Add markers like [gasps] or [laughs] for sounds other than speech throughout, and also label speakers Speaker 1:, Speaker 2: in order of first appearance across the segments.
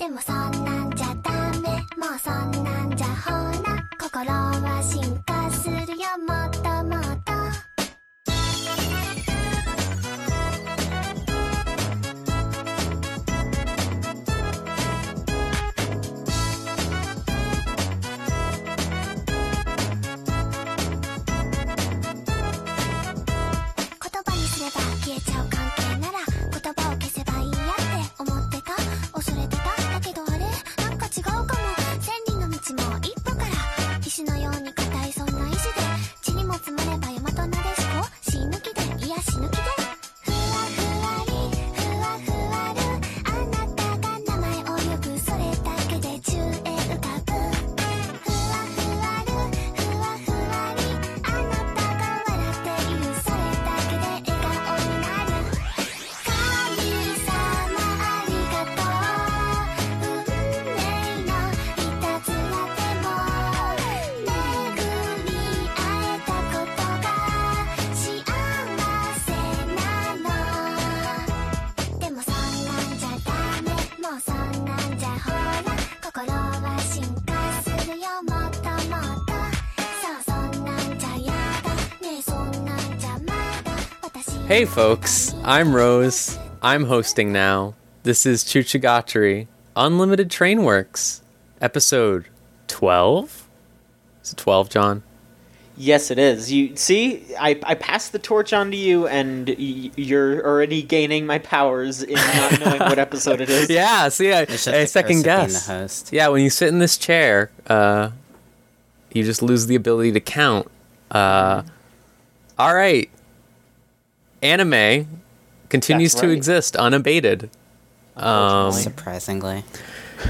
Speaker 1: でもそんなんじゃダメ。もうそんなんじゃほら心は進化
Speaker 2: Hey, folks, I'm Rose. I'm hosting now. This is Chuchigatari Unlimited Train Works, episode 12? Is it 12, John?
Speaker 3: Yes, it is. You see, I, I passed the torch on to you, and y- you're already gaining my powers in not knowing what [laughs] episode it is.
Speaker 2: Yeah, see, I, I second
Speaker 4: curse
Speaker 2: guess.
Speaker 4: host.
Speaker 2: Yeah, when you sit in this chair, uh, you just lose the ability to count. Uh, all right. Anime continues
Speaker 3: That's
Speaker 2: to exist unabated. Um,
Speaker 4: Surprisingly.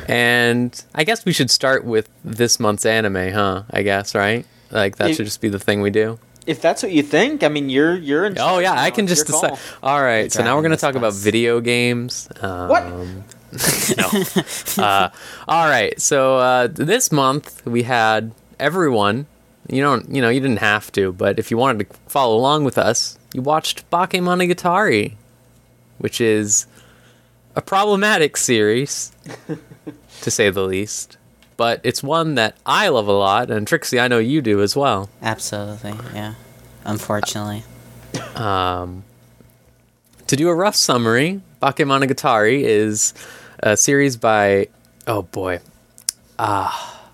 Speaker 2: And I guess we should start with this month's anime, huh? I guess, right? Like that
Speaker 3: If-
Speaker 2: should just be the thing we do.
Speaker 3: If that's what you think, I mean, you're you're in.
Speaker 2: Oh yeah. I can just decide.
Speaker 3: call.
Speaker 2: All right, so now we're gonna
Speaker 4: this
Speaker 2: talk about video games. Um,
Speaker 3: What? [laughs]
Speaker 2: no. uh, all right, so uh, this month we had everyone. You don't, you know, you didn't have to, but if you wanted to follow along with us, you watched Bakemonogatari, which is a problematic series, [laughs] to say the least. But it's one that I love a lot, and Trixie, I know you do as well.
Speaker 4: Absolutely, yeah. Unfortunately. [coughs]
Speaker 2: Um, to do a rough summary, Bakemonogatari is a series by oh boy, ah,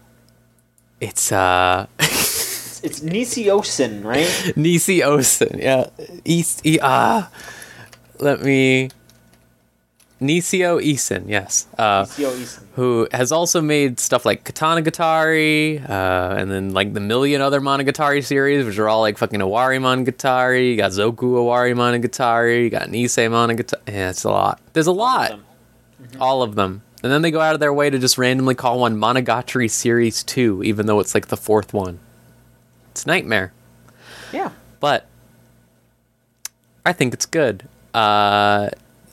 Speaker 2: it's uh [laughs]
Speaker 3: It's, Nisiosin, right? [laughs]
Speaker 2: Nisi Osen, yeah, East e, ah, let me Nisio Isin, yes, uh,
Speaker 3: Nisiosin.
Speaker 2: who has also made stuff like Katanagatari, uh, and then like the million other Monogatari series, which are all like fucking Owari Monogatari. You got Zoku Owari Monogatari. You got Nisemonogatari. Yeah, it's a lot. There's a lot.
Speaker 3: them.
Speaker 2: All of them. And then they go out of their way to just randomly call one Monogatari Series 2, even though it's like the fourth one. It's nightmare
Speaker 3: Yeah.
Speaker 2: but I think it's good. Uh,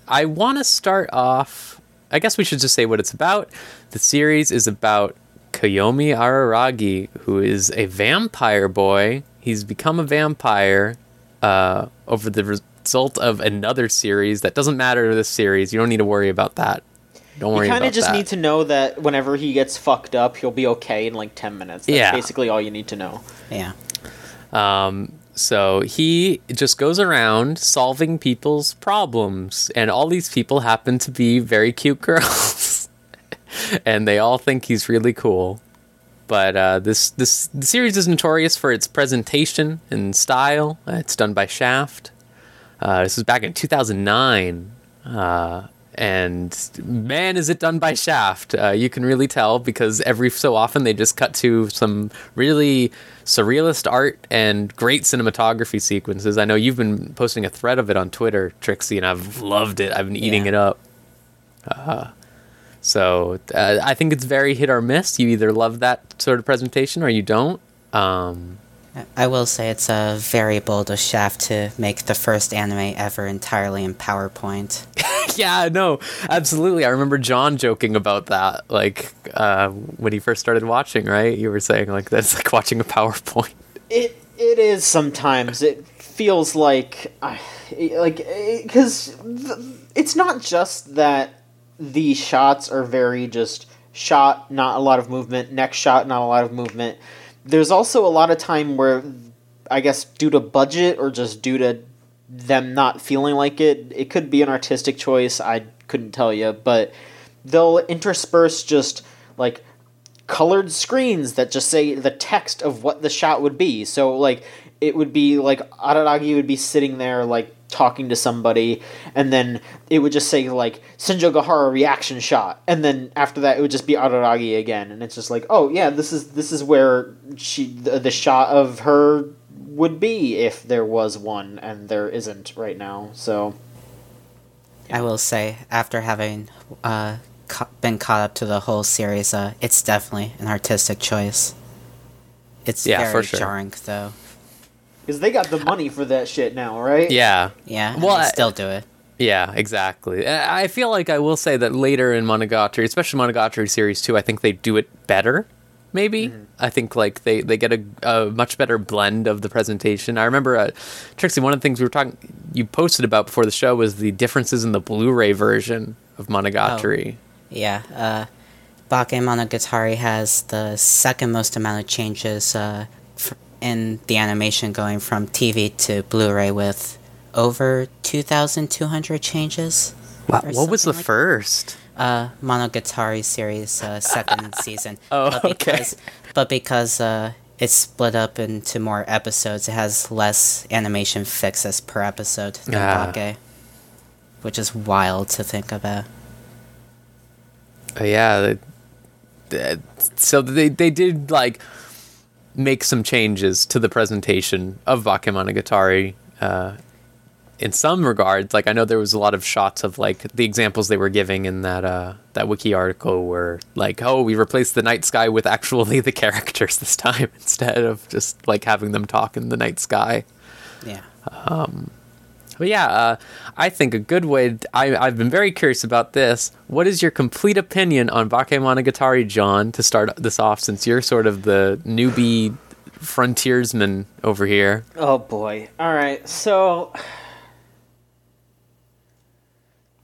Speaker 2: I want to start off. I guess we should just say what it's about. The series is about Koyomi Araragi, who is a vampire boy. He's become a vampire uh, over the result of another series that doesn't matter to this series. You don't need to worry about that. Don't worry
Speaker 3: You kind of just
Speaker 2: that.
Speaker 3: need to know that whenever he gets fucked up, he'll be okay in like ten minutes. That's
Speaker 2: Yeah.
Speaker 3: basically all you need to know.
Speaker 4: Yeah.
Speaker 2: Um, so he just goes around solving people's problems, and all these people happen to be very cute girls, [laughs] and they all think he's really cool. But uh, this this the series is notorious for its presentation and style. Uh, it's done by Shaft. Uh, this was back in 2009. And man, is it done by Shaft. Uh, you can really tell because every so often they just cut to some really surrealist art and great cinematography sequences. I know you've been posting a thread of it on Twitter, Trixie, and I've loved it. I've been eating
Speaker 4: Yeah.
Speaker 2: it up. Uh, so uh, I think it's very hit or miss. You either love that sort of presentation or you don't. Um,
Speaker 4: I will say it's a very bold of Shaft to make the first anime ever entirely in PowerPoint. [laughs]
Speaker 2: yeah, no, absolutely. I remember John joking about that, like uh, when he first started watching. Right? You were saying like that's like watching a PowerPoint.
Speaker 3: It it is sometimes. It feels like I like because it's not just that the shots are very just shot, not a lot of movement, next shot, not a lot of movement. There's also a lot of time where I guess due to budget or just due to them not feeling like it, it could be an artistic choice. I couldn't tell you, but they'll intersperse just like colored screens that just say the text of what the shot would be. So like it would be like Araragi would be sitting there like talking to somebody and then it would just say like Senjo Gahara reaction shot and then after that it would just be Araragi again and it's just like oh yeah this is this is where she the, the shot of her would be if there was one and there isn't right now. So
Speaker 4: I will say, after having uh, ca- been caught up to the whole series, uh, it's definitely an artistic choice. It's
Speaker 2: Yeah,
Speaker 4: very
Speaker 2: for sure.
Speaker 4: jarring, though.
Speaker 3: Because they got the money for that shit now, right?
Speaker 2: Yeah.
Speaker 4: Yeah, and
Speaker 2: Well, I-
Speaker 4: still do it.
Speaker 2: Yeah, exactly. Uh, I feel like I will say that later in Monogatari, especially Monogatari series 2, I think they do it better. Maybe
Speaker 3: Mm-hmm.
Speaker 2: I think like they, they get a, a much better blend of the presentation. I remember uh, Trixie. One of the things we were talking, you posted about before the show was the differences in the Blu-ray version of Monogatari.
Speaker 4: Yeah, uh, Bake Monogatari has the second most amount of changes uh, f- in the animation going from TV to Blu-ray with over 2,200 changes.
Speaker 2: Wow, what was the
Speaker 4: like-
Speaker 2: first?
Speaker 4: uh, Monogatari series uh, second [laughs] season.
Speaker 2: Oh,
Speaker 4: but
Speaker 2: okay.
Speaker 4: because, But because uh, it's split up into more episodes, it has less animation fixes per episode than
Speaker 2: Ah.
Speaker 4: Bake, which is wild to think about.
Speaker 2: Uh, yeah. They, they- so they they did like make some changes to the presentation of Bakemonogatari. Uh, in some regards, like I know there was a lot of shots of like the examples they were giving in that uh, that wiki article were like, oh, we replaced the night sky with actually the [laughs] characters this time [laughs] instead of just like having them talk in the night sky.
Speaker 4: Yeah.
Speaker 2: But yeah, uh, I think a good way. I, I've been very curious about this. What is your complete opinion on Bakemonogatari, John? To start this off, since you're sort of the newbie frontiersman over here.
Speaker 3: Oh boy. All right. So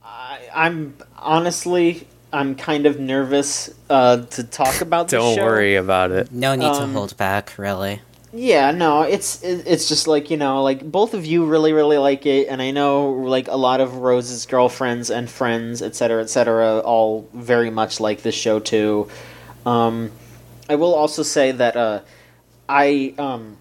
Speaker 3: I, I'm honestly I'm kind of nervous uh, to talk about this
Speaker 2: Don't
Speaker 3: show.
Speaker 2: worry about it.
Speaker 4: No need to
Speaker 3: Um,
Speaker 4: hold back, really.
Speaker 3: Yeah, no, it's it's just like you know, like both of you really really like it, and I know like a lot of Rose's girlfriends and friends, etc., etc., all very much like this show too. Um, I will also say that uh, I um,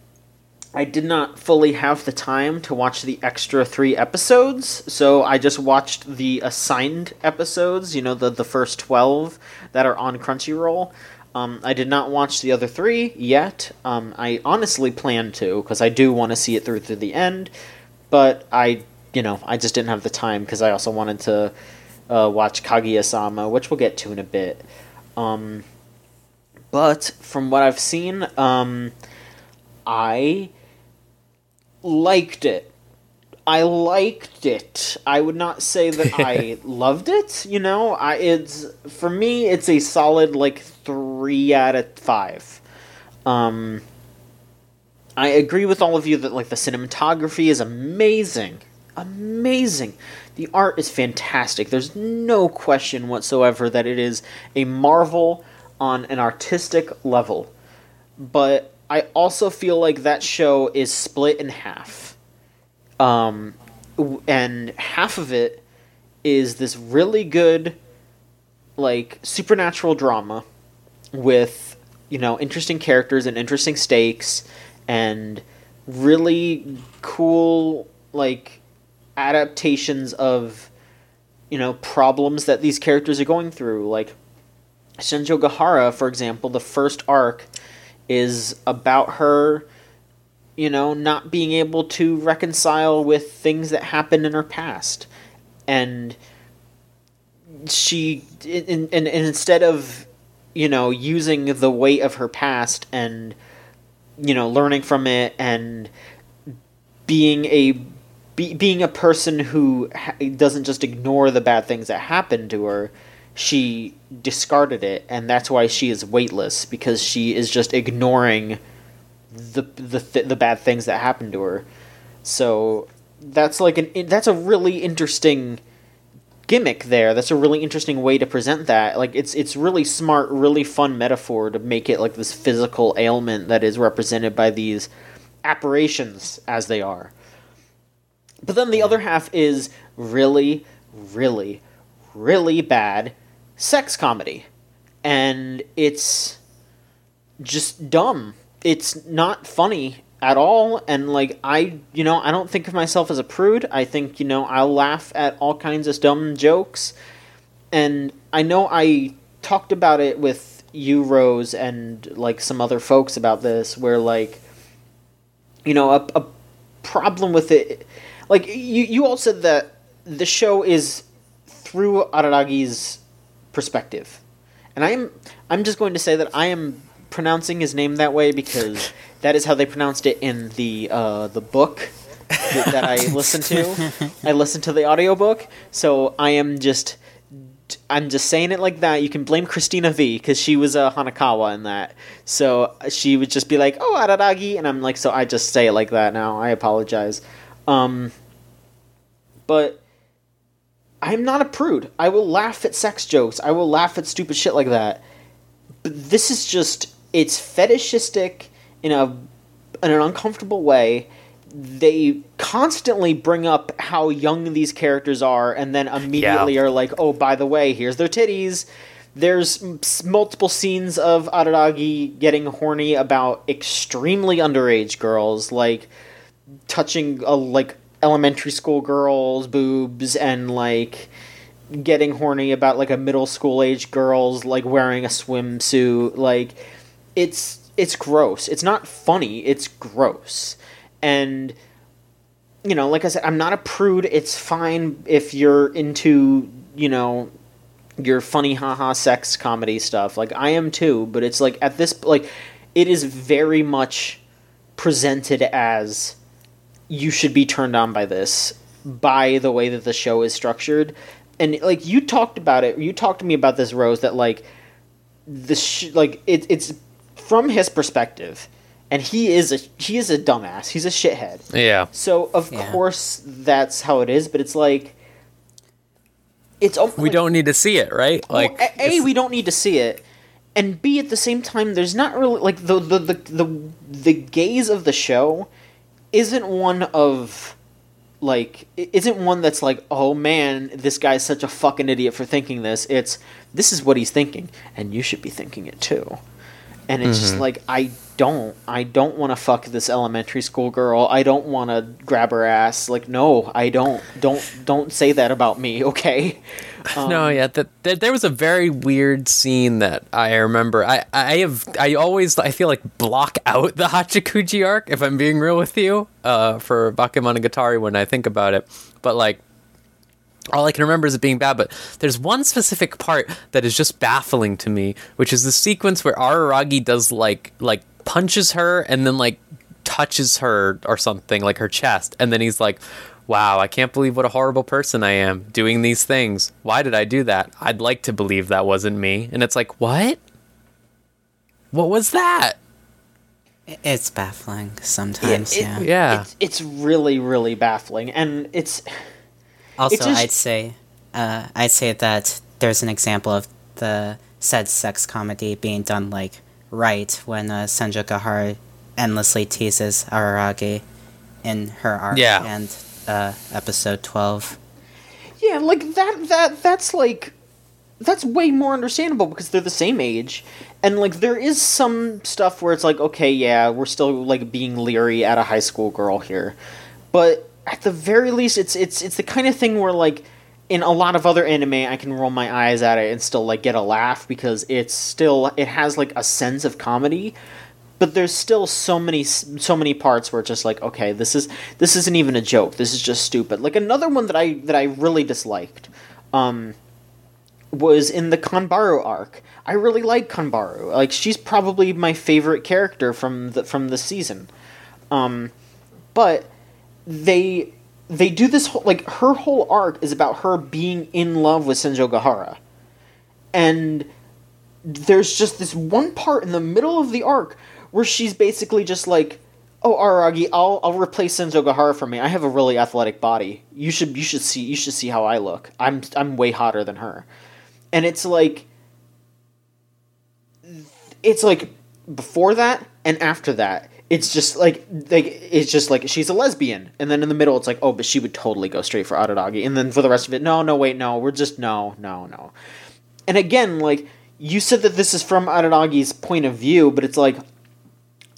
Speaker 3: I did not fully have the time to watch the extra three episodes, so I just watched the assigned episodes. You know, the the first twelve that are on Crunchyroll. Um, I did not watch the other three yet. Um, I honestly plan to because I do want to see it through to the end, but I, you know, I just didn't have the time because I also wanted to uh, watch Kaguya-sama, which we'll get to in a bit. Um, but from what I've seen, um, I liked it. I liked it. I would not say that [laughs] I loved it. You know, I it's for me it's a solid like three out of five. Um, I agree with all of you that like the cinematography is amazing, amazing. The art is fantastic. There's no question whatsoever that it is a marvel on an artistic level. But I also feel like that show is split in half um, and half of it is this really good like supernatural drama with you know interesting characters and interesting stakes and really cool like adaptations of you know problems that these characters are going through. Like Shinjo Gahara for example the first arc is about her you know, not being able to reconcile with things that happened in her past. And she, and, and, and instead of, you know, using the weight of her past and, you know, learning from it and being a be, being a person who ha- doesn't just ignore the bad things that happened to her she discarded it and that's why she is weightless because she is just ignoring the the th- the bad things that happened to her. So that's like an that's a really interesting gimmick there. That's a really interesting way to present that. Like it's it's really smart, really fun metaphor to make it like this physical ailment that is represented by these apparitions as they are. But then the other half is really, really, really bad sex comedy. And it's just dumb. It's not funny at all and like I you know I don't think of myself as a prude. I think you know I'll laugh at all kinds of dumb jokes. And I know I talked about it with you Rose and like some other folks about this where like you know a, a problem with it like you you all said that the show is through Araragi's perspective. And I am I'm just going to say that I am pronouncing his name that way because that is how they pronounced it in the uh, the book that, that I [laughs] listened to. I listened to the audiobook, so I am just I'm just saying it like that. You can blame Cristina Vee because she was a uh, Hanekawa in that. So she would just be like, "Oh, Araragi," and I'm like, so I just say it like that now. I apologize. Um, but I'm not a prude. I will laugh at sex jokes. I will laugh at stupid shit like that. But this is just it's fetishistic in a in an uncomfortable way. They constantly bring up how young these characters are, and then immediately
Speaker 2: Yeah.
Speaker 3: are like, "Oh, by the way, here's their titties." There's m- multiple scenes of Araragi getting horny about extremely underage girls, like touching a like elementary school girls' boobs and like getting horny about like a middle school age girl's like wearing a swimsuit like it's it's gross. It's not funny it's gross. And you know like i said i'm not a prude. It's fine if you're into you know your funny haha sex comedy stuff. Like i am too but it's like at this like it is very much presented as you should be turned on by this by the way that the show is structured. And like you talked about it you talked to me about this rose that like the sh- like it, it's from his perspective and he is a he is a dumbass he's a shithead
Speaker 2: Yeah.
Speaker 3: so of
Speaker 4: Yeah.
Speaker 3: course that's how it is but it's like it's al-
Speaker 2: We
Speaker 3: like-
Speaker 2: don't need to see it, right?
Speaker 3: like
Speaker 2: Like
Speaker 3: a, a we don't need to see it and b at the same time there's not really like the the the the, the gaze of the show isn't one of like isn't one that's like oh man this guy's such a fucking idiot for thinking this it's this is what he's thinking and you should be thinking it too and it's just like i don't i don't want to fuck this elementary school girl i don't want to grab her ass like no i don't don't don't say that about me [laughs] okay
Speaker 2: no, yeah, that, that there was a very weird scene that I remember. I I have I always I feel like block out the [laughs] Hachikuji arc if I'm being real with you. Uh, for Bakemonogatari when I think about it, but like. All I can remember is it being bad, but there's one specific part that is just baffling to me, which is the sequence where Araragi does like like punches her and then like touches her or something like her chest, and then he's like, "Wow, I can't believe what a horrible person I am doing these things. Why did I do that? I'd like to believe that wasn't me." And it's like, "What? What was that?"
Speaker 4: It's baffling sometimes.
Speaker 3: it-
Speaker 4: yeah.
Speaker 2: Yeah.
Speaker 3: it's, it's really really baffling and it's
Speaker 4: Also,
Speaker 3: just-
Speaker 4: I'd say, uh, I'd say that there's an example of the said sex comedy being done like right when uh, Senjo Gahara endlessly teases Araragi in her arc
Speaker 2: Yeah.
Speaker 4: and uh, episode twelve.
Speaker 3: yeah like that that that's like that's way more understandable because they're the same age and like there is some stuff where it's like okay yeah we're still like being leery at a high school girl here but at the very least it's it's it's the kind of thing where like in a lot of other anime I can roll my eyes at it and still like get a laugh because it's still it has like a sense of comedy but there's still so many so many parts where it's just like okay this is this isn't even a joke. This is just stupid. Like another one that i that i really disliked um was in the kanbaru arc. I really like kanbaru. Like she's probably my favorite character from the from the season. Um but they they do this whole like her whole arc is about her being in love with senjo gahara and there's just this one part in the middle of the arc where she's basically just like oh Aragi, I'll I'll replace Senjo Gahara for me. I have a really athletic body. You should you should see you should see how I look. I'm I'm way hotter than her, and it's like it's like before that and after that. It's just like like it's just like she's a lesbian, and then in the middle it's like oh, but she would totally go straight for Araragi, and then for the rest of it, no, no, wait, no, we're just no, no, no, and again, like you said that this is from Araragi's point of view, but it's like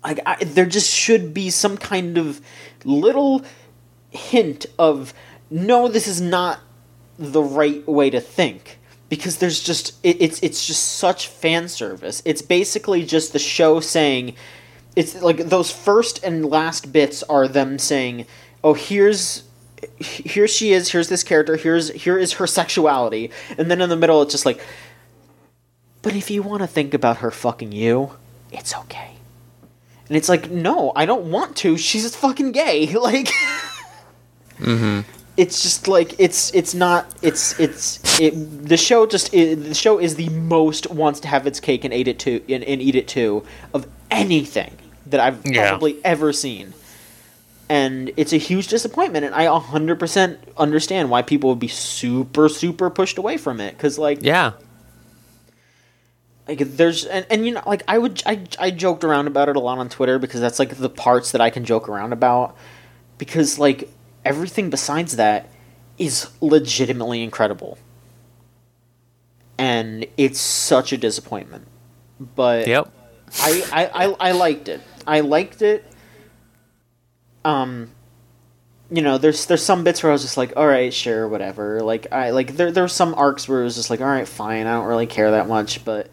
Speaker 3: like I, there just should be some kind of little hint of no this is not the right way to think. Because there's just it, it's it's just such fan service. It's basically just the show saying it's like those first and last bits are them saying oh here's here she is here's this character here's here is her sexuality and then in the middle it's just like but if you want to think about her fucking you it's okay and it's like, no, I don't want to. She's fucking gay. [laughs] Like, Mhm. it's just like it's it's not it's it's it. The show just i the show is the most wants to have its cake and eat it too and, and eat it too of anything that I've
Speaker 2: Yeah.
Speaker 3: probably ever seen. And it's a huge disappointment, and I 100% understand why people would be super, super pushed away from it. Because, like,
Speaker 2: Yeah.
Speaker 3: like there's and, and you know like i would I, I joked around about it a lot on twitter because that's like the parts that i can joke around about because like everything besides that is legitimately incredible and it's such a disappointment but
Speaker 2: Yep.
Speaker 3: I, I, I, I liked it. I liked it. Um, you know, there's there's some bits where I was just like, all right, sure, whatever. Like I like there there were some arcs where it was just like, all right, fine, I don't really care that much. But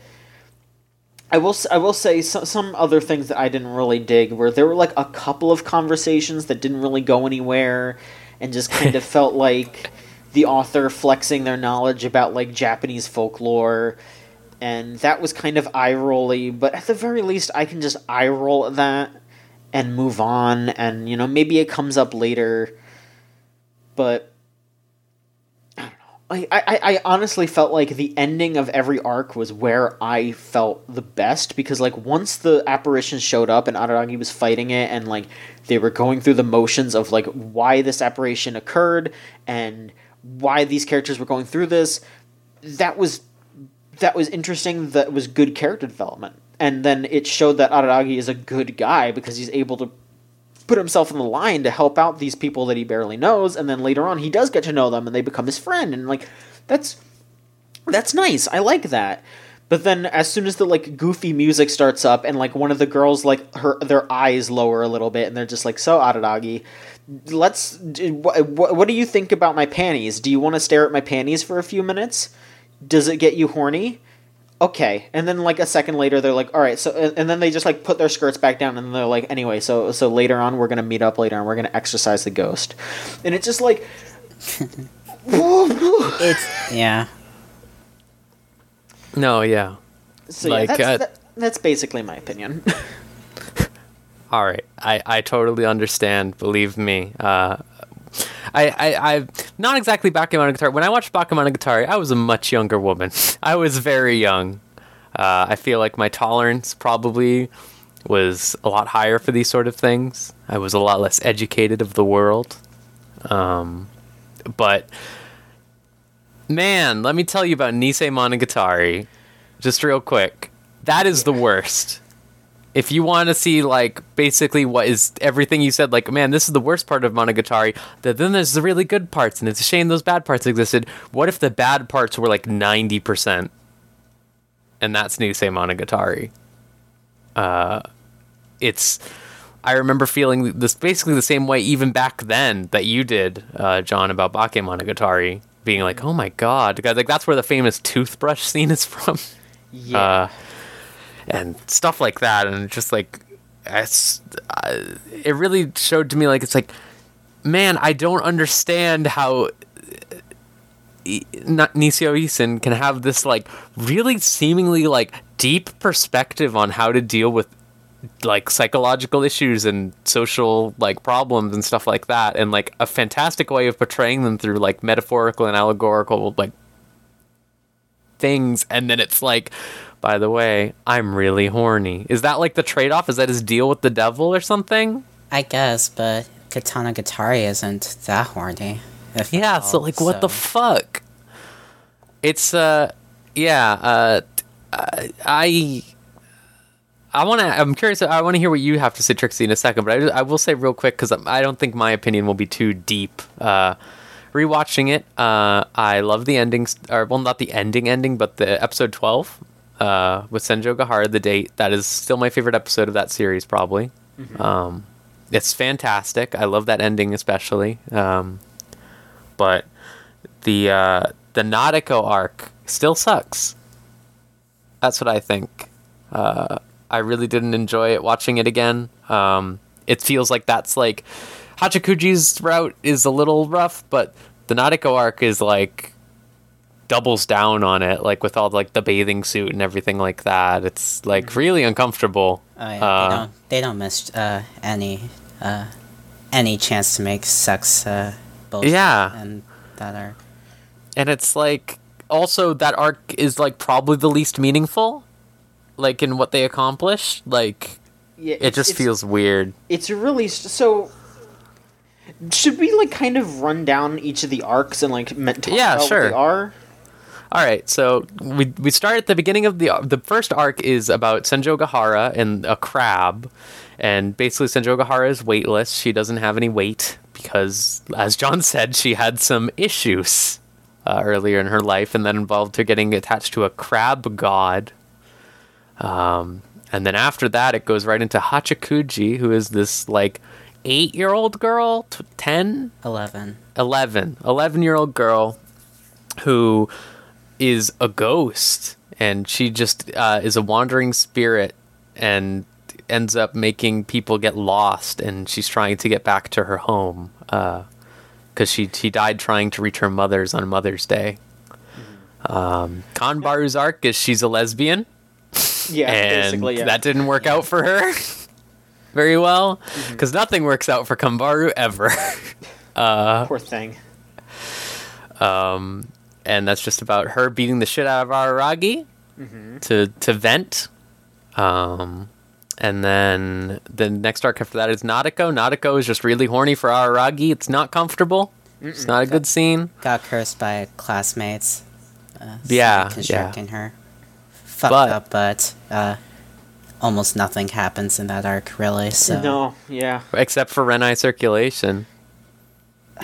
Speaker 3: I will I will say some some other things that I didn't really dig where there were like a couple of conversations that didn't really go anywhere, and just kind of [laughs] felt like the author flexing their knowledge about like Japanese folklore and that was kind of eye rolly, but at the very least, I can just eye roll at that and move on, and you know maybe it comes up later, but I don't know. I, I, I honestly felt like the ending of every arc was where I felt the best because like once the apparition showed up and Araragi was fighting it and like they were going through the motions of like why this apparition occurred and why these characters were going through this, that was that was interesting. That was good character development, and then it showed that Araragi is a good guy because he's able to put himself in the line to help out these people that he barely knows, and then later on he does get to know them and they become his friend, and like that's that's nice. I like that. But then as soon as the like goofy music starts up and like one of the girls like her their eyes lower a little bit and they're just like so Araragi, let's what, what do you think about my panties? Do you want to stare at my panties for a few minutes? Does it get you horny? Okay. And then like a second later they're like, "All right, so and and then they just like put their skirts back down and they're like, "Anyway, so so later on we're going to meet up later and we're going to exercise the ghost." And it's just like [laughs] [laughs]
Speaker 4: It's yeah.
Speaker 2: No, yeah.
Speaker 3: so
Speaker 2: Like,
Speaker 3: yeah, that's,
Speaker 2: uh,
Speaker 3: that, that's basically my opinion. [laughs]
Speaker 2: All right, I, I totally understand. Believe me. Uh, I I I not exactly Bakemonogatari. When I watched Bakemonogatari, I was a much younger woman. [laughs] I was very young. Uh, I feel like my tolerance probably was a lot higher for these sort of things. I was a lot less educated of the world. Um, but man, let me tell you about Nisemonogatari, just real quick. That is the worst if you want to see like basically what is everything you said like man this is the worst part of monogatari that then there's the really good parts and it's a shame those bad parts existed. What if the bad parts were like 90% and that's Nisemonogatari. Uh it's i remember feeling this basically the same way even back then that you did uh john about bake monogatari being like oh my god because like that's where the famous toothbrush [laughs] scene is from.
Speaker 3: Yeah.
Speaker 2: uh, and stuff like that, and just like it's, uh, it really showed to me like it's like, man, I don't understand how I- not Nisio Isin can have this like really seemingly like deep perspective on how to deal with like psychological issues and social like problems and stuff like that and like a fantastic way of portraying them through like metaphorical and allegorical like things and then it's like by the way i'm really horny is that like the trade-off is that his deal with the devil or something
Speaker 4: I guess, but Katanagatari isn't that horny.
Speaker 2: Yeah, so
Speaker 4: all,
Speaker 2: like what the fuck? It's uh yeah, uh I I want to I'm curious I want to hear what you have to say Trixie in a second, but I, just- I will say real quick cuz I don't think my opinion will be too deep. Uh rewatching it, uh I love the endings or well not the ending ending, but the episode 12 uh with Senjo Gahara the date. That is still my favorite episode of that series probably. Um it's fantastic. I love that ending especially. Um but the uh, the Nadeko arc still sucks. That's what I think. Uh, I really didn't enjoy it watching it again. Um, it feels like that's like Hachikuji's route is a little rough, but the Nadeko arc is like doubles down on it, like with all like the bathing suit and everything like that. It's like really uncomfortable.
Speaker 4: Oh yeah,
Speaker 2: Uh,
Speaker 4: they don't they don't miss uh, any uh, any chance to make sex uh, bullshit
Speaker 2: Yeah.
Speaker 4: and that arc.
Speaker 2: and it's like also that arc is like probably the least meaningful like in what they accomplish like
Speaker 3: Yeah,
Speaker 2: it just feels weird
Speaker 3: It's really so. Should we like kind of run down each of the arcs and like me- talk
Speaker 2: Yeah,
Speaker 3: about
Speaker 2: sure.
Speaker 3: what they are?
Speaker 2: All right so we we start at the beginning of the the first arc is about senjo gahara and a crab. And basically senjo gahara is weightless. She doesn't have any weight because as john said she had some issues uh, earlier in her life and that involved her getting attached to a crab god. Um, and then after that, it goes right into Hachikuji, who is this like eight year old girl, t- 10,
Speaker 4: eleven.
Speaker 2: 11, 11 year old girl who is a ghost. And she just uh, is a wandering spirit and ends up making people get lost. And she's trying to get back to her home because she, she died trying to reach her mother's on Mother's Day. Um, Kanbaru's arc is she's a lesbian
Speaker 3: Yeah, [laughs]
Speaker 2: and
Speaker 3: basically. Yeah.
Speaker 2: that didn't work out for her [laughs] very well because nothing works out for Kambaru ever. [laughs]
Speaker 3: Poor thing.
Speaker 2: um, and that's just about her beating the shit out of Araragi to to vent. Um, and then the next arc after that is Nadeko. Nadeko is just really horny for Araragi. It's not comfortable. It's not a good scene.
Speaker 4: Got cursed by classmates. Uh,
Speaker 2: Yeah,
Speaker 4: constructing her. Fucked
Speaker 2: But-
Speaker 4: up, but uh, almost nothing happens in that arc, really. So
Speaker 3: No, yeah.
Speaker 2: Except for Renai circulation.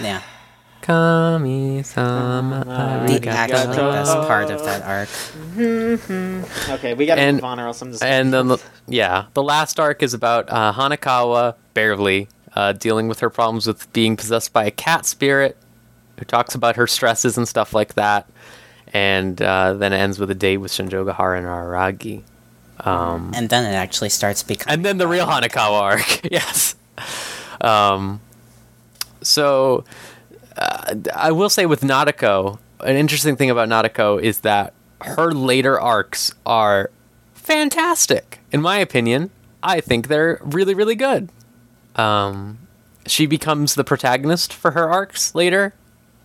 Speaker 4: yeah,
Speaker 2: Kami-sama
Speaker 4: the
Speaker 3: Arigato.
Speaker 4: actually best part of that arc.
Speaker 3: Okay, we gotta
Speaker 2: And-
Speaker 3: move on, or else I'm just.
Speaker 2: And then, the, yeah, the last arc is about uh, Hanekawa, barely, uh, dealing with her problems with being possessed by a cat spirit, who talks about her stresses and stuff like that. And uh, then it ends with a date with Senjo Gahara and Araragi. Um,
Speaker 4: And then it actually starts becoming.
Speaker 2: and then the real Hanekawa arc, [laughs] yes. Um, so, I will say with Nadeko, an interesting thing about Nadeko is that her later arcs are fantastic. In my opinion, I think they're really, really good. Um, she becomes the protagonist for her arcs later,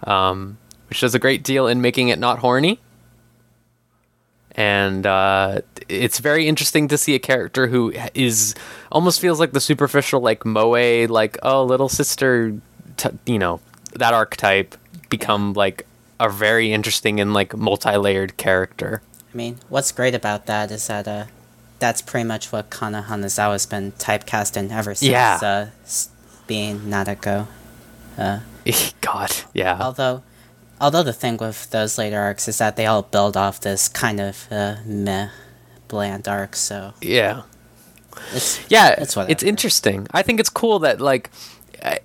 Speaker 2: um, which does a great deal in making it not horny. And uh, it's very interesting to see a character who is almost feels like the superficial, like moe, like oh little sister, t- you know, that archetype become like a very interesting and like multi-layered character.
Speaker 4: I mean, what's great about that is that uh, that's pretty much what Kana Hanazawa's been typecast in ever since
Speaker 2: Yeah.
Speaker 4: uh, being Nadeko. Uh, [laughs]
Speaker 2: God, yeah.
Speaker 4: although, although the thing with those later arcs is that they all build off this kind of uh, meh, bland arc. So
Speaker 2: Yeah.
Speaker 4: it's
Speaker 2: Yeah,
Speaker 4: It's
Speaker 2: it's, interesting. I think it's cool that like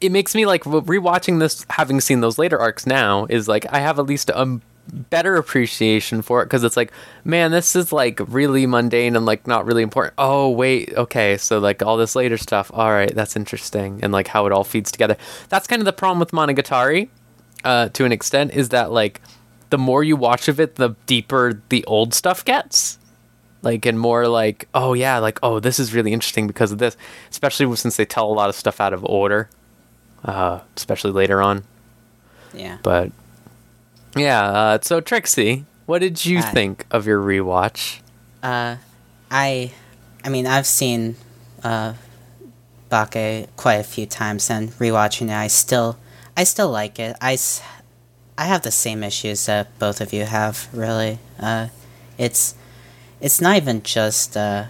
Speaker 2: it makes me like rewatching this, having seen those later arcs now, is like I have at least a better appreciation for it because it's like, man, this is like really mundane and like not really important. Oh wait, okay, so like all this later stuff. All right, that's interesting, and like how it all feeds together. That's kind of the problem with Monogatari, uh, to an extent, is that like the more you watch of it, the deeper the old stuff gets like and more like oh yeah like oh this is really interesting because of this especially since they tell a lot of stuff out of order uh especially later on
Speaker 4: yeah.
Speaker 2: but yeah uh so trixie what did you
Speaker 4: Hi.
Speaker 2: think of your rewatch
Speaker 4: Uh, I, I mean, I've seen uh, Bake quite a few times, and rewatching it, I still, I still like it. I, I have the same issues that both of you have. Really, uh, it's, it's not even just uh,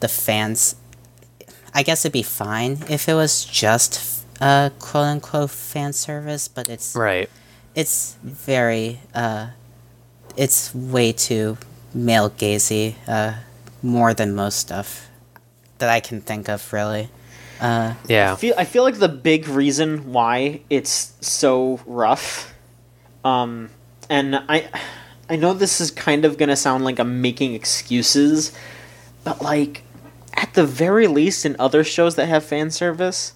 Speaker 4: the fans. I guess it'd be fine if it was just uh, quote unquote fan service, but it's
Speaker 2: Right.
Speaker 4: it's very uh, it's way too male gazy uh, more than most stuff that I can think of really. Uh,
Speaker 2: Yeah.
Speaker 3: I feel, I feel like the big reason why it's so rough, um, and I, I know this is kind of gonna sound like I'm making excuses, but like, at the very least, in other shows that have fan service,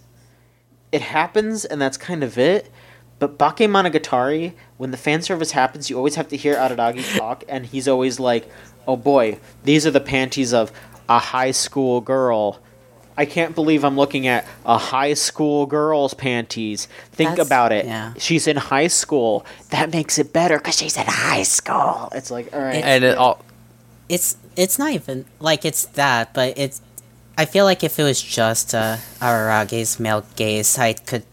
Speaker 3: it happens and that's kind of it. But Bake Monogatari, when the fan service happens, you always have to hear Araragi talk, and he's always like, "Oh boy, these are the panties of a high school girl." I can't believe I'm looking at a high school girl's panties. Think
Speaker 4: That's-
Speaker 3: about it.
Speaker 4: yeah.
Speaker 3: She's in high school. That makes it better because she's in high school. It's like, all right.
Speaker 2: And it all
Speaker 4: it's it's not even like it's that, but it's. I feel like if it was just uh, male gaze, I could.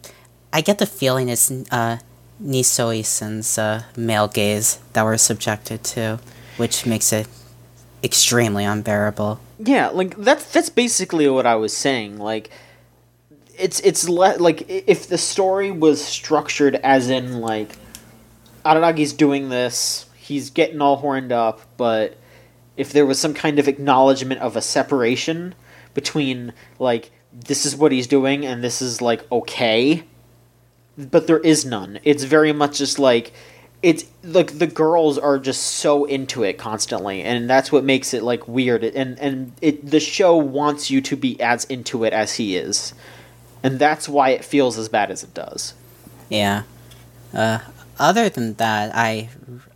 Speaker 4: I get the feeling it's uh, Nisoi-san's uh, male gaze that we're subjected to, which makes it extremely unbearable.
Speaker 3: Yeah, like that's that's basically what I was saying. Like it's it's le- like if the story was structured as in like Araragi's doing this, he's getting all horned up, but if there was some kind of acknowledgement of a separation between like this is what he's doing and this is like okay, but there is none. It's very much just like it's like the girls are just so into it constantly and that's what makes it like weird and and it the show wants you to be as into it as he is and that's why it feels as bad as it does
Speaker 4: Yeah. Uh, other than that, I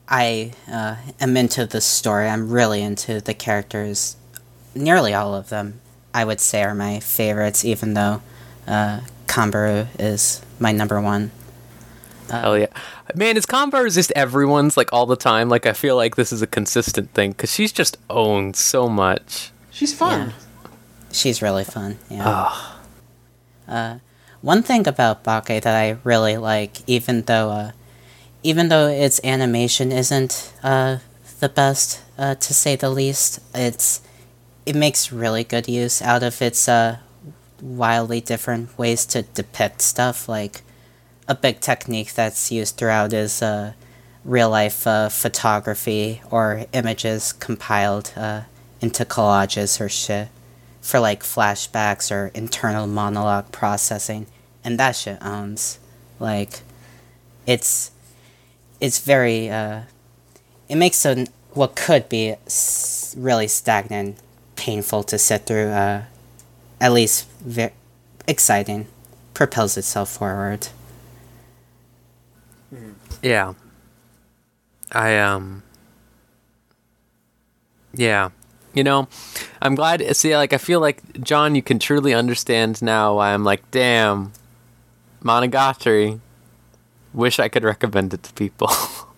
Speaker 4: I uh, am into the story. I'm really into the characters. Nearly all of them, I would say, are my favorites. Even though uh, Kambaru is my number one.
Speaker 2: hell yeah. Man, is Converse just everyone's like all the time? Like I feel like this is a consistent thing because she's just owned so much.
Speaker 3: she's fun
Speaker 4: She's really fun. Yeah. Uh, one thing about Bake that I really like, even though uh, even though its animation isn't uh, the best uh, to say the least, it's it makes really good use out of its uh, wildly different ways to depict stuff. Like a big technique that's used throughout is uh, real life uh, photography or images compiled uh, into collages or shit for like flashbacks or internal monologue processing, and that shit owns. Like, it's it's very uh, it makes a what could be really stagnant, painful to sit through. Uh, at least ve- exciting, propels itself forward.
Speaker 2: Yeah. I um Yeah. You know, I'm glad see like I feel like John you can truly understand now why I'm like, damn, Monogatari. Wish I could recommend it to people. [laughs]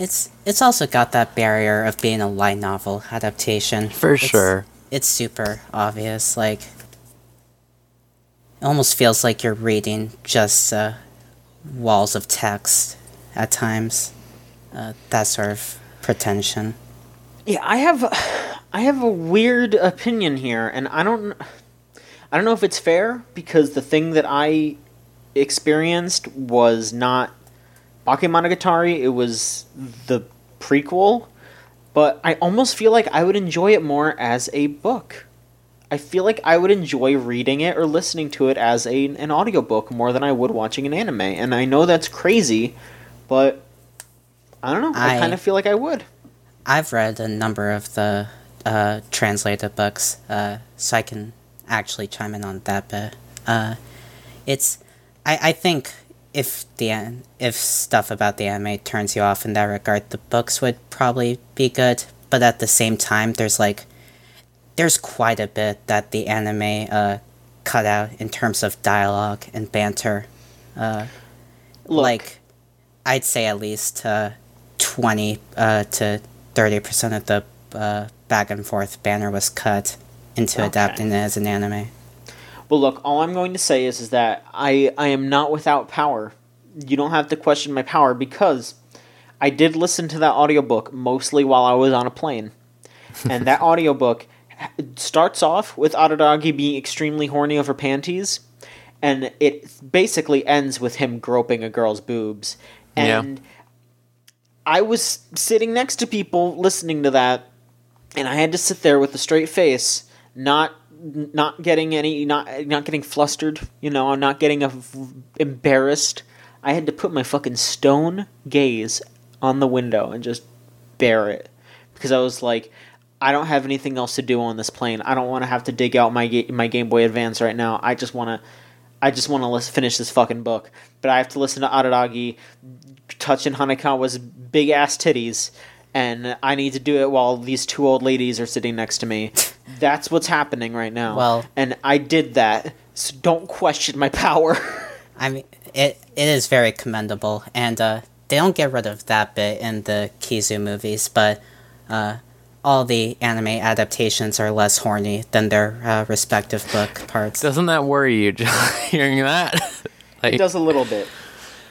Speaker 4: It's it's also got that barrier of being a light novel adaptation.
Speaker 2: For
Speaker 4: It's-
Speaker 2: sure.
Speaker 4: It's super obvious. Like, it almost feels like you're reading just uh, walls of text at times. Uh, that sort of pretension.
Speaker 3: Yeah, I have [sighs] I have a weird opinion here and I don't I don't know if it's fair because the thing that I experienced was not Bakemonogatari, it was the prequel, but I almost feel like I would enjoy it more as a book. I feel like I would enjoy reading it or listening to it as a an audiobook more than I would watching an anime. And I know that's crazy, but I don't know. I,
Speaker 4: I-
Speaker 3: kind of feel like I would.
Speaker 4: I've read a number of the uh, translated books, uh, so I can actually chime in on that bit. Uh, it's, I, I think if the an- if stuff about the anime turns you off in that regard, the books would probably be good. But at the same time, there's like, there's quite a bit that the anime uh, cut out in terms of dialogue and banter. Uh, like I'd say at least uh, twenty uh, to thirty percent of the uh, back and forth banner was cut into
Speaker 3: Okay.
Speaker 4: adapting it as an anime.
Speaker 3: Well, look, all I'm going to say is, is that I, I am not without power. You don't have to question my power because I did listen to that audiobook mostly while I was on a plane. [laughs] And that audiobook starts off with Araragi being extremely horny over panties, and it basically ends with him groping a girl's boobs.
Speaker 2: Yeah.
Speaker 3: And I was sitting next to people listening to that, and I had to sit there with a straight face, not not getting any not not getting flustered, you know, I'm not getting embarrassed. I had to put my fucking stone gaze on the window and just bear it because I was like I don't have anything else to do on this plane. I don't want to have to dig out my ga- my Game Boy Advance right now. I just want to I just want to finish this fucking book. But I have to listen to Araragi touching Hanekawa's big ass titties, and I need to do it while these two old ladies are sitting next to me. [laughs] That's what's happening right now.
Speaker 4: Well-
Speaker 3: and I did that, so don't question my [laughs] power.
Speaker 4: I mean, it it is very commendable, and uh, they don't get rid of that bit in the Kizu movies, but uh, all the anime adaptations are less horny than their uh, respective book parts.
Speaker 2: Doesn't that worry you, [laughs] John, hearing that? [laughs] like,
Speaker 3: it does a little bit.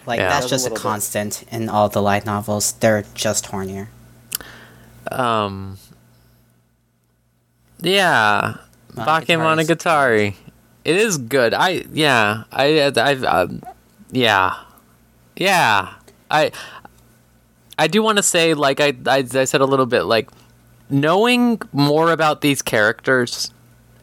Speaker 4: Like
Speaker 2: Yeah.
Speaker 4: that's
Speaker 3: Does a
Speaker 4: just a
Speaker 3: little bit.
Speaker 4: constant in all the light novels. They're just hornier.
Speaker 2: um, yeah, Bakemonogatari. It is good. I yeah. I I've um, yeah, yeah. I I do want to say like I, I I said a little bit like knowing more about these characters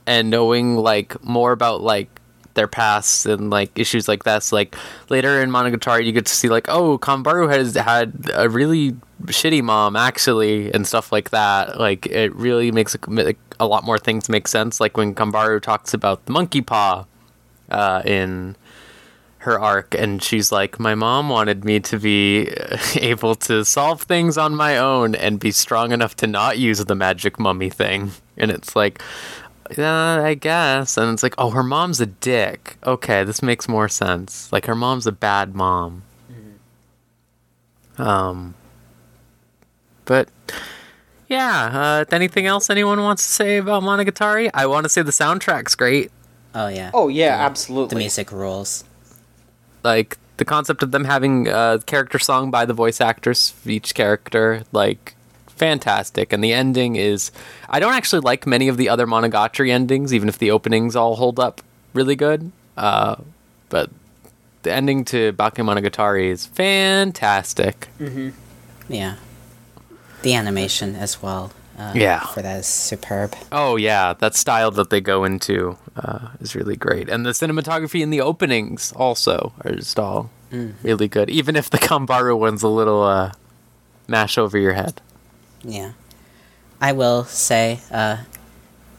Speaker 2: and knowing like more about like their pasts and like issues like that. So, like later in Monogatari, you get to see like, oh, Kambaru has had a really shitty mom actually, and stuff like that. Like it really makes a, a lot more things make sense. Like when Kambaru talks about the monkey paw uh, in her arc and she's like my mom wanted me to be [laughs] able to solve things on my own and be strong enough to not use the magic mummy thing and it's like yeah i guess. And it's like oh her mom's a dick. Okay this makes more sense. Like her mom's a bad mom. Um but yeah uh, anything else anyone wants to say about monogatari? I want to say the soundtrack's great.
Speaker 4: Oh yeah.
Speaker 3: Oh yeah,
Speaker 4: The
Speaker 3: absolutely.
Speaker 4: The music rules.
Speaker 2: like the concept of them having a character song by the voice actors for each character like fantastic and the ending is i don't actually like many of the other monogatari endings even if the openings all hold up really good uh, but the ending to bakemonogatari is fantastic Mhm.
Speaker 4: Yeah. The animation as well. Uh,
Speaker 2: Yeah.
Speaker 4: For that is superb.
Speaker 2: oh yeah that style that they go into uh, is really great and the cinematography in the openings also are just all really good even if the kambaru one's a little uh, mash over your head
Speaker 4: Yeah. I will say, uh,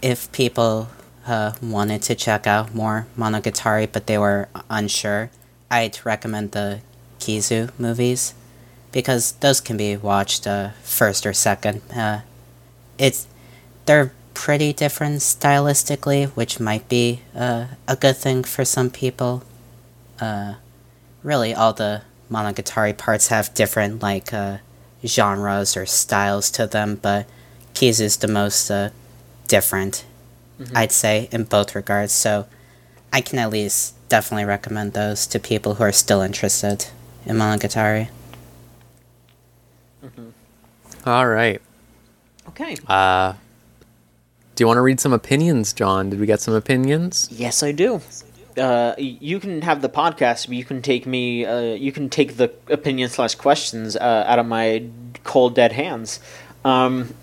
Speaker 4: if people uh, wanted to check out more Monogatari but they were unsure, I'd recommend the Kizu movies because those can be watched uh, first or second. Uh, it's they're pretty different stylistically, which might be uh, a good thing for some people. Uh, really, all the Monogatari parts have different like genres or styles to them, but Kizu is the most uh, different, I'd say, in both regards. So I can at least definitely recommend those to people who are still interested in Monogatari.
Speaker 2: all right
Speaker 3: Okay.
Speaker 2: Uh, do you want to read some opinions, John? Did we get some opinions?
Speaker 3: Yes, I do. Uh, you can have the podcast, but you can take me. Uh, you can take the opinion slash questions uh, out of my cold dead hands. Um,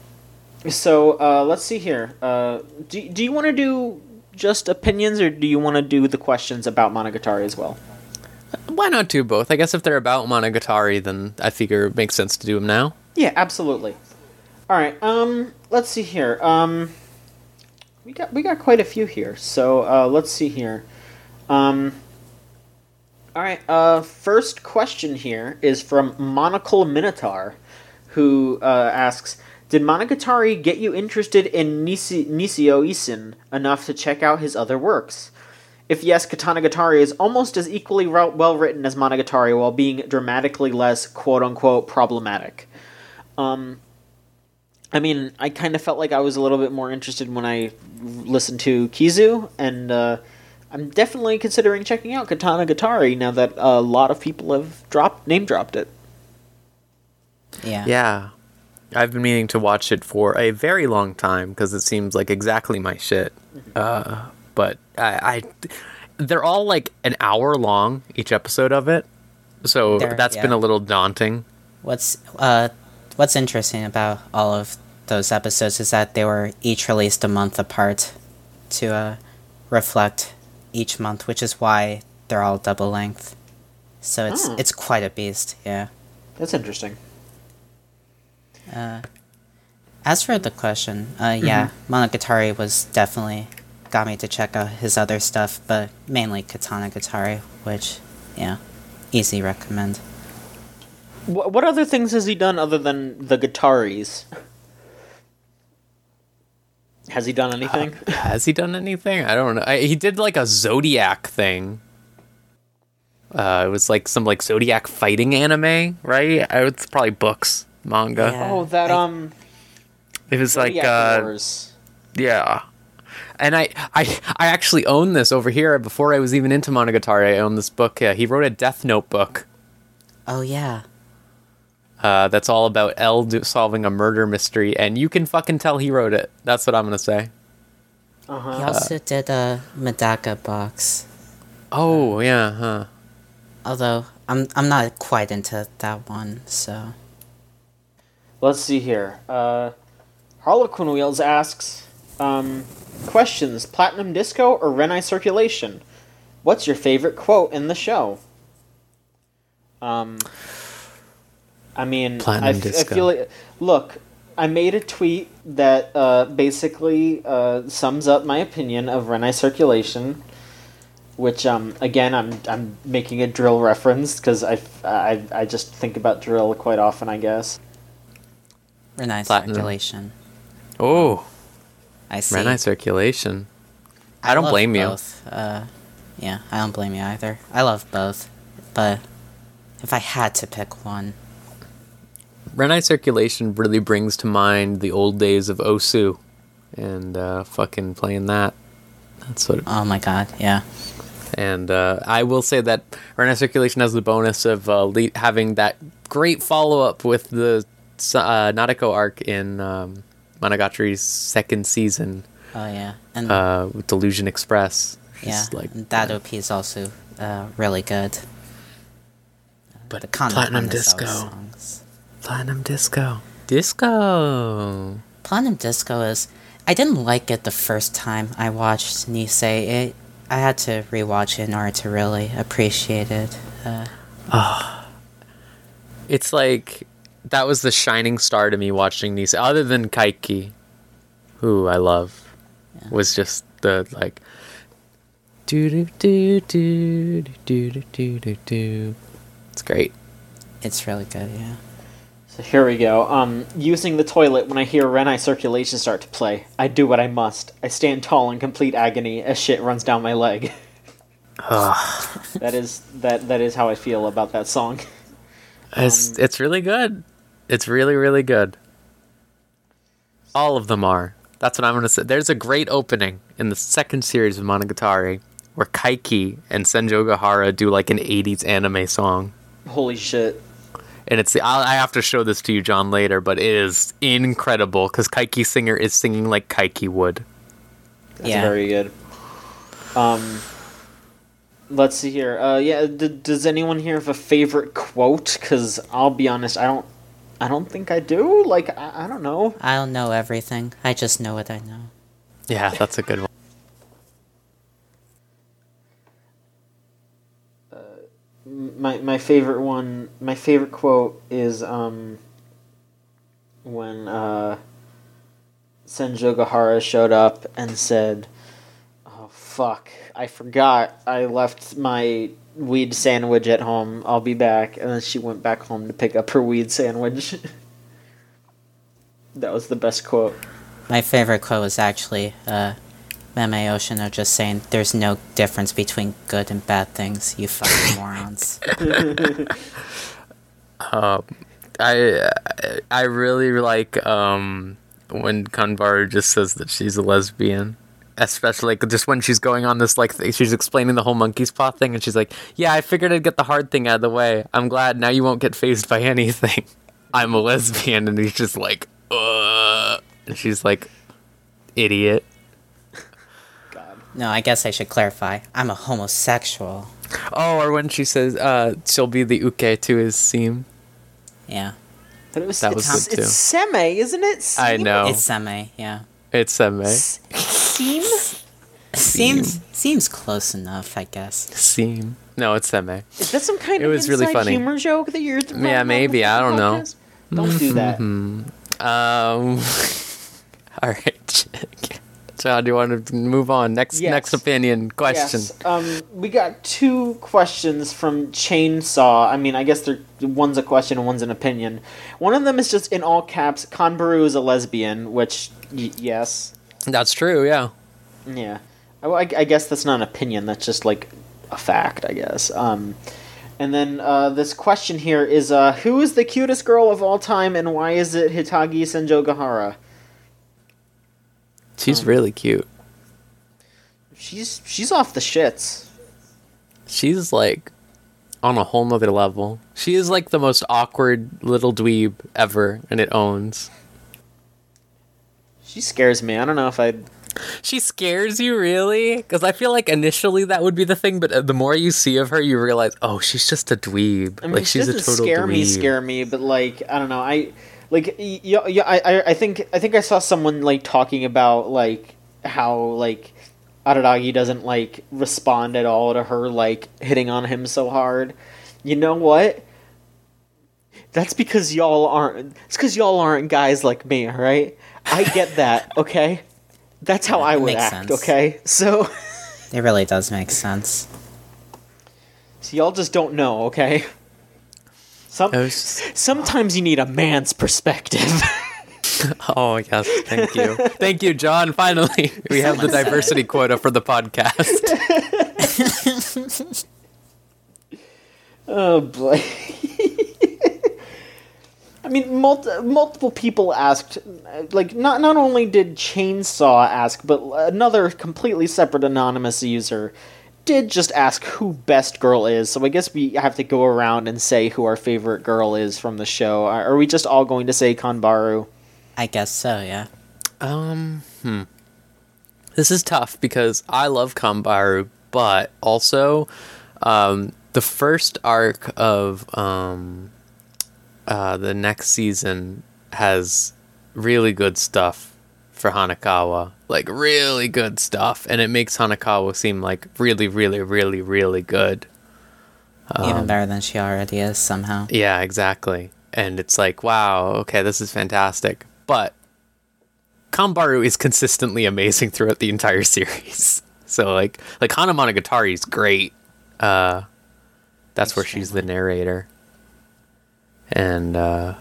Speaker 3: so uh, let's see here. Uh, do do you want to do just opinions, or do you want to do the questions about Monogatari as well?
Speaker 2: Why not do both? I guess if they're about Monogatari, then I figure it makes sense to do them now.
Speaker 3: Yeah, absolutely. All right. Um, let's see here. Um, we got we got quite a few here. So uh, let's see here. Um, all right. Uh, first question here is from Monocle Minotaur, who uh, asks, "Did Monogatari get you interested in Nisi- Nisio Isin enough to check out his other works?" If yes, Katanagatari is almost as equally well written as Monogatari while being dramatically less quote unquote problematic. Um, I mean, I kind of felt like I was a little bit more interested when I listened to Kizu, and uh, I'm definitely considering checking out Katana Gatari now that a lot of people have dropped name dropped it.
Speaker 4: Yeah.
Speaker 2: Yeah. I've been meaning to watch it for a very long time because it seems like exactly my shit. Uh, but I, I, they're all like an hour long each episode of it, so
Speaker 4: They're-
Speaker 2: that's been a little daunting.
Speaker 4: What's uh what's interesting about all of those episodes is that they were each released a month apart to uh reflect each month, which is why they're all double length. So it's
Speaker 3: Hmm.
Speaker 4: it's quite a beast, yeah.
Speaker 3: That's interesting.
Speaker 4: As for the question, uh, yeah, Monogatari was definitely got me to check out his other stuff, but mainly Katana Gatari, which, yeah, easy recommend.
Speaker 3: What, what other things has he done other than the Gataris? Has he done anything?
Speaker 2: Has he done anything? I don't know. I, he did like a Zodiac thing. Uh, it was like some like Zodiac fighting anime, right? I, it's probably books, manga.
Speaker 4: Yeah.
Speaker 3: oh, that
Speaker 4: I-
Speaker 3: um,
Speaker 2: It was like
Speaker 3: Zodiac
Speaker 2: uh,
Speaker 3: Wars.
Speaker 2: Yeah. And I, I, I actually own this over here. Before I was even into Monogatari, I own this book. Uh, he wrote a Death Note book
Speaker 4: Oh, yeah.
Speaker 2: Uh, that's all about L do- solving a murder mystery, and you can fucking tell he wrote it. That's what I'm gonna say.
Speaker 3: Uh-huh.
Speaker 4: He also did a Medaka box.
Speaker 2: Oh yeah, huh?
Speaker 4: Although I'm I'm not quite into that one, so
Speaker 3: Let's see here. Uh, Harlequin Wheels asks, um, questions: Platinum Disco or Renai Circulation? What's your favorite quote in the show? Um, I mean,
Speaker 2: Platinum
Speaker 3: I, f- I
Speaker 2: Disco.
Speaker 3: feel like look. I made a tweet that uh, basically uh, sums up my opinion of Renai Circulation, which um, again I'm I'm making a drill reference because I, I I just think about drill quite often, I guess.
Speaker 4: Renai
Speaker 2: Platinum.
Speaker 4: circulation.
Speaker 2: Oh,
Speaker 4: I see.
Speaker 2: Renai circulation. I don't
Speaker 4: love
Speaker 2: blame you.
Speaker 4: Uh, yeah, I don't blame you either. I love both, but if I had to pick one,
Speaker 2: Renai circulation really brings to mind the old days of Osu, and uh, fucking playing that. That's what.
Speaker 4: oh my god, yeah,
Speaker 2: And uh, I will say that Renai Circulation has the bonus of uh, le- having that great follow up with the uh, Nadeko arc in um, Monogatari's second season
Speaker 4: oh yeah, and
Speaker 2: uh, with Delusion Express.
Speaker 4: yeah,
Speaker 2: like,
Speaker 4: that OP is also uh, really good.
Speaker 2: but
Speaker 4: The Kana
Speaker 2: Platinum
Speaker 4: Hanazawa
Speaker 2: Disco.
Speaker 4: songs.
Speaker 2: Platinum Disco. Disco.
Speaker 4: Platinum Disco is. I didn't like it the first time I watched Nise. It. I had to rewatch it in order to really appreciate it. Uh, oh.
Speaker 2: It's like that was the shining star to me watching Nise. Other than Kaiki, who I love, yeah. was just the like. Do do do do do do do do. It's great.
Speaker 4: It's really good. Yeah.
Speaker 3: So here we go. Um, using the toilet when I hear Renai circulation start to play. I do what I must. I stand tall in complete agony as shit runs down my leg. [laughs] that is that that is how I feel about that song.
Speaker 2: It's it's really good. It's really really good. All of them are. That's what I'm gonna say. There's a great opening in the second series of Monogatari where Kaiki and Senjo Gahara do like an 80s anime song.
Speaker 3: Holy shit.
Speaker 2: And it's I'll, I have to show this to you, John, later. But it is incredible because Kaiki Singer is singing like Kaiki would.
Speaker 3: That's
Speaker 4: Yeah.
Speaker 3: very good. Um, let's see here. Uh, yeah, d- does anyone here have a favorite quote? Because I'll be honest, I don't. I don't think I do. Like, I, I don't know.
Speaker 4: I don't know everything. I just know what I know.
Speaker 2: Yeah, that's a good one.
Speaker 3: My my favorite one my favorite quote is um when uh Senjo Gahara showed up and said oh fuck I forgot. I left my weed sandwich at home. I'll be back. And then she went back home to pick up her weed sandwich. [laughs] That was the best quote.
Speaker 4: My favorite quote was actually uh, Meme are just saying, "There's no difference between good and bad things, you fucking [laughs] morons." [laughs]
Speaker 2: um, I I really like um when Kanbaru just says that she's a lesbian especially like, just when she's going on this like th- she's explaining the whole monkey's paw thing, and she's like, "Yeah, I figured I'd get the hard thing out of the way. I'm glad now you won't get phased by [laughs] anything. I'm a lesbian," and he's just like, "Uh," and she's like, "Idiot."
Speaker 3: God.
Speaker 4: No, I guess I should clarify. I'm a homosexual.
Speaker 2: Oh, or when she says, "Uh, she'll be the uke to his seam."
Speaker 4: Yeah.
Speaker 3: But it was,
Speaker 2: That
Speaker 3: it's,
Speaker 2: was good, too.
Speaker 3: it's seme, isn't it?
Speaker 2: I know.
Speaker 4: It's semi, yeah.
Speaker 2: It's seme.
Speaker 3: S- Seem?
Speaker 4: Seems seems close enough, I guess.
Speaker 2: Seam. No, it's seme.
Speaker 3: Is that some kind
Speaker 2: It
Speaker 3: of
Speaker 2: was really
Speaker 3: inside
Speaker 2: funny.
Speaker 3: humor joke that you're? running
Speaker 2: Yeah, maybe, I don't know.
Speaker 3: Don't do that.
Speaker 2: Um. [laughs] all right. John, do you want to move on? Next,
Speaker 3: Yes.
Speaker 2: next opinion question.
Speaker 3: Yes. Um, we got two questions from Chainsaw. I mean, I guess they're one's a question and one's an opinion. One of them is just in all caps. Kanbaru is a lesbian, which y- yes,
Speaker 2: That's true. Yeah.
Speaker 3: yeah. I, I I guess that's not an opinion. That's just like a fact, I guess. Um, and then uh, this question here is: uh, Who is the cutest girl of all time, and why is it Hitagi Senjogahara?
Speaker 2: She's really cute.
Speaker 3: She's she's off the shits.
Speaker 2: She's like on a whole nother level. She is like the most awkward little dweeb ever, and it owns.
Speaker 3: She scares me. I don't know if I'd
Speaker 2: She scares you, really? Because I feel like initially that would be the thing, but uh, the more you see of her, you realize, oh, she's just a dweeb.
Speaker 3: I mean,
Speaker 2: like
Speaker 3: she
Speaker 2: she's a total
Speaker 3: scare
Speaker 2: dweeb.
Speaker 3: me, scare me, but like I don't know, I like yeah, yeah, I, I, I think I think I saw someone like talking about like how like Araragi doesn't like respond at all to her like hitting on him so hard. You know what? That's because y'all aren't. It's because y'all aren't guys like me, all right? I get that, [laughs] okay? That's how
Speaker 4: Yeah,
Speaker 3: I would act,
Speaker 4: sense.
Speaker 3: okay? So,
Speaker 4: It really does make sense.
Speaker 3: so y'all just don't know, okay? Some,
Speaker 2: was
Speaker 3: sometimes you need a man's perspective. [laughs]
Speaker 2: Oh yes, thank you, thank you, John. Finally, we have the diversity quota for the podcast. [laughs]
Speaker 3: oh boy. [laughs] I mean, mul- multiple people asked, like, not not only did Chainsaw ask, but another completely separate anonymous user did just ask who best girl is. So I guess we have to go around and say who our favorite girl is from the show. Are are we just all going to say Kanbaru?
Speaker 4: I guess so, yeah.
Speaker 2: Um, hmm. This is tough because I love Kanbaru, but also, um, the first arc of um, uh, the next season has really good stuff for Hanekawa. Like really good stuff, and it makes Hanekawa seem like really, really, really, really good.
Speaker 4: Even better than she already is somehow.
Speaker 2: Yeah, exactly. And it's like, wow, okay, this is fantastic. But Kambaru is consistently amazing throughout the entire [laughs] series. So like like Hana Monogatari is great. Uh that's where she's the narrator. And uh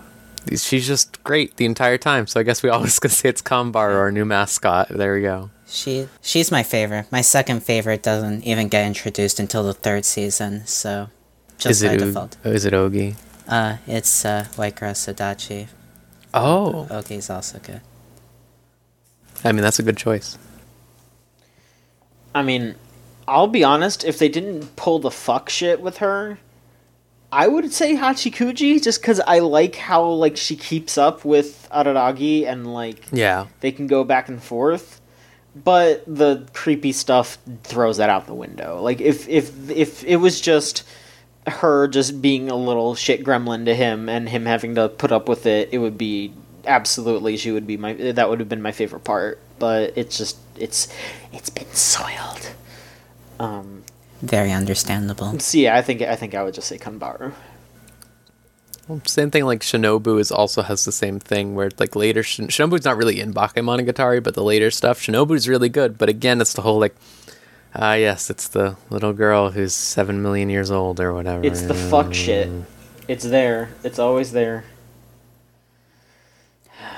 Speaker 2: she's just great the entire time. So I guess we always [laughs] gonna say it's Kambaru, our new mascot. There we go.
Speaker 4: She she's my favorite. My second favorite doesn't even get introduced until the third season, so just
Speaker 2: is
Speaker 4: by
Speaker 2: it
Speaker 4: default.
Speaker 2: Is it Ogi?
Speaker 4: Uh, it's uh, White Grass Sodachi.
Speaker 2: Oh.
Speaker 4: Ogi's also good.
Speaker 2: I mean that's a good choice.
Speaker 3: I mean, I'll be honest, if they didn't pull the fuck shit with her, I would say Hachikuji just because I like how like she keeps up with Araragi and like
Speaker 2: Yeah.
Speaker 3: they can go back and forth. But the creepy stuff throws that out the window. Like if if if it was just her just being a little shit gremlin to him and him having to put up with it, it would be absolutely she would be my that would have been my favorite part. But it's just it's it's been soiled. Um
Speaker 4: Very understandable.
Speaker 3: See, I think I think I would just say Kanbaru.
Speaker 2: Same thing like Shinobu is also has the same thing where like later Shin- Shinobu's not really in Bakemonogatari, but the later stuff Shinobu's really good. But again, it's the whole like, ah yes, it's the little girl who's seven million years old or whatever.
Speaker 3: It's the fuck shit. It's there. It's always there.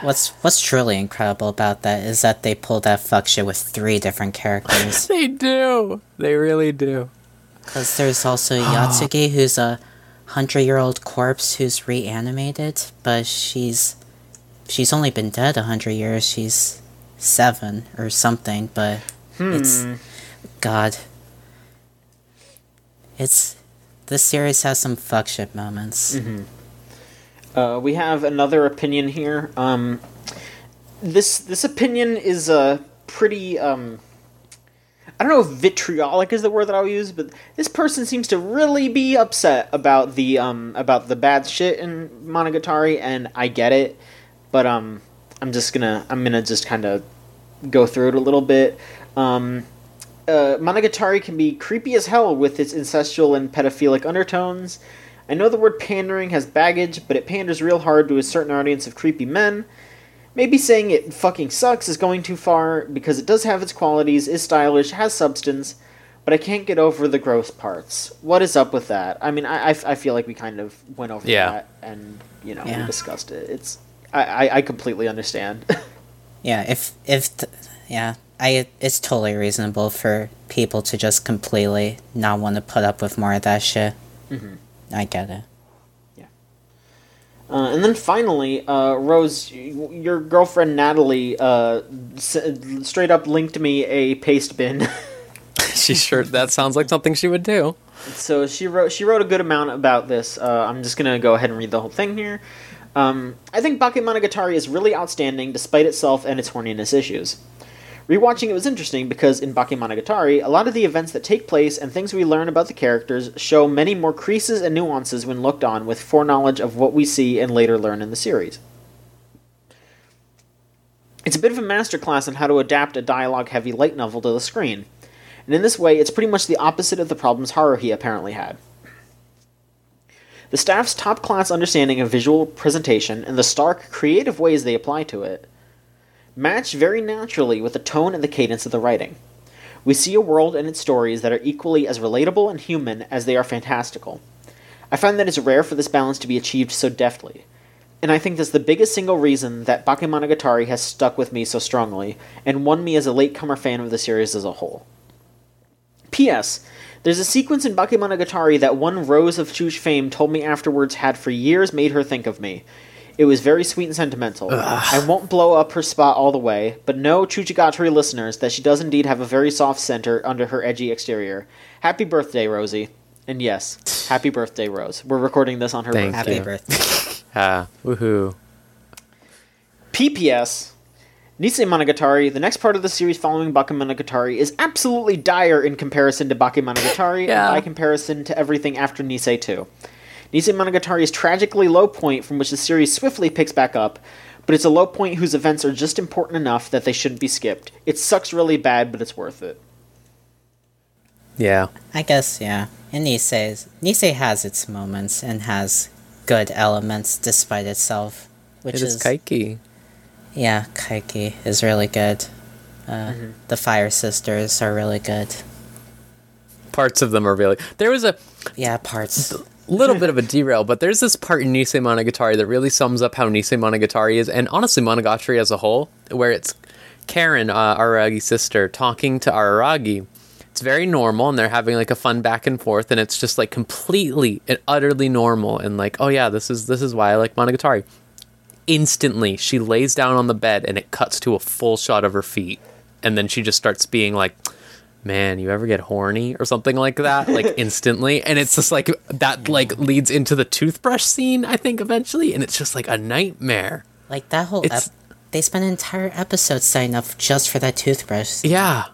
Speaker 4: What's what's truly incredible about that is that they pulled that fuck shit with three different characters. [laughs]
Speaker 2: They do. They really do.
Speaker 4: Because there's also [gasps] Yotsugi, who's a hundred-year-old corpse who's reanimated, but she's she's only been dead a hundred years. She's seven or something, but It's God. It's this series has some fuck shit moments.
Speaker 3: Uh, we have another opinion here. Um, this this opinion is uh, pretty. Um, I don't know if vitriolic is the word that I'll use, but this person seems to really be upset about the um, about the bad shit in Monogatari, and I get it, but um, I'm just gonna I'm gonna just kind of go through it a little bit. Um, uh, Monogatari can be creepy as hell with its incestual and pedophilic undertones. I know the word pandering has baggage, but it panders real hard to a certain audience of creepy men. Maybe saying it fucking sucks is going too far, because it does have its qualities, is stylish, has substance, but I can't get over the gross parts. What is up with that? I mean, I, I, I feel like we kind of went over
Speaker 2: Yeah.
Speaker 3: that, and, you know,
Speaker 4: Yeah.
Speaker 3: we discussed it. It's I, I, I completely understand. [laughs]
Speaker 4: Yeah, if if th- yeah, I it's totally reasonable for people to just completely not want to put up with more of that shit. Mm-hmm. I get it.
Speaker 3: Uh, and then finally, uh, Rose, your girlfriend Natalie uh, s- straight up linked me a paste bin. [laughs]
Speaker 2: she sure that sounds like something she would do.
Speaker 3: so she wrote she wrote a good amount about this. Uh, I'm just gonna go ahead and read the whole thing here. Um, I think Bakemonogatari is really outstanding despite itself and its horniness issues. Rewatching it was interesting because in Bakemonogatari, a lot of the events that take place and things we learn about the characters show many more creases and nuances when looked on with foreknowledge of what we see and later learn in the series. It's a bit of a masterclass on how to adapt a dialogue heavy light novel to the screen. And in this way, it's pretty much the opposite of the problems Haruhi apparently had. The staff's top class understanding of visual presentation and the stark, creative ways they apply to it match very naturally with the tone and the cadence of the writing. We see a world and its stories that are equally as relatable and human as they are fantastical. I find that it's rare for this balance to be achieved so deftly, and I think that's the biggest single reason that Bakemonogatari has stuck with me so strongly and won me as a latecomer fan of the series as a whole. P.S. There's a sequence in Bakemonogatari that one Rose of Chuch fame told me afterwards had for years made her think of me. It was very sweet and sentimental. I won't blow up her spot all the way, but know, Chuchigatari listeners, that she does indeed have a very soft center under her edgy exterior. Happy birthday, Rosie. And yes, happy birthday, Rose. We're recording this on her
Speaker 2: Thank
Speaker 3: birthday.
Speaker 4: Happy birthday. [laughs]
Speaker 2: Ah, woohoo.
Speaker 3: PPS. Nisemonogatari, the next part of the series following Bakemonogatari, is absolutely dire in comparison to Bakemonogatari
Speaker 2: Yeah.
Speaker 3: and by comparison to everything after Nisei 2. Nisemonogatari's tragically low point from which the series swiftly picks back up, but it's a low point whose events are just important enough that they shouldn't be skipped. It sucks really bad, but it's worth it.
Speaker 2: Yeah.
Speaker 4: I guess yeah. And Nisei's Nisei has its moments and has good elements despite itself, which
Speaker 2: It is
Speaker 4: is
Speaker 2: Kaiki.
Speaker 4: yeah. Kaiki is really good. Uh,
Speaker 2: Mm-hmm.
Speaker 4: The Fire Sisters are really good.
Speaker 2: Parts of them are really. There was a
Speaker 4: Yeah, parts.
Speaker 2: Little bit of a [laughs] derail, but there's this part in Nisemonogatari that really sums up how Nisemonogatari is, and honestly Monogatari as a whole, where it's Karen, uh, Araragi's sister, talking to Araragi. It's very normal, and they're having like a fun back and forth, and it's just like completely and utterly normal, and like, oh yeah, this is this is why I like Monogatari. Instantly, she lays down on the bed, and it cuts to a full shot of her feet, and then she just starts being like, man, you ever get horny or something like that, like [laughs] instantly, and it's just like that like leads into the toothbrush scene, I think eventually, and it's just like a nightmare.
Speaker 4: Like that whole ep- they spent an entire episode setting up just for that toothbrush.
Speaker 2: Yeah.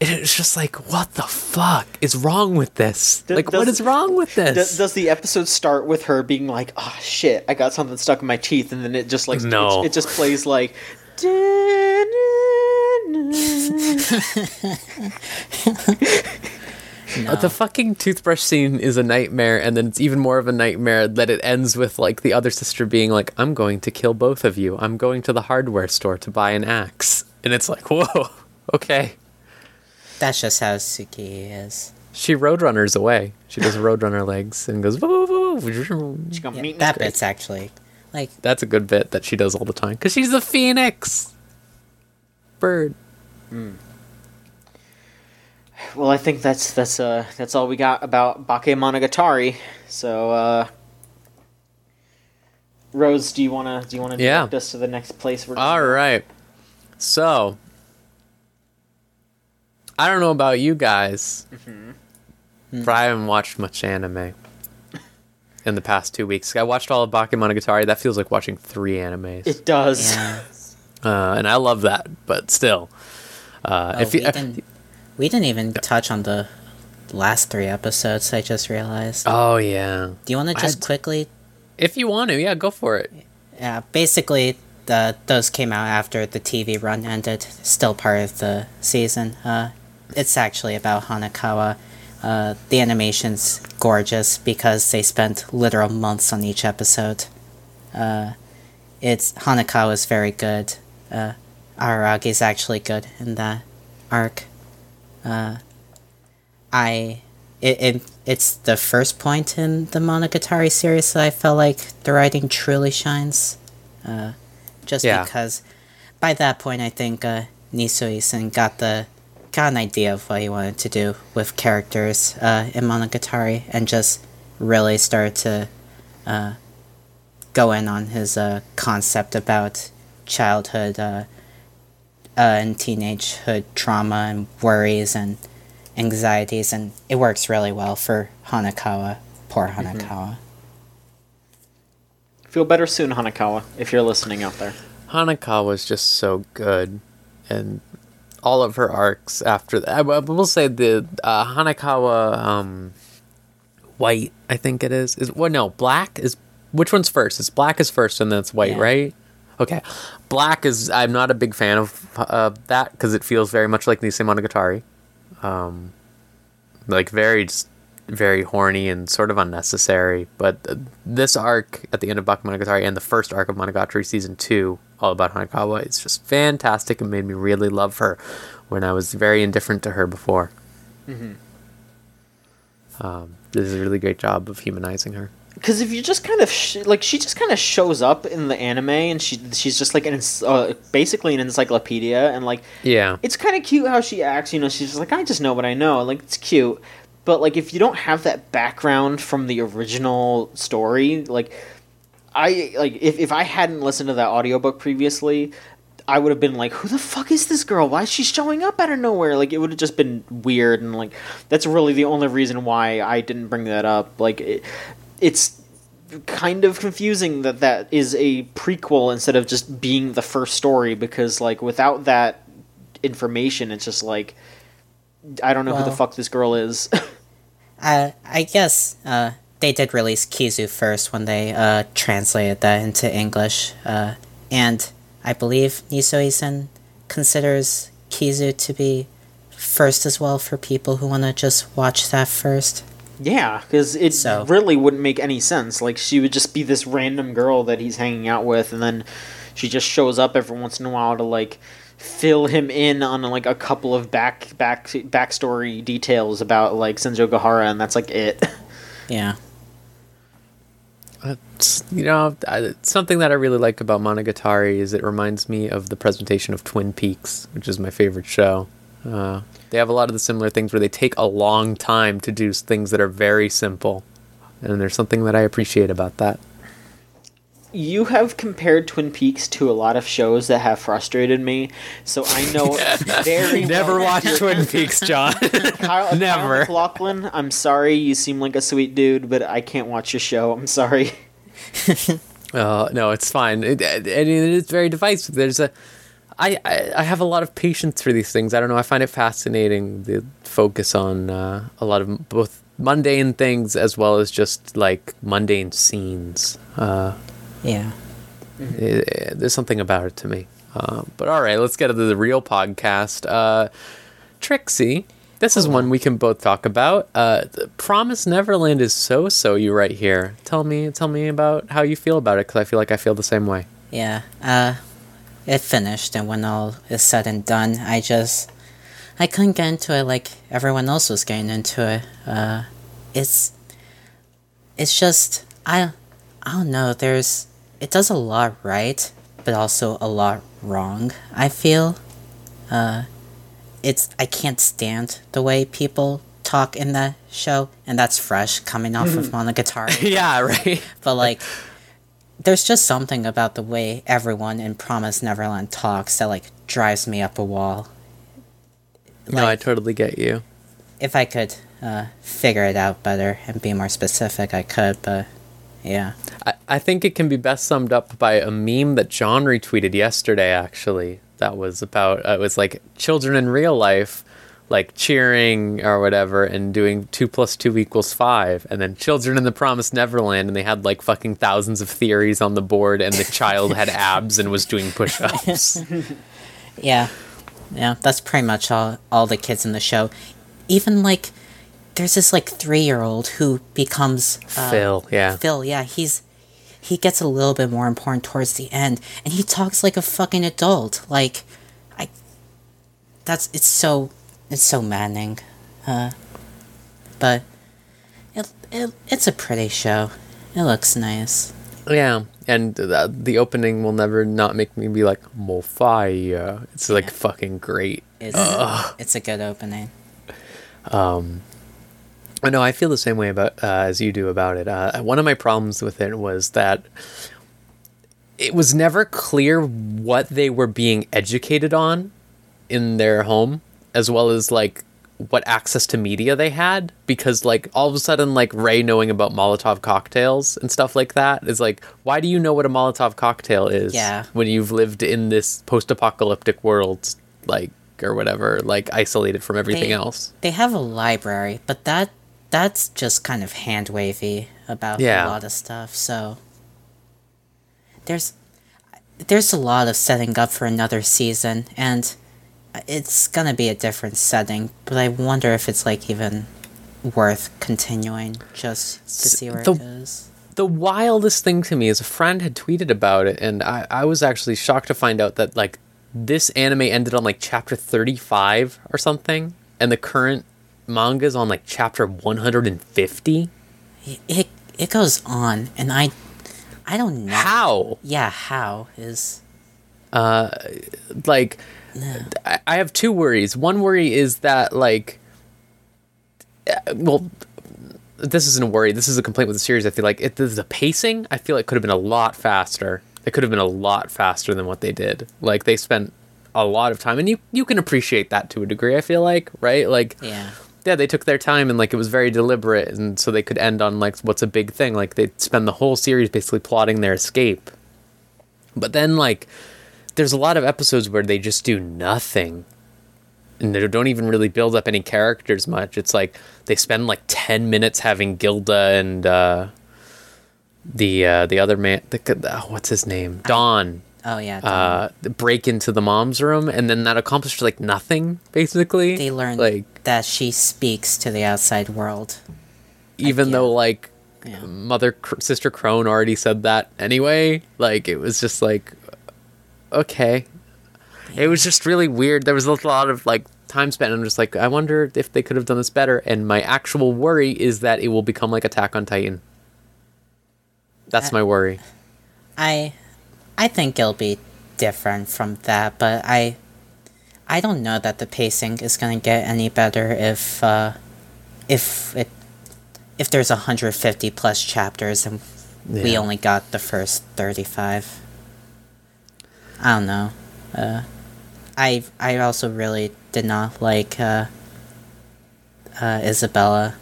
Speaker 2: And it's just like, what the fuck is wrong with this?
Speaker 3: Th-
Speaker 2: like, what
Speaker 3: does-
Speaker 2: is wrong with this?
Speaker 3: Does, does the episode start with her being like, "Oh shit, I got something stuck in my teeth," and then it just like
Speaker 2: No.
Speaker 3: it, it just plays like. [laughs]
Speaker 2: Uh, [laughs] The fucking toothbrush scene is a nightmare, and then it's even more of a nightmare that it ends with like the other sister being like, "I'm going to kill both of you. I'm going to the hardware store to buy an axe," and it's like, whoa, [laughs] okay.
Speaker 4: That's just how Suki is.
Speaker 2: She roadrunners away. She does [laughs] roadrunner legs and goes. "Woo, woo, woo."
Speaker 3: She
Speaker 4: Yeah,
Speaker 3: meat
Speaker 4: that
Speaker 3: his-
Speaker 4: bit's actually like
Speaker 2: That's a good bit that she does all the time because she's a phoenix bird.
Speaker 3: Well, I think that's that's uh that's all we got about Bakemonogatari. So, uh, Rose, do you wanna do you wanna
Speaker 2: Yeah.
Speaker 3: direct us to the next place? We're
Speaker 2: All right. So, I don't know about you guys, but I haven't watched much anime in the past two weeks. I watched all of Bakemonogatari. That feels like watching three animes,
Speaker 3: It does.
Speaker 4: Yeah.
Speaker 2: uh, and I love that. But still, uh,
Speaker 4: Oh,
Speaker 2: if you,
Speaker 4: we, didn't, we didn't even touch on the last three episodes. I just realized.
Speaker 2: oh yeah,
Speaker 4: Do you want to just
Speaker 2: I'd-
Speaker 4: quickly?
Speaker 2: if you want to, yeah, go for it.
Speaker 4: Yeah, basically, the those came out after the TV run ended. Still part of the season. Uh, it's actually about Hanekawa. Uh, the animation's gorgeous because they spent literal months on each episode. Uh, it's Hanekawa's very good. Uh, Aragi's actually good in that arc. Uh, I it, it it's the first point in the Monogatari series that I felt like the writing truly shines. Uh, just
Speaker 2: Yeah.
Speaker 4: because by that point I think uh, Nisio-san got the got an idea of what he wanted to do with characters uh, in Monogatari and just really started to uh, go in on his uh, concept about childhood uh, and teenagehood trauma and worries and anxieties, and it works really well for Hanekawa. Poor Hanekawa.
Speaker 3: Feel better soon, Hanekawa, if you're listening out there.
Speaker 2: Hanekawa was just so good, and all of her arcs after that. I, I will say the uh, Hanekawa um, white, I think it is. Is well, no, black is. Which one's first? It's black is first, and then it's white,
Speaker 4: Yeah.
Speaker 2: right? Okay, black is. I'm not a big fan of uh, that because it feels very much like Nisemonogatari, um, like very just very horny and sort of unnecessary. But this arc at the end of Bakemonogatari and the first arc of Monogatari season two, all about Hanekawa, is just fantastic and made me really love her when I was very indifferent to her before. Um, this is a really great job of humanizing her.
Speaker 3: Because if you just kind of sh- like, she just kind of shows up in the anime, and she she's just like an uh, basically an encyclopedia, and like
Speaker 2: Yeah.
Speaker 3: it's kind of cute how she acts. You know, she's just like, I just know what I know. Like it's cute, but like if you don't have that background from the original story, like I like if if I hadn't listened to that audiobook previously. I would have been like, "Who the fuck is this girl? Why is she showing up out of nowhere?" Like it would have just been weird, and like that's really the only reason why I didn't bring that up. Like it, it's kind of confusing that that is a prequel instead of just being the first story because like without that information it's just like I don't know who the fuck this girl is. [laughs]
Speaker 4: Uh, I guess uh, they did release Kizu first when they uh, translated that into English, uh, and I believe Nisio-san considers Kizu to be first as well for people who want to just watch that first.
Speaker 3: Yeah, because it
Speaker 4: So-
Speaker 3: really wouldn't make any sense. Like she would just be this random girl that he's hanging out with, and then she just shows up every once in a while to like fill him in on like a couple of back back backstory details about like Senjo Gahara, and that's like it. [laughs]
Speaker 4: Yeah.
Speaker 2: It's, you know, I- something that I really like about Monogatari is it reminds me of the presentation of Twin Peaks, which is my favorite show. Uh, they have a lot of the similar things where they take a long time to do things that are very simple, and there's something that I appreciate about that.
Speaker 3: you have compared Twin Peaks to a lot of shows that have frustrated me, so I know [laughs] very [laughs]
Speaker 2: Never
Speaker 3: well
Speaker 2: watched Twin Peaks, John. [laughs]
Speaker 3: Kyle,
Speaker 2: Never.
Speaker 3: Kyle MacLachlan, I'm sorry. You seem like a sweet dude, but I can't watch your show. I'm sorry.
Speaker 2: Uh, no, it's fine. It, it, it is very divisive. There's a, I, I, I have a lot of patience for these things. I don't know. I find it fascinating the focus on uh, a lot of both mundane things as well as just like mundane scenes. Uh,
Speaker 4: Yeah.
Speaker 2: it- it- there's something about it to me. Uh, but all right, let's get into the real podcast. Uh, Trixie, this is one we can both talk about. Uh, Promise Neverland is so so. You right here. Tell me, tell me about how you feel about it because I feel like I feel the same way.
Speaker 4: Yeah. It finished, and when all is said and done, I just I couldn't get into it like everyone else was getting into it. Uh, it's it's just I I don't know. There's it does a lot right, but also a lot wrong. I feel. Uh, it's I can't stand the way people talk in that show, and that's fresh coming off of Monogatari. [laughs]
Speaker 2: yeah, right.
Speaker 4: But like, there's just something about the way everyone in Promise Neverland talks that like drives me up a wall.
Speaker 2: no, I totally get you.
Speaker 4: if I could uh, figure it out better and be more specific, I could. But yeah,
Speaker 2: I, I think it can be best summed up by a meme that John retweeted yesterday, actually. That was about, uh, it was like children in real life, like cheering or whatever, and doing two plus two equals five. And then children in the promised Neverland, and they had like fucking thousands of theories on the board, and the child had [laughs] abs and was doing push ups. [laughs]
Speaker 4: yeah, yeah. That's pretty much all all the kids in the show. Even like, there's this like three year old who becomes uh,
Speaker 2: Phil, yeah.
Speaker 4: Phil, yeah, he's he gets a little bit more important towards the end, and he talks like a fucking adult. Like, I that's it's so it's so maddening, uh, but it, it it's a pretty show. It looks nice.
Speaker 2: Yeah, and the, the opening will never not make me be like, Mofaya. It's like fucking great.
Speaker 4: It's it's a good opening.
Speaker 2: Um, I know I feel the same way about uh, as you do about it. Uh, one of my problems with it was that it was never clear what they were being educated on in their home, as well as like what access to media they had. Because like all of a sudden, like Ray knowing about Molotov cocktails and stuff like that is like, why do you know what a Molotov cocktail is?
Speaker 4: Yeah.
Speaker 2: When you've lived in this post-apocalyptic world, like or whatever, like isolated from everything
Speaker 4: They-
Speaker 2: else.
Speaker 4: They have a library, but that that's just kind of hand wavy about
Speaker 2: Yeah.
Speaker 4: a lot of stuff. So there's there's a lot of setting up for another season, and it's gonna be a different setting. But I wonder if it's like even worth continuing just to see where
Speaker 2: the-
Speaker 4: it goes.
Speaker 2: the wildest thing to me is a friend had tweeted about it and I, I was actually shocked to find out that like this anime ended on like chapter 35 or something and the current manga is on like chapter 150
Speaker 4: It, it it goes on, and I I don't know
Speaker 2: how
Speaker 4: Yeah, how is Uh,
Speaker 2: like I, I have two worries. One worry is that like uh, well this isn't a worry. This is a complaint with the series i feel like. It the, the pacing i feel like could have been a lot faster. It could have been a lot faster than what they did. Like they spent a lot of time and you you can appreciate that to a degree i feel like right? Like
Speaker 4: yeah.
Speaker 2: yeah they took their time and like it was very deliberate and so they could end on like what's a big thing. Like they spend the whole series basically plotting their escape. But then like there's a lot of episodes where they just do nothing and they don't even really build up any characters much it's like they spend like 10 minutes having gilda and uh the uh the other man the, uh, what's his name don
Speaker 4: Oh yeah.
Speaker 2: uh break into the mom's room and then that accomplished like nothing basically
Speaker 4: they learn
Speaker 2: like
Speaker 4: that she speaks to the outside world.
Speaker 2: even
Speaker 4: yeah.
Speaker 2: though like
Speaker 4: Yeah.
Speaker 2: mother Cr- sister Krone already said that anyway like it was just like okay. It was just really weird. There was a lot of like time spent i'm just like i wonder if they could have done this better and my actual worry is that it will become like attack on titan. That's
Speaker 4: Uh,
Speaker 2: my worry.
Speaker 4: I I think it'll be different from that, but I I don't know that the pacing is gonna get any better if uh, if it if there's 150 plus chapters and we only got the first 35. I don't know. Uh, I I also really did not like uh, uh, Isabella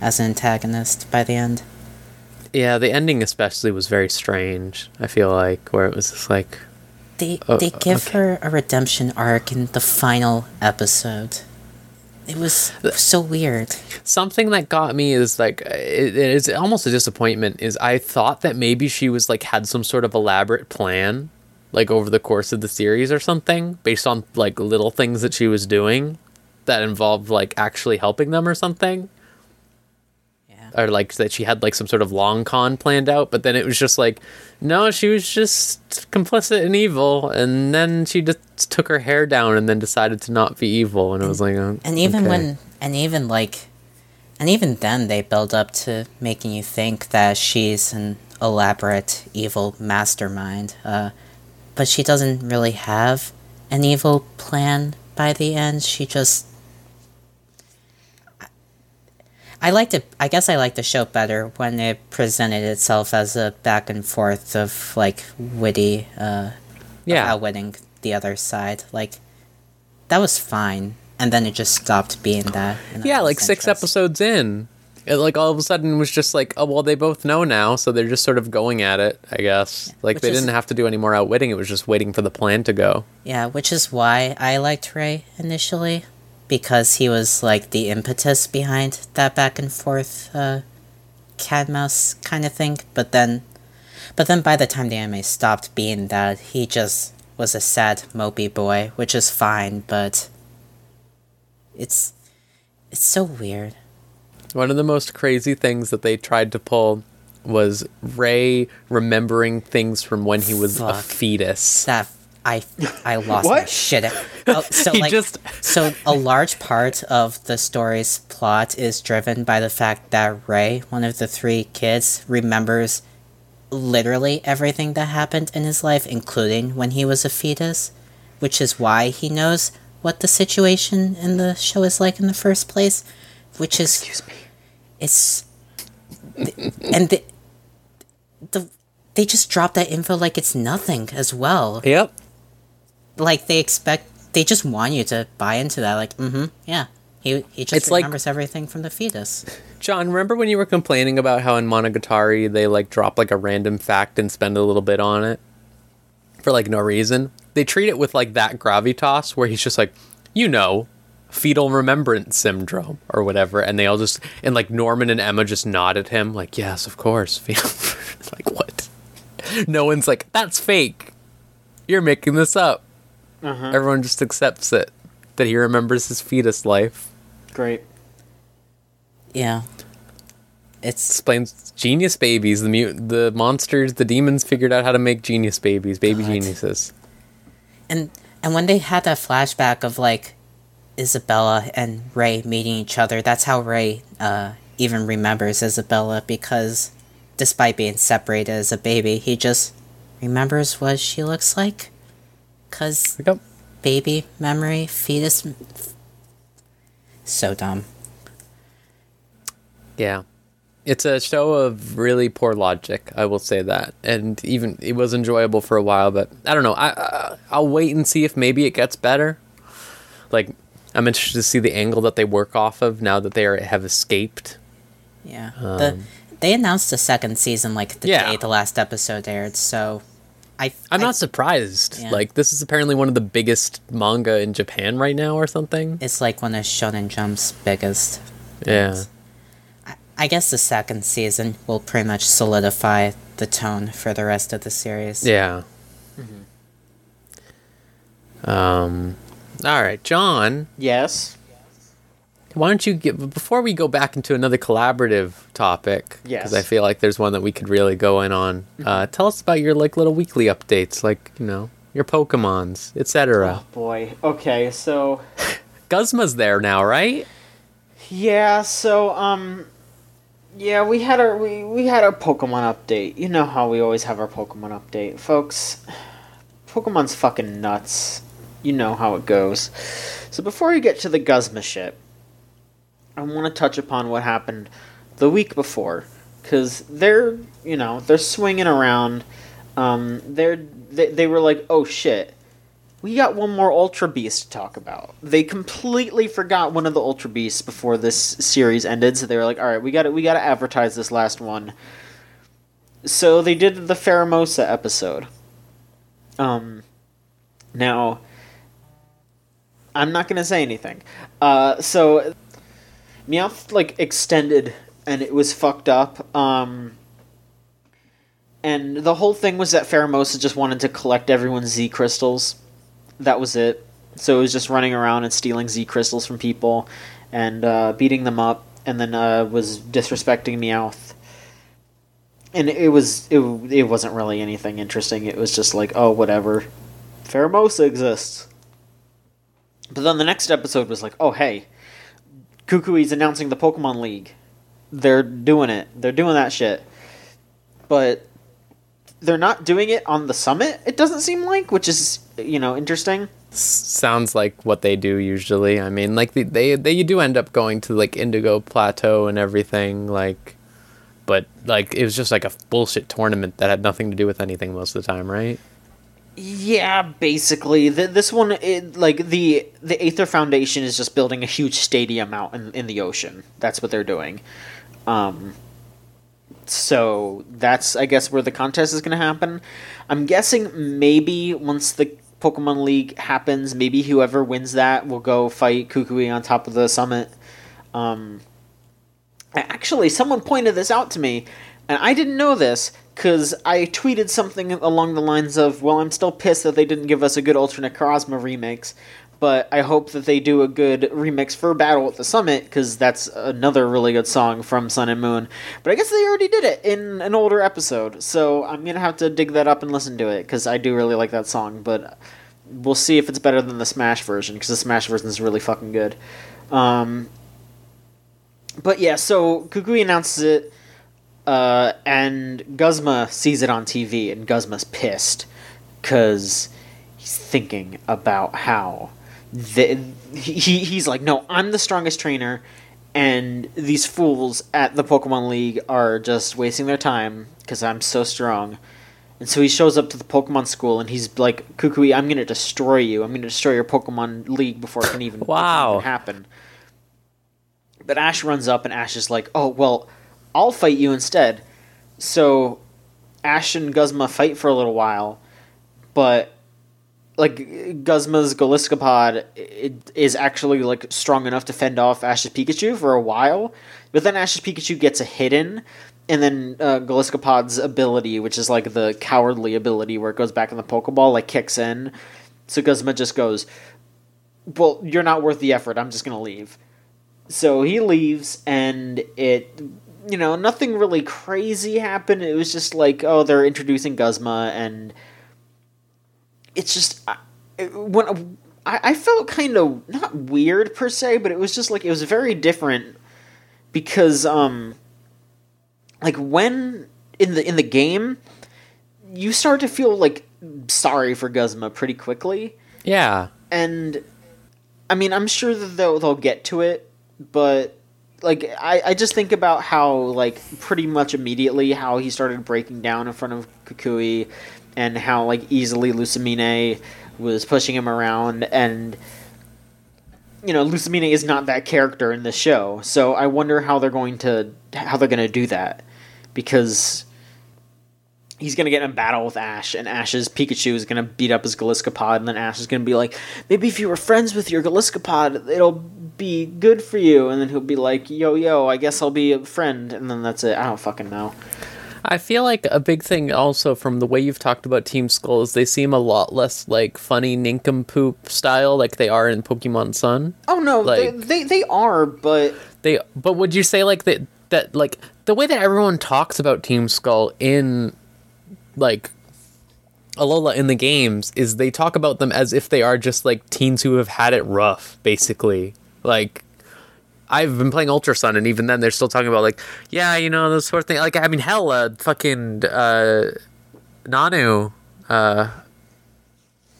Speaker 4: as an antagonist by the end.
Speaker 2: yeah the ending especially was very strange i feel like where it was just like
Speaker 4: They
Speaker 2: Oh,
Speaker 4: they give
Speaker 2: okay.
Speaker 4: her a redemption arc in the final episode. It was so weird.
Speaker 2: something that got me is like it, it is almost a disappointment is i thought that maybe she was like had some sort of elaborate plan like over the course of the series or something based on like little things that she was doing that involved like actually helping them or something
Speaker 4: Yeah.
Speaker 2: or like that she had like some sort of long con planned out but then it was just like no she was just complicit in evil and then she just took her hair down and then decided to not be evil and it was like oh,
Speaker 4: And even
Speaker 2: okay.
Speaker 4: when and even like and even then they build up to making you think that she's an elaborate evil mastermind. Uh, but she doesn't really have an evil plan by the end. She just I liked it. I guess I liked the show better when it presented itself as a back and forth of like witty, uh,
Speaker 2: yeah
Speaker 4: outwitting the other side. Like that was fine. and then it just stopped being that. that
Speaker 2: Yeah, like six episodes in. It like all of a sudden was just like, oh well, they both know now, so they're just sort of going at it, I guess. Like they
Speaker 4: is-
Speaker 2: didn't have to do any more outwitting; it was just waiting for the plan to go.
Speaker 4: Yeah, which is why I liked Ray initially, because he was like the impetus behind that back and forth uh, cat mouse kind of thing. But then, but then by the time the anime stopped being that, he just was a sad mopey boy, which is fine. But it's it's so weird.
Speaker 2: One of the most crazy things that they tried to pull was Ray remembering things from when he was a fetus.
Speaker 4: that I I lost my shit. [laughs] Oh, so
Speaker 2: He
Speaker 4: like
Speaker 2: just-
Speaker 4: so a large part of the story's plot is driven by the fact that Ray, one of the three kids, remembers literally everything that happened in his life, including when he was a fetus, which is why he knows what the situation in the show is like in the first place, which is
Speaker 3: Excuse me.
Speaker 4: It's and the, the they just drop that info like it's nothing as well.
Speaker 2: Yep.
Speaker 4: like they expect they just want you to buy into that like mm-hmm yeah. He, he just
Speaker 2: It's like-
Speaker 4: remembers everything from the fetus.
Speaker 2: John, remember when you were complaining about how in Monogatari they like drop like a random fact and spend a little bit on it? For like no reason? They treat it with like that gravitas where he's just like, you know, fetal remembrance syndrome or whatever, and they all just and like Norman and Emma just nod at him like, yes, of course, [laughs] like what? No one's like, that's fake. You're making this up. Uh-huh. Everyone just accepts it that he remembers his fetus life.
Speaker 3: Great.
Speaker 4: yeah it's
Speaker 2: explains genius babies. The mut- the monsters, the demons figured out how to make genius babies, baby
Speaker 4: God.
Speaker 2: geniuses.
Speaker 4: and and when they had that flashback of like isabella and ray meeting each other that's how ray uh even remembers isabella because despite being separated as a baby he just remembers what she looks like because baby memory fetus so dumb
Speaker 2: yeah, it's a show of really poor logic. I will say that, and even it was enjoyable for a while, but I don't know. I, I I'll wait and see if maybe it gets better. Like I'm interested to see the angle that they work off of now that they are, have escaped.
Speaker 4: Yeah. the they announced the second season like the
Speaker 2: Um, Yeah.
Speaker 4: day the last episode aired, so I
Speaker 2: I'm
Speaker 4: I-
Speaker 2: not surprised.
Speaker 4: Yeah.
Speaker 2: Like this is apparently one of the biggest manga in Japan right now, or something.
Speaker 4: it's like one of Shonen Jump's biggest.
Speaker 2: Yeah.
Speaker 4: I guess the second season will pretty much solidify the tone for the rest of the series.
Speaker 2: Yeah. Um. All right, John.
Speaker 3: Yes.
Speaker 2: Why don't you give before we go back into another collaborative topic?
Speaker 3: Yes.
Speaker 2: Because I feel like there's one that we could really go in on. Uh, tell us about your like little weekly updates, like you know your Pokemons, etc.
Speaker 3: Oh boy. Okay, so [laughs]
Speaker 2: Guzma's there now, right?
Speaker 3: yeah, so um yeah, we had our we, we had our Pokemon update. You know how we always have our Pokemon update. Folks, [sighs] Pokemon's fucking nuts. You know how it goes. So before we get to the Guzma shit, I want to touch upon what happened the week before cuz they're, you know, they're swinging around um they're they, they were like, "Oh shit. We got one more Ultra Beast to talk about. They completely forgot one of the Ultra Beasts before this series ended, so they were like, "All right, we got we got to advertise this last one." So they did the Pheromosa episode. Um, now, I'm not gonna say anything. Uh, so Meowth like extended, and it was fucked up. Um, and the whole thing was that Pheromosa just wanted to collect everyone's Z crystals that was it. So it was just running around and stealing Z crystals from people and uh, beating them up, and then uh, was disrespecting Meowth. And it was it, it wasn't really anything interesting. It was just like, oh, whatever. Pheromosa exists. But then the next episode was like, oh, hey, Kukui's announcing the Pokemon League. They're doing it. They're doing that shit. But they're not doing it on the summit, it doesn't seem like, which is, you know, interesting.
Speaker 2: Sounds like what they do usually. I mean, like they, they they do end up going to like Indigo Plateau and everything, like, but like it was just like a bullshit tournament that had nothing to do with anything most of the time, right?
Speaker 3: Yeah, basically. The, this one, it, like the the Aether Foundation, is just building a huge stadium out in, in the ocean. That's what they're doing. Um, so that's I guess where the contest is going to happen. I'm guessing maybe once the Pokemon League happens, maybe whoever wins that will go fight Kukui on top of the summit. Um, actually, someone pointed this out to me, and I didn't know this because I tweeted something along the lines of, "Well, I'm still pissed that they didn't give us a good alternate Cosmo remix." But I hope that they do a good remix for Battle at the Summit because that's another really good song from Sun and Moon. But I guess they already did it in an older episode, so I'm gonna have to dig that up and listen to it because I do really like that song. But we'll see if it's better than the Smash version because the Smash version is really fucking good. Um, but yeah, so Kukui announces it, uh, and Guzma sees it on TV, and Guzma's pissed because he's thinking about how the, he he's like, no, I'm the strongest trainer, and these fools at the Pokemon League are just wasting their time because I'm so strong. And so he shows up to the Pokemon school and he's like, Kukui, I'm going to destroy you. I'm going to destroy your Pokemon League before it can even,
Speaker 2: Wow.
Speaker 3: even happen. But Ash runs up and Ash is like, oh, well, I'll fight you instead. So Ash and Guzma fight for a little while, but like Guzma's Golisopod it is actually like strong enough to fend off Ash's Pikachu for a while, but then Ash's Pikachu gets a hidden, and then uh, Golisopod's ability, which is like the cowardly ability where it goes back in the Pokeball, like kicks in. So Guzma just goes, "Well, you're not worth the effort. I'm just gonna leave." So he leaves, and it, you know, nothing really crazy happened. It was just like, oh, they're introducing Guzma, and it's just I- when I, I felt kind of not weird per se, but it was just like it was very different because um, like when in the in the game, you start to feel like sorry for Guzma pretty quickly
Speaker 2: Yeah.
Speaker 3: and I mean, I'm sure that they'll they'll get to it, but like I, I just think about how like pretty much immediately how he started breaking down in front of Kukui, and how like easily Lusamine was pushing him around, and you know Lusamine is not that character in the show, so I wonder how they're going to how they're going to do that because he's gonna get in a battle with Ash, and Ash's Pikachu is gonna beat up his Golisopod, and then Ash is gonna be like, maybe if you were friends with your Golisopod, it'll be good for you, and then he'll be like, yo yo, I guess I'll be a friend, and then that's it. I don't fucking know.
Speaker 2: I feel like a big thing also from the way you've talked about Team Skull is they seem a lot less like funny nincompoop style like they are in Pokemon Sun.
Speaker 3: Oh no, they,
Speaker 2: Like-
Speaker 3: they they are, but
Speaker 2: They but would you say like that that like the way that everyone talks about Team Skull in like Alola in the games is they talk about them as if they are just like teens who have had it rough, basically. Like I've been playing Ultra Sun, and even then they're still talking about like, yeah, you know, those sort of things. Like, I mean, hell, uh, fucking uh, Nanu, uh,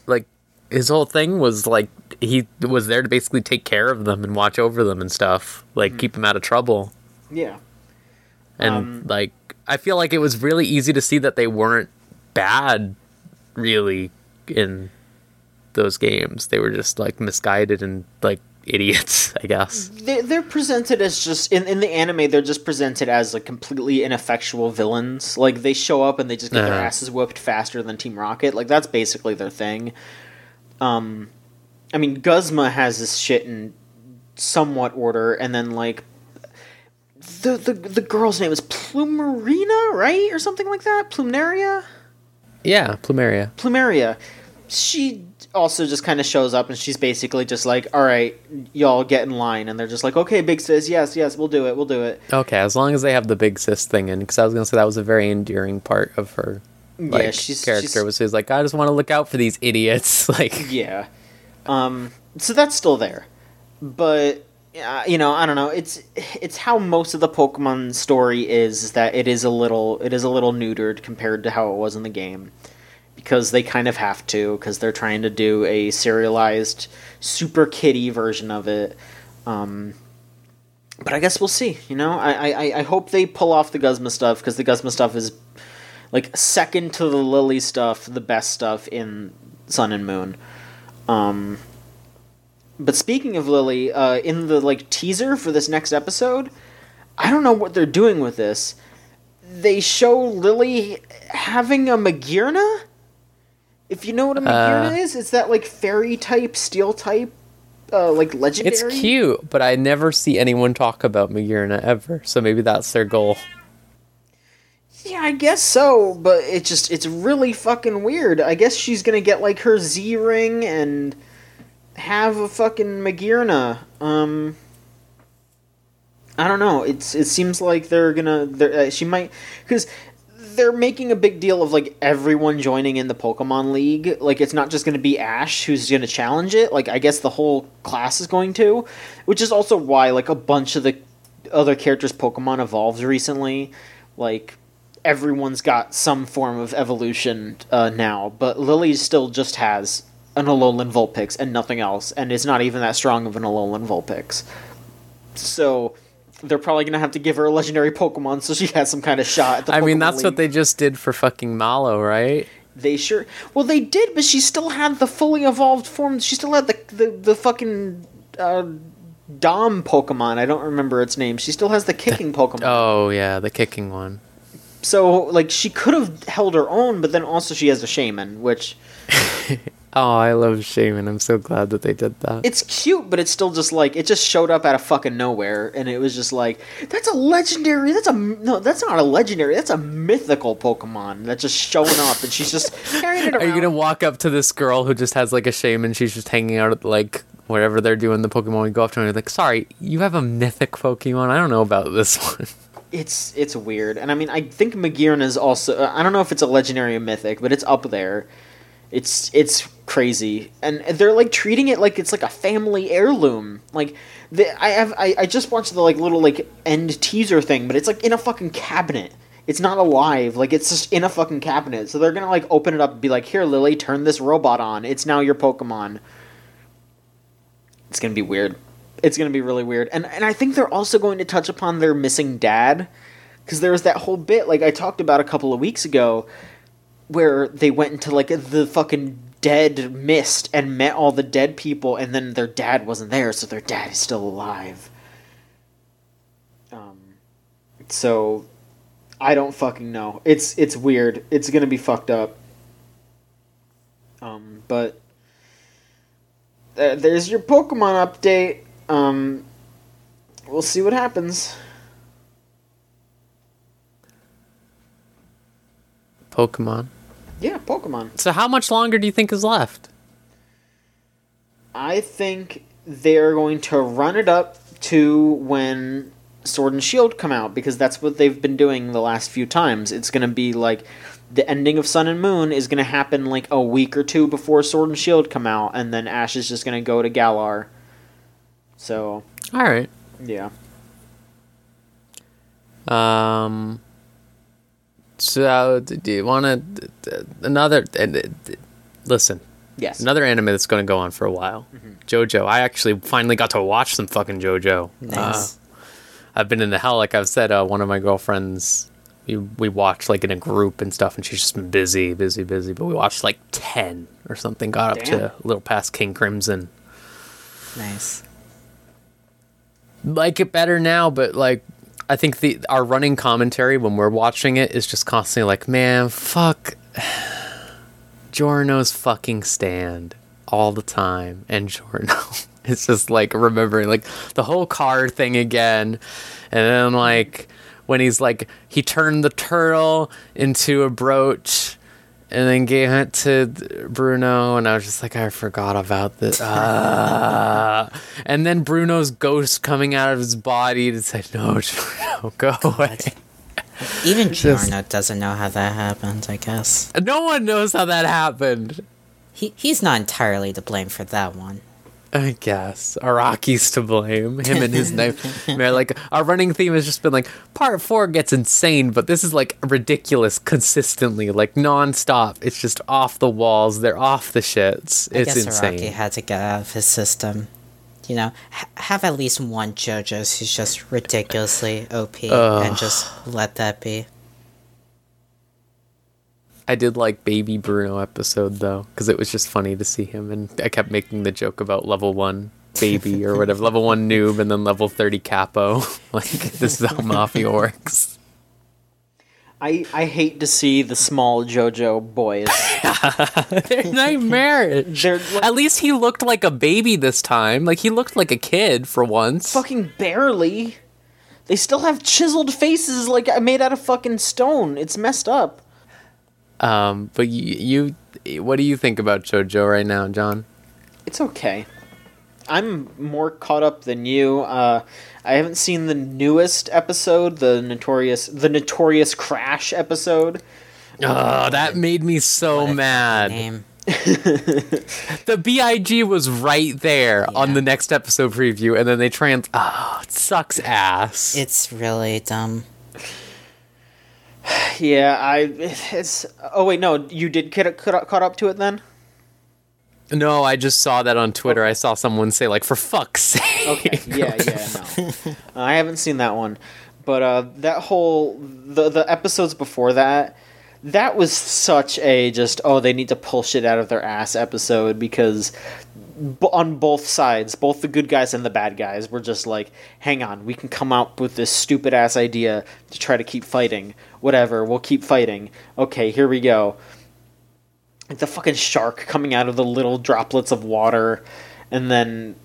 Speaker 2: like his whole thing was like he was there to basically take care of them and watch over them and stuff, like keep them out of trouble.
Speaker 3: yeah,
Speaker 2: And
Speaker 3: Um,
Speaker 2: like, I feel like it was really easy to see that they weren't bad, really, in those games. They were just like misguided and like idiots, [laughs] I guess.
Speaker 3: they they're presented as just in in the anime. They're just presented as like completely ineffectual villains. Like they show up and they just get their
Speaker 2: Uh-huh.
Speaker 3: asses whooped faster than Team Rocket. Like that's basically their thing. Um, I mean, Guzma has this shit in somewhat order, and then like the the the girl's name is Plumerina, right, or something like that. Plumeria.
Speaker 2: Yeah, Plumeria.
Speaker 3: Plumeria, she also just kind of shows up and she's basically just like, "All right, y'all get in line," and they're just like, "Okay, big sis, yes, yes, we'll do it, we'll do it."
Speaker 2: Okay, as long as they have the big sis thing in, because I was gonna say that was a very endearing part of her like
Speaker 3: yeah, she's
Speaker 2: character
Speaker 3: she's-
Speaker 2: was she's like, I just want to look out for these idiots. [laughs] Like,
Speaker 3: yeah. Um, so that's still there, but uh, you know, I don't know. It's it's how most of the Pokemon story is, is that it is a little it is a little neutered compared to how it was in the game. Because they kind of have to, because they're trying to do a serialized Super Kitty version of it. Um, but I guess we'll see. You know, I I, I hope they pull off the Guzma stuff because the Guzma stuff is like second to the Lillie stuff, the best stuff in Sun and Moon. Um, but speaking of Lillie, uh, in the like teaser for this next episode, I don't know what they're doing with this. They show Lillie having a Magearna. If you know what a Magearna
Speaker 2: Uh.
Speaker 3: is, it's that like fairy type, steel type, uh, like legendary.
Speaker 2: It's cute, but I never see anyone talk about Magearna ever. So maybe that's their goal.
Speaker 3: Yeah, I guess so, but it just it's really fucking weird. I guess she's gonna get like her Z ring and have a fucking Magearna. Um I don't know. It's it seems like they're gonna they're, uh, she might cuz they're making a big deal of like everyone joining in the Pokemon League. Like it's not just going to be Ash who's going to challenge it. Like I guess the whole class is going to, which is also why like a bunch of the other characters Pokemon evolved recently. Like everyone's got some form of evolution uh, now, but Lillie still just has an Alolan Vulpix and nothing else, and is not even that strong of an Alolan Vulpix. So they're probably gonna have to give her a legendary Pokemon so she has some kind of shot at the
Speaker 2: I mean,
Speaker 3: Pokemon
Speaker 2: that's what they just did for fucking Malo, right?
Speaker 3: They sure. Well, they did, but she still had the fully evolved form. She still had the the, the fucking uh, Dom Pokemon. I don't remember its name. She still has the kicking [laughs] Pokemon.
Speaker 2: Oh yeah, the kicking one.
Speaker 3: So like she could have held her own, but then also she has a Shaymin, which [laughs]
Speaker 2: Oh, I love Shaymin. I'm so glad that they did that.
Speaker 3: it's cute, but it's still just like it just showed up out of fucking nowhere, and it was just like that's a legendary. That's a no, that's not a legendary. That's a mythical Pokemon that's just showing up, and she's just [laughs] carrying it around.
Speaker 2: Are you gonna walk up to this girl who just has like a Shaymin? She's just hanging out at like wherever they're doing the Pokemon. You go up to her and you're like, "Sorry, you have a mythic Pokemon. I don't know about this [laughs] one."
Speaker 3: It's it's weird, and I mean I think Magearna is also. uh, I don't know if it's a legendary or mythic, but it's up there. It's it's crazy, and they're like treating it like it's like a family heirloom. Like the, I have I, I just watched the like little like end teaser thing, but it's like in a fucking cabinet. It's not alive. Like it's just in a fucking cabinet. So they're gonna like open it up and be like, "Here, Lillie, turn this robot on. It's now your Pokemon." It's gonna be weird. It's gonna be really weird, and and I think they're also going to touch upon their missing dad, because there was that whole bit like I talked about a couple of weeks ago, where they went into like the fucking dead mist and met all the dead people, and then their dad wasn't there, so their dad is still alive. Um, so I don't fucking know. It's it's weird. It's gonna be fucked up. Um, but uh, there's your Pokemon update. Um, we'll see what happens.
Speaker 2: Pokemon.
Speaker 3: Yeah, Pokemon.
Speaker 2: So how much longer do you think is left?
Speaker 3: I think they're going to run it up to when Sword and Shield come out because that's what they've been doing the last few times. It's going to be like the ending of Sun and Moon is going to happen like a week or two before Sword and Shield come out, and then Ash is just going to go to Galar. So
Speaker 2: All right.
Speaker 3: yeah,
Speaker 2: Um. So, do you want to another? And listen,
Speaker 3: yes,
Speaker 2: another anime that's going to go on for a while. JoJo. I actually finally got to watch some fucking JoJo.
Speaker 4: Nice.
Speaker 2: Uh, I've been in the hell. Like I've said, uh, one of my girlfriends. We, we watched like in a group and stuff, and she's just been busy, busy, busy. But we watched like ten or something. Got up to a little past King Crimson.
Speaker 4: nice.
Speaker 2: like it better now, but like I think the our running commentary when we're watching it is just constantly like, man, fuck [sighs] Giorno's fucking stand all the time, and Giorno. It's [laughs] just like remembering like the whole car thing again, and then like when he's like he turned the turtle into a brooch. And then gave it to Bruno, and I was just like, I forgot about this. [laughs] Ah. and then Bruno's ghost coming out of his body to say, "No, [laughs] Bruno, go away."
Speaker 4: Even [laughs] Giorno doesn't know how that happened, I guess.
Speaker 2: No one knows how that happened.
Speaker 4: He he's not entirely to blame for that one.
Speaker 2: I guess Araki's to blame. Him and his knife. Like our running theme has just been like part four gets insane, but this is like ridiculous consistently, like nonstop. It's just off the walls. They're off the shits.
Speaker 4: I
Speaker 2: It's
Speaker 4: guess
Speaker 2: insane.
Speaker 4: Araki had to get out of his system. You know, ha- have at least one JoJo's who's just ridiculously OP and just let that be.
Speaker 2: I did like Baby Bruno episode though, because it was just funny to see him, and I kept making the joke about level one baby [laughs] or whatever, level one noob, and then level thirty capo. [laughs] like this is how mafia works.
Speaker 3: I, I hate to see the small JoJo boys. [laughs]
Speaker 2: They're nightmarish.
Speaker 3: They're like,
Speaker 2: At least he looked like a baby this time. Like he looked like a kid for once.
Speaker 3: fucking barely. They still have chiseled faces like made out of fucking stone. It's messed up.
Speaker 2: Um, but you, you, what do you think about JoJo right now, John?
Speaker 3: It's okay. I'm more caught up than you. Uh, I haven't seen the newest episode, the notorious, the notorious crash episode.
Speaker 2: Oh, that made me so mad.
Speaker 4: Name. [laughs] [laughs]
Speaker 2: The Big was right there on the next episode preview, and then they trans. Oh, it sucks ass.
Speaker 4: It's really dumb. [sighs]
Speaker 3: Yeah, I. It's. Oh wait, no, you did get caught caught up to it then.
Speaker 2: no, I just saw that on Twitter. I saw someone say like, "For fuck's [laughs] sake."
Speaker 3: Okay. Yeah, yeah, no. [laughs] I haven't seen that one, but uh, that whole the the episodes before that, that was such a just oh they need to pull shit out of their ass episode because b- on both sides, both the good guys and the bad guys were just like, hang on, we can come out with this stupid ass idea to try to keep fighting. Whatever, we'll keep fighting. Okay, here we go. Like the fucking shark coming out of the little droplets of water, and then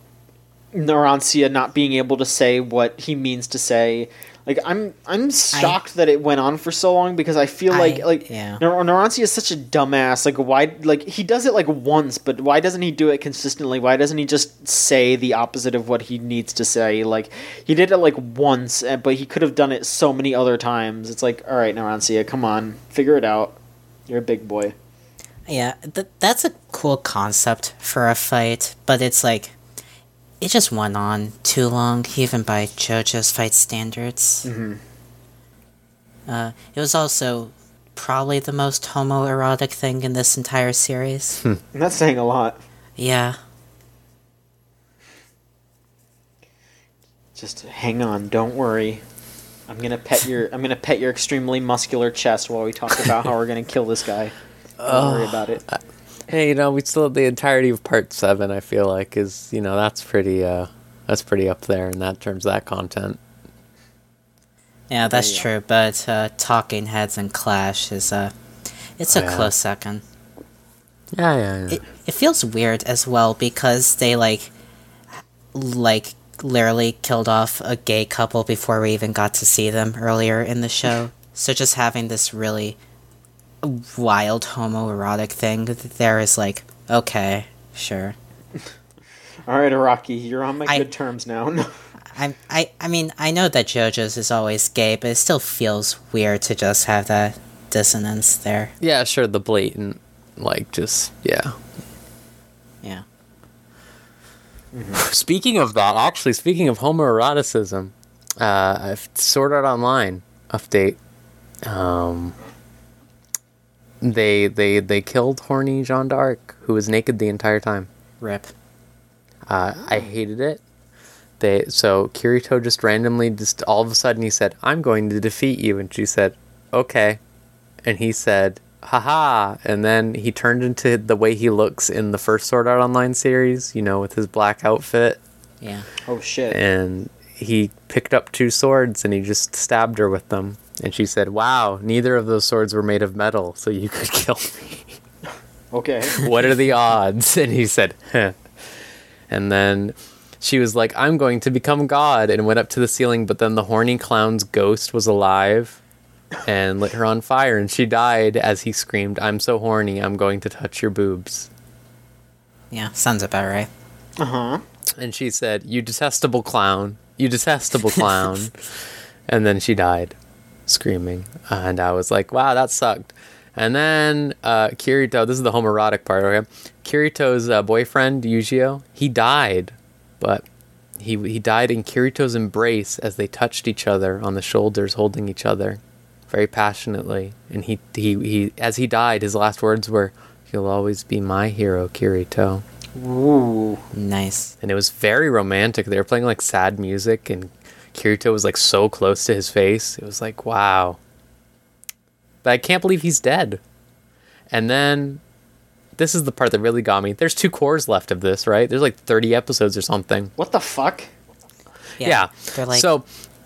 Speaker 3: Narancia not being able to say what he means to say. Like I'm I'm shocked that it went on for so long because I feel
Speaker 4: I-
Speaker 3: like like
Speaker 4: yeah.
Speaker 3: Nar- Narancia is such a dumbass. Like why like he does it like once, but why doesn't he do it consistently? Why doesn't he just say the opposite of what he needs to say? Like he did it like once, eh, but he could have done it so many other times. It's like, all right, Narancia, come on, figure it out. You're a big boy.
Speaker 4: Yeah, th- that's a cool concept for a fight, but it's like it just went on too long, even by JoJo's fight standards. Mm-hmm. Uh, it was also probably the most homoerotic thing in this entire series.
Speaker 3: And that's saying a lot.
Speaker 4: yeah,
Speaker 3: Just hang on, don't worry. I'm gonna pet your I'm gonna pet your extremely muscular chest while we talk about how we're gonna kill this guy. Don't worry [laughs] about it.
Speaker 2: Hey, you know, we still have the entirety of part seven. I feel like is you know that's pretty uh that's pretty up there in that terms of that content.
Speaker 4: yeah, that's
Speaker 3: go.
Speaker 4: true. But uh, Talking Heads and Clash is a it's a
Speaker 2: Yeah.
Speaker 4: close second.
Speaker 2: Yeah, yeah, yeah.
Speaker 4: it, it feels weird as well because they like like literally killed off a gay couple before we even got to see them earlier in the show [laughs] so just having this really wild homoerotic thing there is like okay sure [laughs]
Speaker 3: Alright, Araki, you're on my
Speaker 4: I-
Speaker 3: good terms now. [laughs]
Speaker 4: I, I I mean I know that JoJo's is always gay but it still feels weird to just have that dissonance there
Speaker 2: yeah, sure. The blatant, like, just yeah.
Speaker 4: yeah
Speaker 2: Speaking of that, actually, speaking of homoeroticism, uh, I've Sword Art Online update. Um, they they they killed horny Jean d'Arc, who was naked the entire time.
Speaker 4: rip
Speaker 2: Uh, I hated it. They so Kirito just randomly just all of a sudden he said, "I'm going to defeat you," and she said, "Okay," and he said, "Haha," and then he turned into the way he looks in the first Sword Art Online series, you know, with his black outfit
Speaker 4: yeah
Speaker 3: oh shit.
Speaker 2: and he picked up two swords and he just stabbed her with them. And she said, "Wow, neither of those swords were made of metal, so you could [laughs] kill me.
Speaker 3: Okay. [laughs]
Speaker 2: what are the odds?" And he said, Heh. And then she was like, "I'm going to become God," and went up to the ceiling. But then the horny clown's ghost was alive and lit her on fire, and she died as he screamed, "I'm so horny! I'm going to touch your boobs."
Speaker 4: yeah sounds about right
Speaker 3: Uh-huh.
Speaker 2: And she said, You detestable clown. You detestable clown. [laughs] and then she died, screaming. And I was like, Wow, that sucked. And then uh, Kirito, this is the homoerotic part, okay? Kirito's uh, boyfriend, Eugeo, he died. But he, he died in Kirito's embrace as they touched each other on the shoulders, holding each other very passionately. And he, he, he as he died, his last words were, You'll always be my hero, Kirito
Speaker 3: Ooh.
Speaker 4: nice
Speaker 2: and it was very romantic. They were playing like sad music, and Kirito was like so close to his face. It was like, wow. But I can't believe he's dead. And then this is the part that really got me. There's two cours left of this, right? There's like 30 episodes or something.
Speaker 3: What the fuck?
Speaker 2: Yeah.
Speaker 4: They're like
Speaker 2: so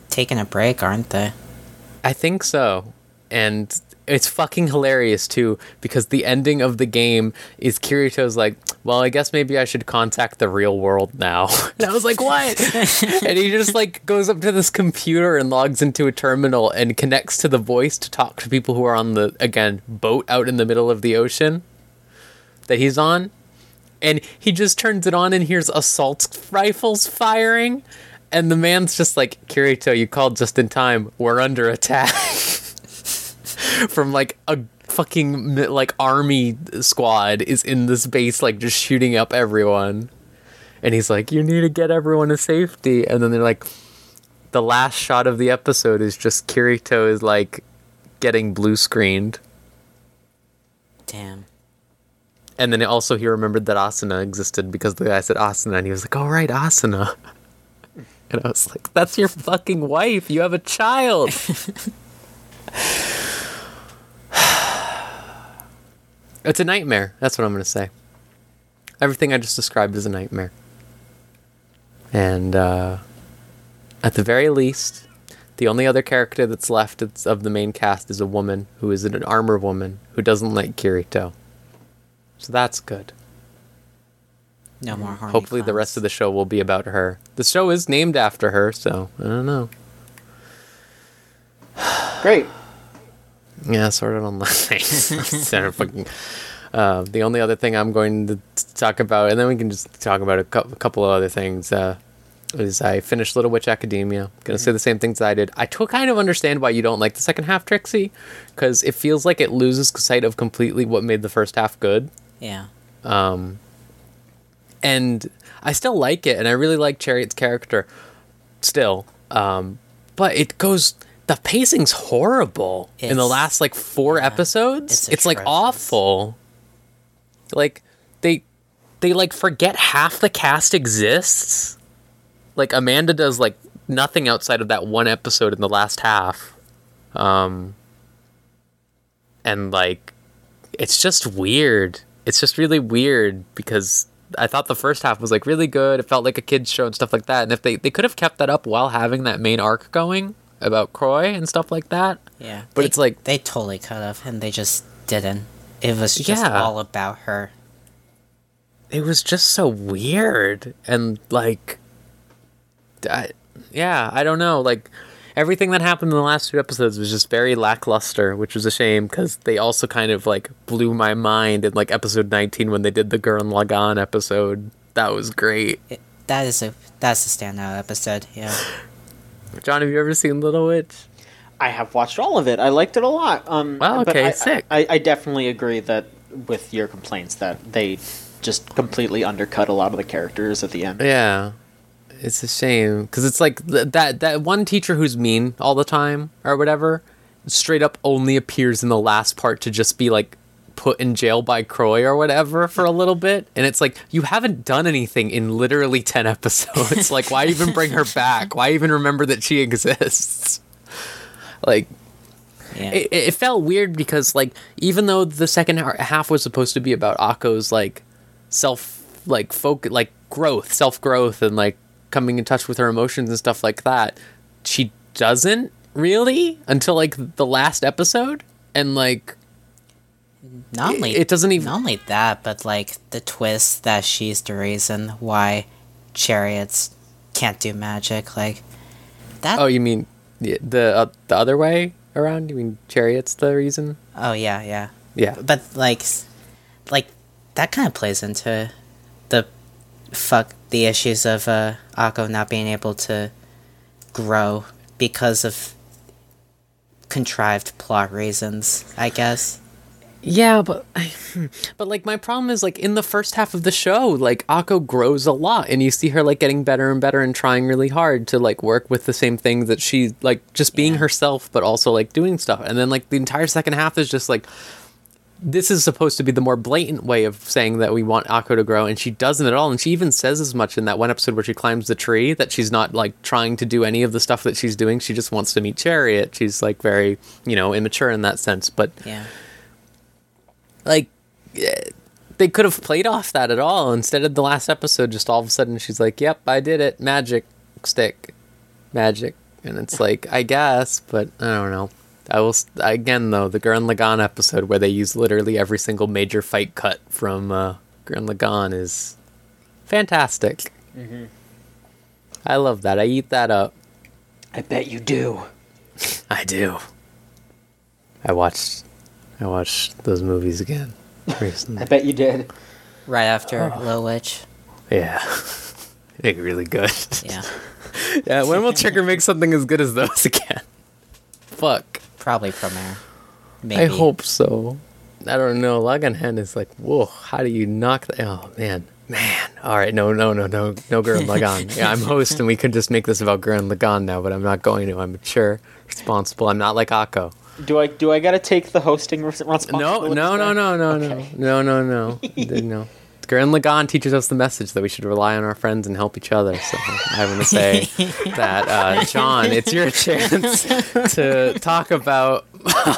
Speaker 4: taking a break, aren't they?
Speaker 2: I think so. And it's fucking hilarious too because the ending of the game is Kirito's like, "Well, I guess maybe I should contact the real world now." [laughs] And I was like, "What?" [laughs] and he just like goes up to this computer and logs into a terminal and connects to the voice to talk to people who are on the again boat out in the middle of the ocean that he's on. And he just turns it on and hears assault rifles firing. And the man's just like, Kirito, you called just in time. We're under attack. [laughs] From like a fucking like army squad is in this base, like just shooting up everyone. And he's like, you need to get everyone to safety. And then they're like, the last shot of the episode is just Kirito is like getting blue screened.
Speaker 4: Damn.
Speaker 2: And then also he remembered that Asuna existed because the guy said Asuna, and he was like, "All right, Asuna." [laughs] And I was like, "That's your fucking wife. You have a child." [laughs] it's a nightmare. That's what I'm gonna say. Everything I just described is a nightmare. And uh, at the very least, the only other character that's left of the main cast is a woman who is an armor woman who doesn't like Kirito. So that's good.
Speaker 4: No more horny
Speaker 2: Hopefully, the rest of the show will be about her. The show is named after her, so I don't know. [sighs]
Speaker 3: Great.
Speaker 2: Yeah, sort of on the [laughs] of fucking. Uh, the only other thing I'm going to talk about, and then we can just talk about a, a couple of other things, uh, is I finished Little Witch Academia. Gonna say the same things I did. I kind of understand why you don't like the second half, Trixie, because it feels like it loses sight of completely what made the first half good.
Speaker 4: Yeah.
Speaker 2: and I still like it, and I really like Chariot's character still. Um, but it goes. The pacing's horrible in the last like four
Speaker 4: yeah,
Speaker 2: episodes.
Speaker 4: it's
Speaker 2: It's, like awful. Like they they like forget half the cast exists. Like Amanda does like nothing outside of that one episode in the last half. Um and like it's just weird. It's just really weird because I thought the first half was like really good. It felt like a kids show and stuff like that. And if they they could have kept that up while having that main arc going about Croy and stuff like that.
Speaker 4: Yeah.
Speaker 2: But
Speaker 4: They-
Speaker 2: it's like-
Speaker 4: they totally could have, and they just didn't. It was just
Speaker 2: Yeah.
Speaker 4: all about her.
Speaker 2: it was just so weird and like I, yeah i don't know like everything that happened in the last two episodes was just very lackluster which was a shame because they also kind of like blew my mind in like episode 19 when they did the gurren lagann episode that was great
Speaker 4: It, that is a that's a standout episode. Yeah. [laughs]
Speaker 2: john have you ever seen little witch
Speaker 3: I have watched all of it. I liked it a lot. Um, but
Speaker 2: okay,
Speaker 3: I,
Speaker 2: sick.
Speaker 3: I, I definitely agree that with your complaints that they just completely undercut a lot of the characters at the end.
Speaker 2: yeah it's a shame because it's like th- that that one teacher who's mean all the time or whatever straight up only appears in the last part to just be like put in jail by Croy or whatever for a little bit and it's like you haven't done anything in literally 10 episodes. Like why even bring her back? Why even remember that she exists? Like
Speaker 4: Yeah.
Speaker 2: it, it felt weird because like even though the second half was supposed to be about Akko's like self like folk like growth self growth and like coming in touch with her emotions and stuff like that she doesn't really until like the last episode? And like
Speaker 4: not
Speaker 2: it-
Speaker 4: only
Speaker 2: it doesn't even-
Speaker 4: not only that, but like the twist that she's the reason why chariots can't do magic. Like that.
Speaker 2: oh you mean the the, uh, the other way around you mean chariot's the reason
Speaker 4: oh yeah, yeah.
Speaker 2: yeah
Speaker 4: But like, like that kind of plays into the fuck the issues of uh, Akko not being able to grow because of contrived plot reasons. I guess.
Speaker 2: Yeah, but hmm. but like my problem is like in the first half of the show, like Akko grows a lot and you see her like getting better and better and trying really hard to like work with the same things that she like just being
Speaker 4: Yeah.
Speaker 2: herself but also like doing stuff. And then like the entire second half is just like this is supposed to be the more blatant way of saying that we want Akko to grow and she doesn't at all and she even says as much in that one episode where she climbs the tree that she's not like trying to do any of the stuff that she's doing. She just wants to meet Chariot. She's like very, you know, immature in that sense, but
Speaker 4: Yeah.
Speaker 2: Like they could have played off that at all. Instead of the last episode just all of a sudden she's like yep i did it. Magic stick. Magic. And it's like i guess but i don't know. I will again though the gurren lagann episode where they use literally every single major fight cut from uh, gurren lagann is fantastic. I love that. I eat that up.
Speaker 3: I bet you do. [laughs]
Speaker 2: I do. I watched I watched those movies again recently.
Speaker 3: I bet you did.
Speaker 4: Right after
Speaker 2: Oh.
Speaker 4: Low Witch.
Speaker 2: yeah. [laughs] They're really good.
Speaker 4: Yeah. [laughs]
Speaker 2: yeah, when will Trigger make something as good as those [laughs] again? Fuck.
Speaker 4: Probably Promare. Maybe.
Speaker 2: I hope so. I don't know. Lagann-hen is like, whoa, how do you knock that? Oh, man. Man. All right. No, no, no, no. No Gurren Lagann. Yeah, I'm host and we could just make this about Gurren Lagann now, but I'm not going to. I'm mature, responsible. I'm not like Akko.
Speaker 3: Do I do I gotta take the hosting res-
Speaker 2: No,
Speaker 3: responsibility?
Speaker 2: no, no, no, no,
Speaker 3: Okay.
Speaker 2: no, no, no, [laughs] no, no. Gurren Lagann teaches us the message that we should rely on our friends and help each other. So I'm going to say [laughs] that, uh, John, it's your [laughs] chance to talk about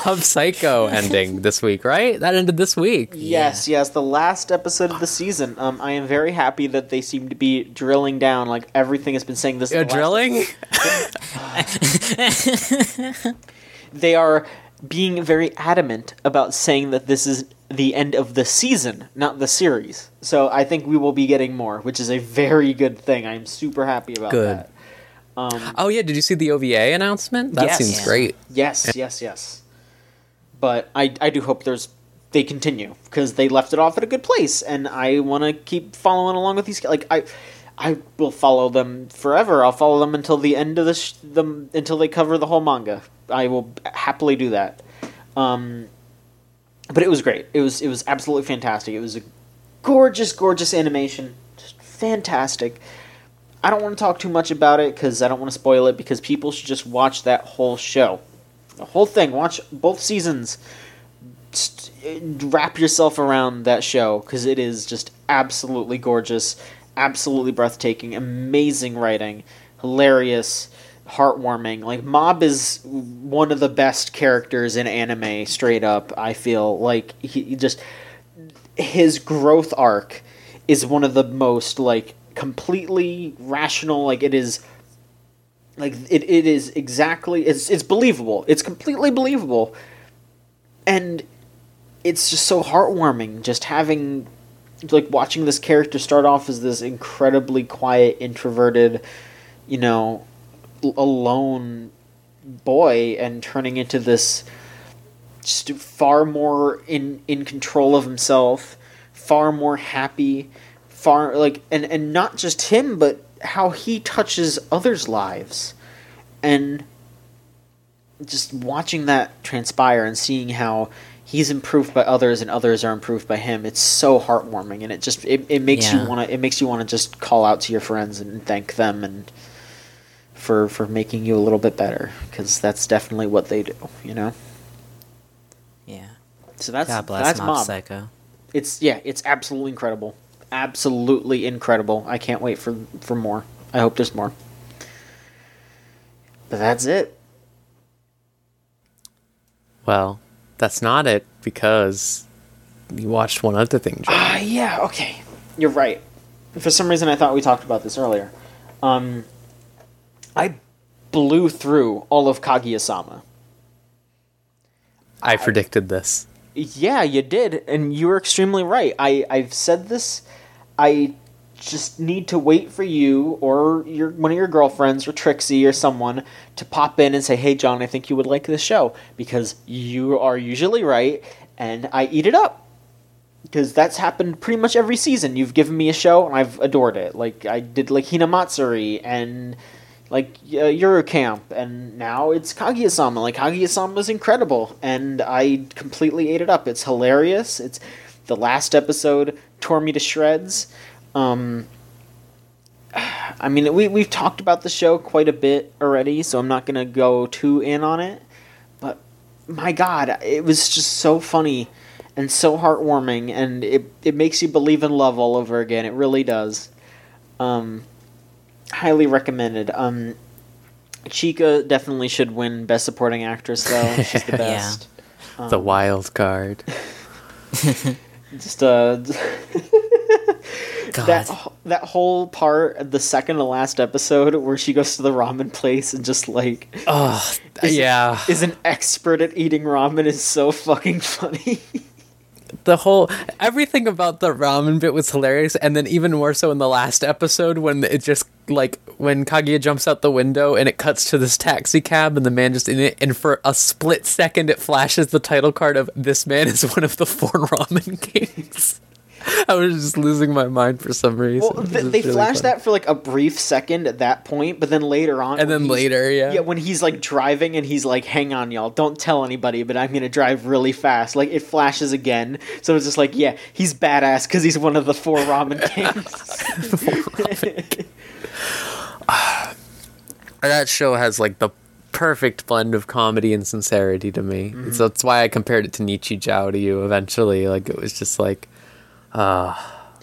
Speaker 2: Mob Psycho ending this week, right? That ended this week.
Speaker 3: Yes, yes, the last episode of the season. Um, I am very happy that they seem to be drilling down. Like everything has been saying this. is the last-
Speaker 2: drilling?
Speaker 3: They are being very adamant about saying that this is the end of the season, not the series. So I think we will be getting more, which is a very good thing. I'm super happy about
Speaker 2: Good.
Speaker 3: that. Um,
Speaker 2: Oh, yeah. Did you see the OVA announcement? That
Speaker 3: Yes.
Speaker 2: seems great.
Speaker 3: Yes, yes, yes. But I, I do hope there's they continue because they left it off at a good place, and I want to keep following along with these. Like I, I will follow them forever. I'll follow them until the end of the sh- them until they cover the whole manga. I will happily do that. Um, but it was great. It was it was absolutely fantastic. It was a gorgeous, gorgeous animation, just fantastic. I don't want to talk too much about it because I don't want to spoil it because people should just watch that whole show. The whole thing. Watch both seasons. Just, uh, wrap yourself around that show because it is just absolutely gorgeous, absolutely breathtaking, amazing writing, hilarious, heartwarming. Like Mob is one of the best characters in anime. Straight up, I feel like he, just his growth arc is one of the most like completely rational like it is like it, it is exactly it's it's believable it's completely believable and it's just so heartwarming just having like watching this character start off as this incredibly quiet introverted you know l- alone boy and turning into this just far more in in control of himself far more happy far like and and not just him but how he touches others lives and just watching that transpire and seeing how he's improved by others and others are improved by him it's so heartwarming and it just it, it makes
Speaker 4: Yeah.
Speaker 3: you want to it makes you want to just call out to your friends and thank them and for for making you a little bit better because that's definitely what they do you know
Speaker 4: Yeah.
Speaker 3: so that's
Speaker 4: God bless
Speaker 3: that's
Speaker 4: Mob,
Speaker 3: mob
Speaker 4: Psycho.
Speaker 3: it's yeah it's absolutely incredible absolutely incredible i can't wait for for more i hope there's more but that's it
Speaker 2: Well, that's not it because you watched one other thing.
Speaker 3: Ah, yeah, okay. You're right. For some reason, I thought we talked about this earlier. Um, I blew through all of Kaguya-sama.
Speaker 2: I predicted this.
Speaker 3: Yeah, you did, and you were extremely right. I I've said this. I just need to wait for you or your one of your girlfriends or Trixie or someone to pop in and say, "Hey, John, I think you would like this show," because you are usually right, and I eat it up. Because that's happened pretty much every season. You've given me a show and I've adored it. Like I did, like Hinamatsuri and like uh, Yuru Camp, and now it's Kaguya-sama. Like Kaguya-sama is incredible, and I completely ate it up. It's hilarious. It's the last episode tore me to shreds. Um, [sighs] I mean, we we've talked about the show quite a bit already, so I'm not gonna go too in on it. But my God, it was just so funny and so heartwarming, and it it makes you believe in love all over again. It really does. Um, highly recommended. Um, Chika definitely should win Best Supporting Actress, though. She's the [laughs]
Speaker 4: Yeah.
Speaker 3: best.
Speaker 2: the wild card. [laughs]
Speaker 3: Just uh, [laughs]
Speaker 4: God.
Speaker 3: that that whole part, the second to last episode, where she goes to the ramen place and just like
Speaker 2: Oh,
Speaker 3: is-
Speaker 2: yeah.
Speaker 3: is an expert at eating ramen is so fucking funny.
Speaker 2: The whole everything about the ramen bit was hilarious and then even more so in the last episode when it just like when Kaguya jumps out the window and it cuts to this taxi cab and the man just in it and for a split second it flashes the title card of this man is one of the four [laughs] ramen kings. [laughs] I was just losing my mind for some reason.
Speaker 3: Well, th- they
Speaker 2: really
Speaker 3: flash that for like a brief second at that point, but then later on,
Speaker 2: And then later, yeah.
Speaker 3: yeah, when he's like driving and he's like, "Hang on, y'all, don't tell anybody, but I'm gonna drive really fast." Like it flashes again, so it's just like, yeah, he's badass because he's one of the four ramen [laughs] kings. [sighs]
Speaker 2: that show has like the perfect blend of comedy and sincerity to me. So that's why I compared it to Nichijou to you eventually. Like it was just like uh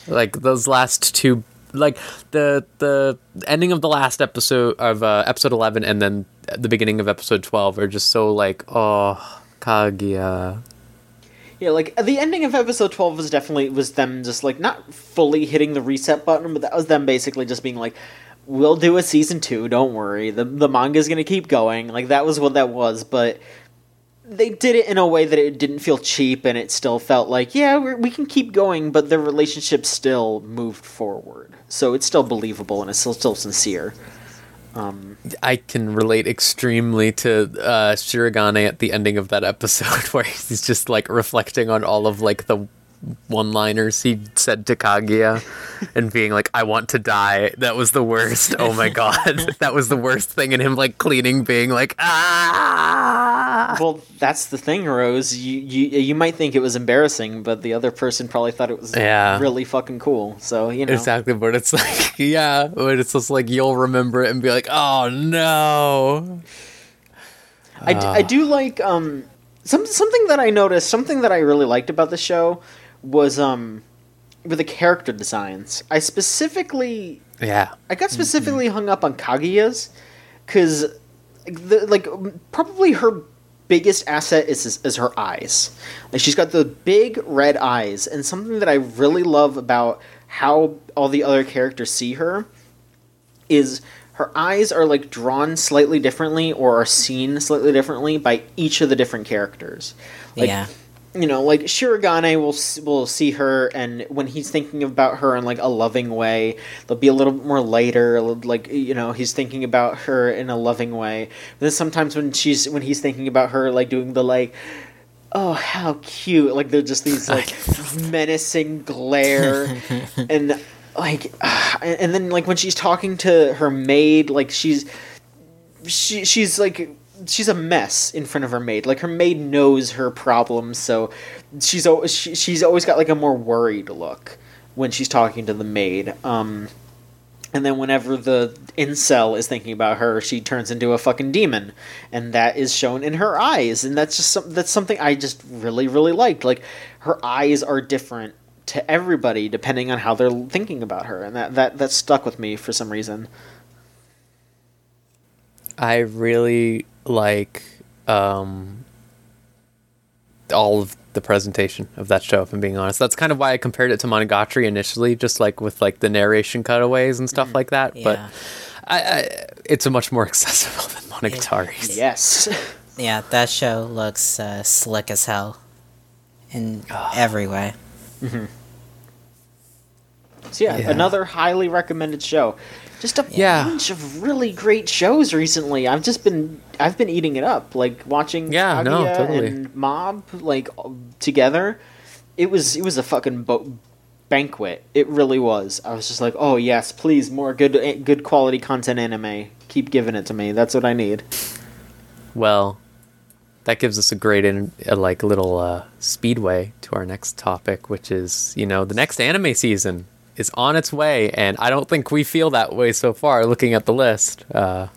Speaker 2: like those last two like the the ending of the last episode of uh, episode 11 and then the beginning of episode 12 are just so like oh Kaguya.
Speaker 3: Yeah, like the ending of episode twelve was definitely was them just like not fully hitting the reset button, but that was them basically just being like, "We'll do a season two. Don't worry. the The manga's gonna keep going." Like that was what that was, but they did it in a way that it didn't feel cheap, and it still felt like, yeah, we can keep going, but the relationship still moved forward, so it's still believable and it's still still sincere. Um,
Speaker 2: I can relate extremely to uh, Shirogane at the ending of that episode [laughs] where he's just like reflecting on all of like the one-liners he said to Kaguya and being like, "I want to die." That was the worst. Oh my god, [laughs] that was the worst thing. And him like cleaning, being like, "Ah."
Speaker 3: well, that's the thing, Rose. You, you you might think it was embarrassing, but the other person probably thought it was
Speaker 2: Yeah.
Speaker 3: really fucking cool. So you know,
Speaker 2: Exactly, but it's like, [laughs] yeah, but it's just like you'll remember it and be like, "Oh no."
Speaker 3: I, d- I do like um some something that I noticed, something that I really liked about the show was um with the character designs. I specifically
Speaker 2: Yeah,
Speaker 3: I got specifically hung up on Kaguya's because like probably her biggest asset is is her eyes. Like she's got the big red eyes, and something that I really love about how all the other characters see her is her eyes are like drawn slightly differently or are seen slightly differently by each of the different characters. Like,
Speaker 4: yeah.
Speaker 3: You know, like Shirogane will will see her, and when he's thinking about her in like a loving way, they'll be a little bit more lighter. Like you know, he's thinking about her in a loving way. But then sometimes when she's when he's thinking about her, like doing the like. Oh, how cute! Like they're just these like [laughs] menacing glare, [laughs] and like, [sighs] and then like when she's talking to her maid, like she's she she's like she's a mess in front of her maid. Like her maid knows her problems, so she's always she, she's always got like a more worried look when she's talking to the maid. Um, and then whenever the incel is thinking about her, she turns into a fucking demon, and that is shown in her eyes. And that's just some, that's something I just really really liked. Like her eyes are different to everybody depending on how they're thinking about her, and that that that stuck with me for some reason.
Speaker 2: I really like um, all of the presentation of that show. If I'm being honest, that's kind of why I compared it to Monogatari initially, just like with like the narration cutaways and stuff like that. But I, I, it's a much more [laughs] accessible than Monogatari's.
Speaker 3: Yes.
Speaker 4: Yeah, that show looks uh, slick as hell in every way.
Speaker 3: So yeah,
Speaker 2: Yeah.
Speaker 3: another highly recommended show. Just a
Speaker 2: Yeah.
Speaker 3: bunch of really great shows recently. I've just been I've been eating it up, like watching
Speaker 2: Yeah, no, totally.
Speaker 3: and Mob like together. It was it was a fucking bo- banquet. It really was. I was just like, oh yes, please more good eh, good quality content anime. Keep giving it to me. That's what I need.
Speaker 2: Well, that gives us a great in, a, like little uh, speedway to our next topic, which is you know the next anime season is on its way, and I don't think we feel that way so far. Looking at the list, uh,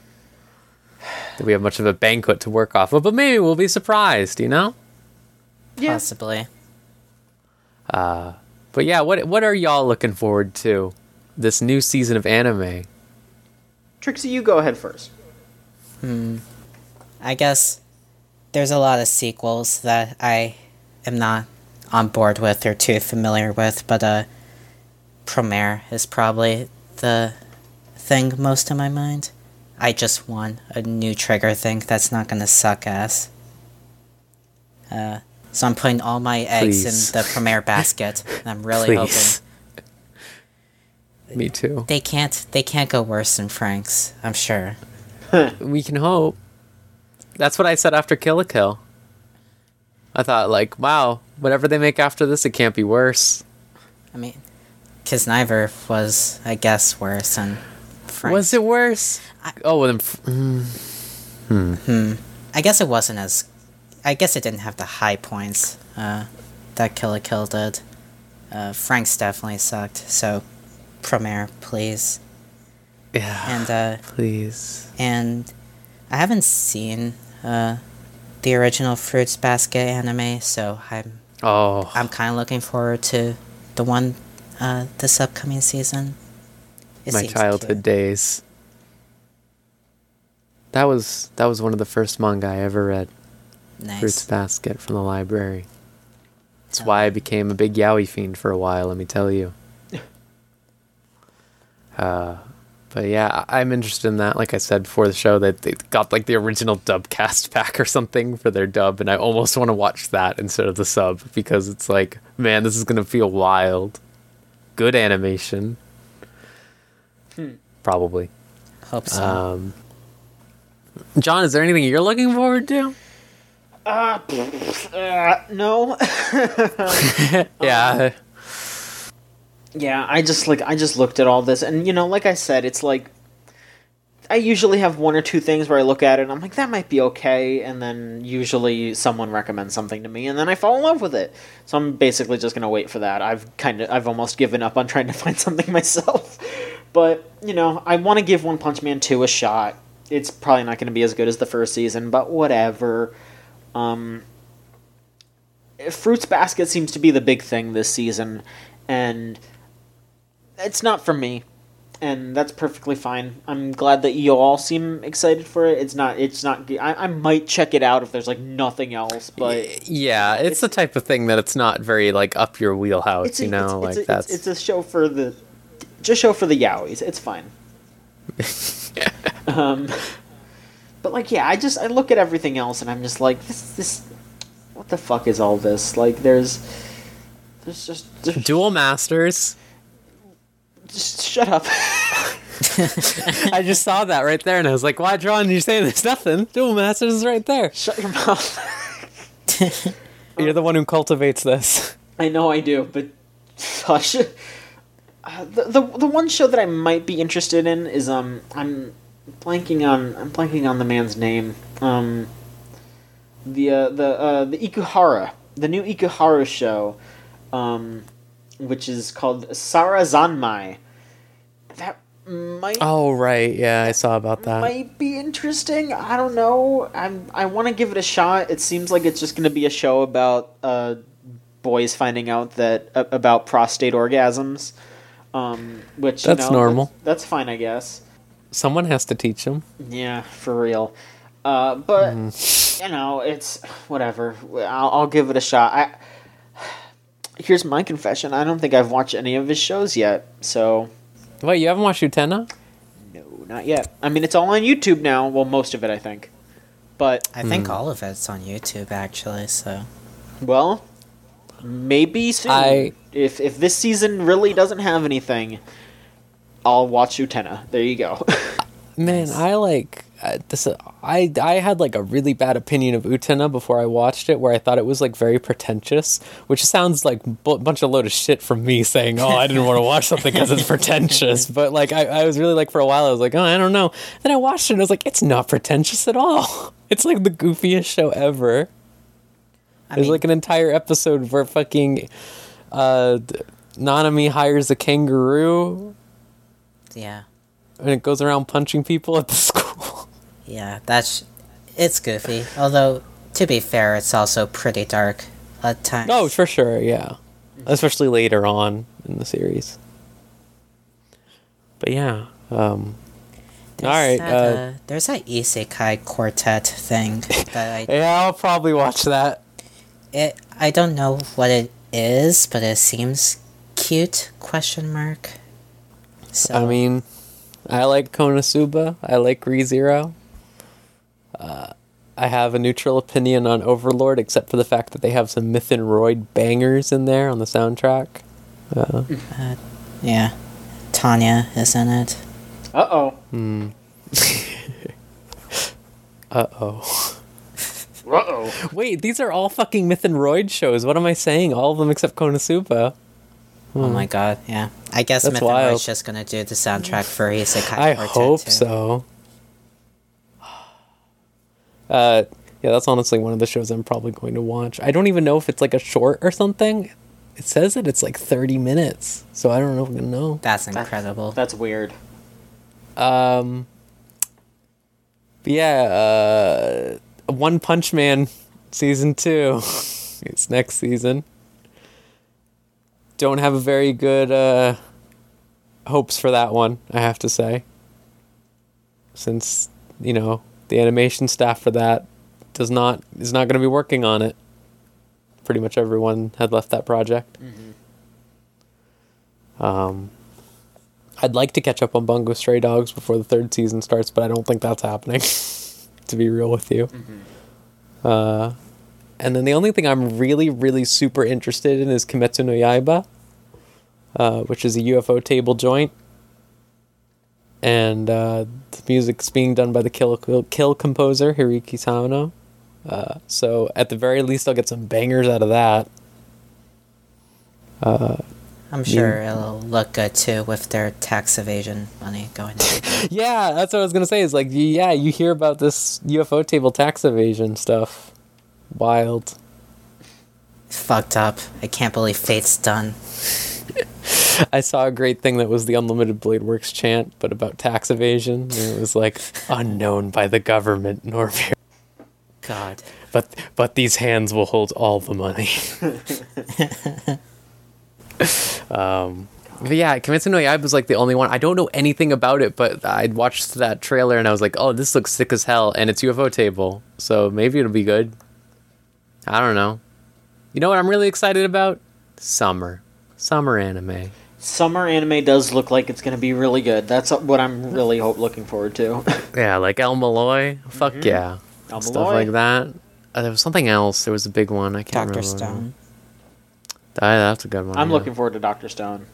Speaker 2: we have much of a banquet to work off of, but maybe we'll be surprised. You know.
Speaker 3: Yeah.
Speaker 4: Possibly.
Speaker 2: But yeah, what what are y'all looking forward to this new season of anime?
Speaker 3: Trixie, you go ahead first. Hmm.
Speaker 4: I guess there's a lot of sequels that I am not on board with or too familiar with, but uh, Promare is probably the thing most in my mind. I just want a new trigger thing that's not gonna suck ass. Uh, so I'm putting all my eggs
Speaker 2: Please.
Speaker 4: in the Promare [laughs] basket. and I'm really
Speaker 2: Please. Me too.
Speaker 4: they can't they can't go worse than Franxx. I'm sure.
Speaker 2: We can hope. That's what I said after Kill la Kill. I thought, like, wow, whatever they make after this, it can't be worse.
Speaker 4: I mean, Kiznaiver was, I guess, worse than Frank.
Speaker 2: Was it worse? oh, well, then. f- mm,
Speaker 4: I guess it wasn't as. I guess it didn't have the high points uh, that Kill la Kill did. Uh, Franxx definitely sucked. So, Promare, please.
Speaker 2: yeah.
Speaker 4: And uh,
Speaker 2: please.
Speaker 4: and I haven't seen uh, the original Fruits Basket anime, so I'm
Speaker 2: Oh,
Speaker 4: I'm kind of looking forward to the one uh, this upcoming season. It
Speaker 2: my childhood
Speaker 4: cute.
Speaker 2: days. That was that was one of the first manga I ever read.
Speaker 4: Nice.
Speaker 2: Fruits Basket from the library. That's
Speaker 4: Oh.
Speaker 2: why I became a big yaoi fiend for a while. Let me tell you. [laughs] uh, but yeah, I'm interested in that. Like I said before the show, that they got like the original dub cast pack or something for their dub, and I almost want to watch that instead of the sub because it's like, man, this is gonna feel wild. Good animation. Probably.
Speaker 4: Hope so.
Speaker 2: Um, John, is there anything you're looking forward to?
Speaker 3: Uh, no. [laughs]
Speaker 2: yeah.
Speaker 3: Yeah, I just like I just looked at all this, and you know, like I said, it's like I usually have one or two things where I look at it and I'm like, that might be okay, and then usually someone recommends something to me, and then I fall in love with it. So I'm basically just gonna wait for that. I've kind of I've almost given up on [laughs] trying to find something myself, but you know, I want to give One Punch Man two a shot. It's probably not going to be as good as the first season, but whatever. Um, Fruits Basket seems to be the big thing this season, and it's not for me, and that's perfectly fine. I'm glad that you all seem excited for it. It's not. It's not. I, I might check it out if there's like nothing else, but
Speaker 2: Yeah, it's, the type of thing that it's not very like up your wheelhouse,
Speaker 3: it's a,
Speaker 2: you know,
Speaker 3: it's,
Speaker 2: like
Speaker 3: it's, a,
Speaker 2: that's
Speaker 3: it's, it's a show for the just show for the yaois. It's fine. [laughs] um, but like, yeah, I just I look at everything else and I'm just like, this this, what the fuck is all this? Like, there's there's just, there's
Speaker 2: Dual Masters.
Speaker 3: Just shut up. [laughs]
Speaker 2: I just saw that right there and I was like, why, John, You're saying there's nothing? Dual Masters is right there.
Speaker 3: shut your mouth. [laughs]
Speaker 2: You're the one who cultivates this.
Speaker 3: I know I do, but [laughs] hush. Uh, the, the the one show that I might be interested in is um I'm blanking on I'm blanking on the man's name um the uh, the uh, the Ikuhara the new Ikuhara show um which is called Sarazanmai that might
Speaker 2: Oh, right. Yeah, I saw about that.
Speaker 3: might be interesting. I don't know. I'm I want to give it a shot. It seems like it's just going to be a show about uh, boys finding out that uh, about prostate orgasms. Um, which you
Speaker 2: That's
Speaker 3: know,
Speaker 2: normal.
Speaker 3: That's, that's fine, I guess.
Speaker 2: Someone has to teach them.
Speaker 3: Yeah, for real. Uh, but
Speaker 2: Mm-hmm.
Speaker 3: you know, it's whatever. I'll, I'll give it a shot. I here's my confession. I don't think I've watched any of his shows yet. So
Speaker 2: Wait, you haven't watched Utena?
Speaker 3: no, not yet. I mean, it's all on YouTube now. Well, most of it, I think. But
Speaker 4: I think hmm. all of it's on YouTube actually. So
Speaker 3: Well, maybe soon.
Speaker 2: I-
Speaker 3: If if this season really doesn't have anything, I'll watch Utena. There you go. [laughs]
Speaker 2: Man, I like uh, this. I I had like a really bad opinion of Utena before I watched it, where I thought it was like very pretentious, which sounds like a bunch of load of shit from me saying, "Oh, I didn't want to watch something because it's pretentious." But like, I, I was really like for a while, I was like, "Oh, I don't know." Then I watched it, and I was like, "It's not pretentious at all. [laughs] It's like the goofiest show ever."
Speaker 4: I
Speaker 2: There's
Speaker 4: mean,
Speaker 2: like an entire episode where fucking uh, Nanami hires a kangaroo,
Speaker 4: yeah,
Speaker 2: and it goes around punching people at the [laughs] school.
Speaker 4: Yeah, that's it's goofy. Although to be fair, it's also pretty dark at times.
Speaker 2: Oh, for sure, yeah. Especially later on in the series. But yeah, um,
Speaker 4: There's
Speaker 2: all right.
Speaker 4: That,
Speaker 2: Uh,
Speaker 4: uh, there's that isekai quartet thing [laughs] that I
Speaker 2: yeah, I'll probably watch that.
Speaker 4: it I don't know what it is, but it seems cute? Question mark. So
Speaker 2: I mean, I like Konosuba. I like ReZero. Uh, I have a neutral opinion on Overlord, except for the fact that they have some Myth and Roid bangers in there on the soundtrack. Uh,
Speaker 4: yeah, Tanya is in it.
Speaker 3: Uh oh.
Speaker 2: uh oh.
Speaker 3: Uh oh.
Speaker 2: Wait, these are all fucking Myth and Roid shows. What am I saying? All of them except Konosuba.
Speaker 4: Oh my god, yeah. I guess
Speaker 2: That's
Speaker 4: Myth and
Speaker 2: wild.
Speaker 4: Roid's just gonna do the soundtrack for Isekai
Speaker 2: I
Speaker 4: Quartet
Speaker 2: hope
Speaker 4: too.
Speaker 2: so. Uh, yeah, that's honestly one of the shows I'm probably going to watch. I don't even know if it's like a short or something. It says that it's like 30 minutes, so I don't know if I'm gonna know.
Speaker 4: That's incredible.
Speaker 3: That's weird.
Speaker 2: Um, but yeah, uh, One Punch Man season two. [laughs] it's next season. Don't have a very good uh, hopes for that one, I have to say. Since you know the animation staff for that does not is not going to be working on it. Pretty much everyone had left that project. Um, I'd like to catch up on Bungo Stray Dogs before the third season starts, but I don't think that's happening. [laughs] to be real with you. Uh, and then the only thing I'm really, really super interested in is Kimetsu no Yaiba, uh, which is a ufotable joint. And uh, the music's being done by the Kill, Kill, Kill composer, Hiroyuki Sawano. Uh, so at the very least, I'll get some bangers out of that.
Speaker 4: I'm sure it'll look good too with their tax evasion money going. [laughs]
Speaker 2: Yeah, that's what I was gonna say. Is like, yeah, you hear about this ufotable tax evasion stuff. Wild.
Speaker 4: Fucked up. I can't believe Fate's done. [laughs]
Speaker 2: I saw a great thing that was the Unlimited Blade Works chant, but about tax evasion. It was like unknown by the government, nor [laughs] very-
Speaker 4: God.
Speaker 2: but but these hands will hold all the money. [laughs] um, but yeah, Kimetsu no Yaiba was like the only one. I don't know anything about it, but I'd watched that trailer and I was like, oh, this looks sick as hell, and it's ufotable, so maybe it'll be good. I don't know. You know what I'm really excited about? Summer, summer anime.
Speaker 3: Summer anime does look like it's going to be really good. That's what I'm really hope looking forward to. [laughs]
Speaker 2: Yeah, like El-Melloi. Fuck yeah.
Speaker 3: El
Speaker 2: Stuff
Speaker 3: Malloy.
Speaker 2: like that. Uh, there was something else. There was a big one. I can't
Speaker 4: Doctor
Speaker 2: remember.
Speaker 4: Stone.
Speaker 2: Ah, that's a good one.
Speaker 3: I'm
Speaker 2: yeah.
Speaker 3: looking forward to Doctor Stone.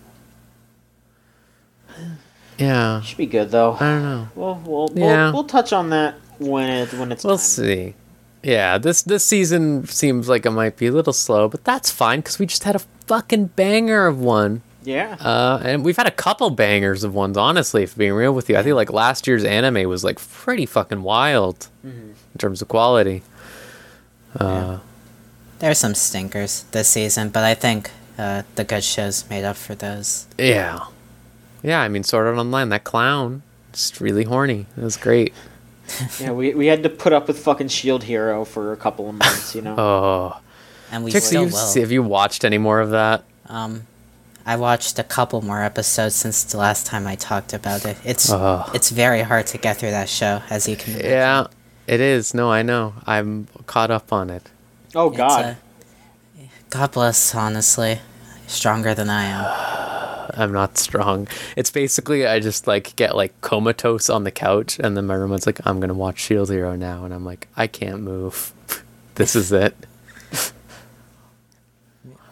Speaker 2: Yeah.
Speaker 3: Should be good though.
Speaker 2: I don't know.
Speaker 3: Well, we'll,
Speaker 2: Yeah.
Speaker 3: we'll, we'll touch on that when it when it's
Speaker 2: We'll
Speaker 3: time.
Speaker 2: see. Yeah, this this season seems like it might be a little slow, but that's fine because we just had a fucking banger of one.
Speaker 3: Yeah.
Speaker 2: Uh, and we've had a couple bangers of ones, honestly, if being real with you. I think like last year's anime was like pretty fucking wild
Speaker 3: Mm-hmm.
Speaker 2: in terms of quality. Uh,
Speaker 4: There's some stinkers this season, but I think uh, the good shows made up for those.
Speaker 2: yeah. Yeah, I mean, Sword Art Online, that clown, just really horny. It was great. [laughs]
Speaker 3: yeah. We we had to put up with fucking Shield Hero for a couple of months. You know. [laughs]
Speaker 2: Oh.
Speaker 4: And we
Speaker 2: Trixie,
Speaker 4: still
Speaker 2: you've-
Speaker 4: will.
Speaker 2: have you watched any more of that?
Speaker 4: Um, I watched a couple more episodes since the last time I talked about it. It's
Speaker 2: Ugh.
Speaker 4: it's very hard to get through that show, as you can. imagine.
Speaker 2: Yeah, it is. No, I know. I'm caught up on it.
Speaker 3: oh God.
Speaker 4: uh, God bless, honestly, stronger than I am. [sighs] [sighs] [sighs]
Speaker 2: I'm not strong. It's basically I just like get like comatose on the couch, and then my roommate's like, "I'm gonna watch Shield Hero now," and I'm like, "I can't move. [laughs] this is it." [laughs]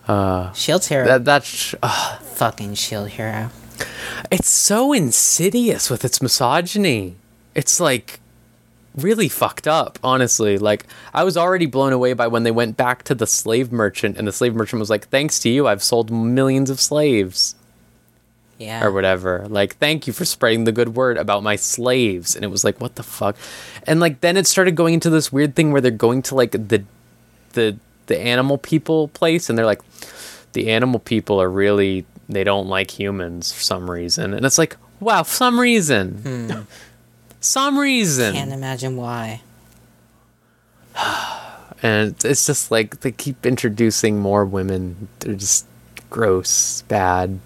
Speaker 4: Uh, Shield Hero,
Speaker 2: That that's ugh.
Speaker 4: fucking Shield Hero.
Speaker 2: it's so insidious with its misogyny. It's like really fucked up, honestly. Like I was already blown away by when they went back to the slave merchant, and the slave merchant was like, "Thanks to you, I've sold millions of slaves."
Speaker 4: Yeah.
Speaker 2: or whatever. Like, thank you for spreading the good word about my slaves. And it was like, what the fuck? And like then it started going into this weird thing where they're going to like the the the animal people place and they're like the animal people are really they don't like humans for some reason. And it's like, wow, for some reason. Hmm. [laughs] some reason.
Speaker 4: Can't imagine why. [sighs]
Speaker 2: and it's- it's just like they keep introducing more women. They're just gross, bad.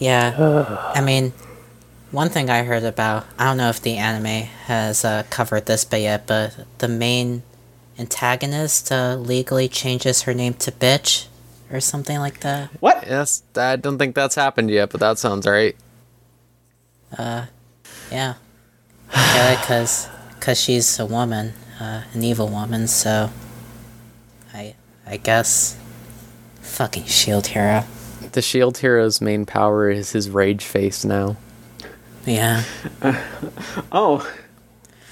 Speaker 4: Yeah. [sighs] I mean, one thing I heard about, I don't know if the anime has uh, covered this bit yet, but the main antagonist uh, legally changes her name to Bitch or something like that.
Speaker 3: What?
Speaker 2: Yes, I don't think that's happened yet, but that sounds right.
Speaker 4: Uh, Yeah. Yeah, because cause she's a woman, uh, an evil woman, so I I guess fucking shield hero.
Speaker 2: The Shield Hero's main power is his rage face now.
Speaker 4: Yeah. [laughs]
Speaker 3: Oh,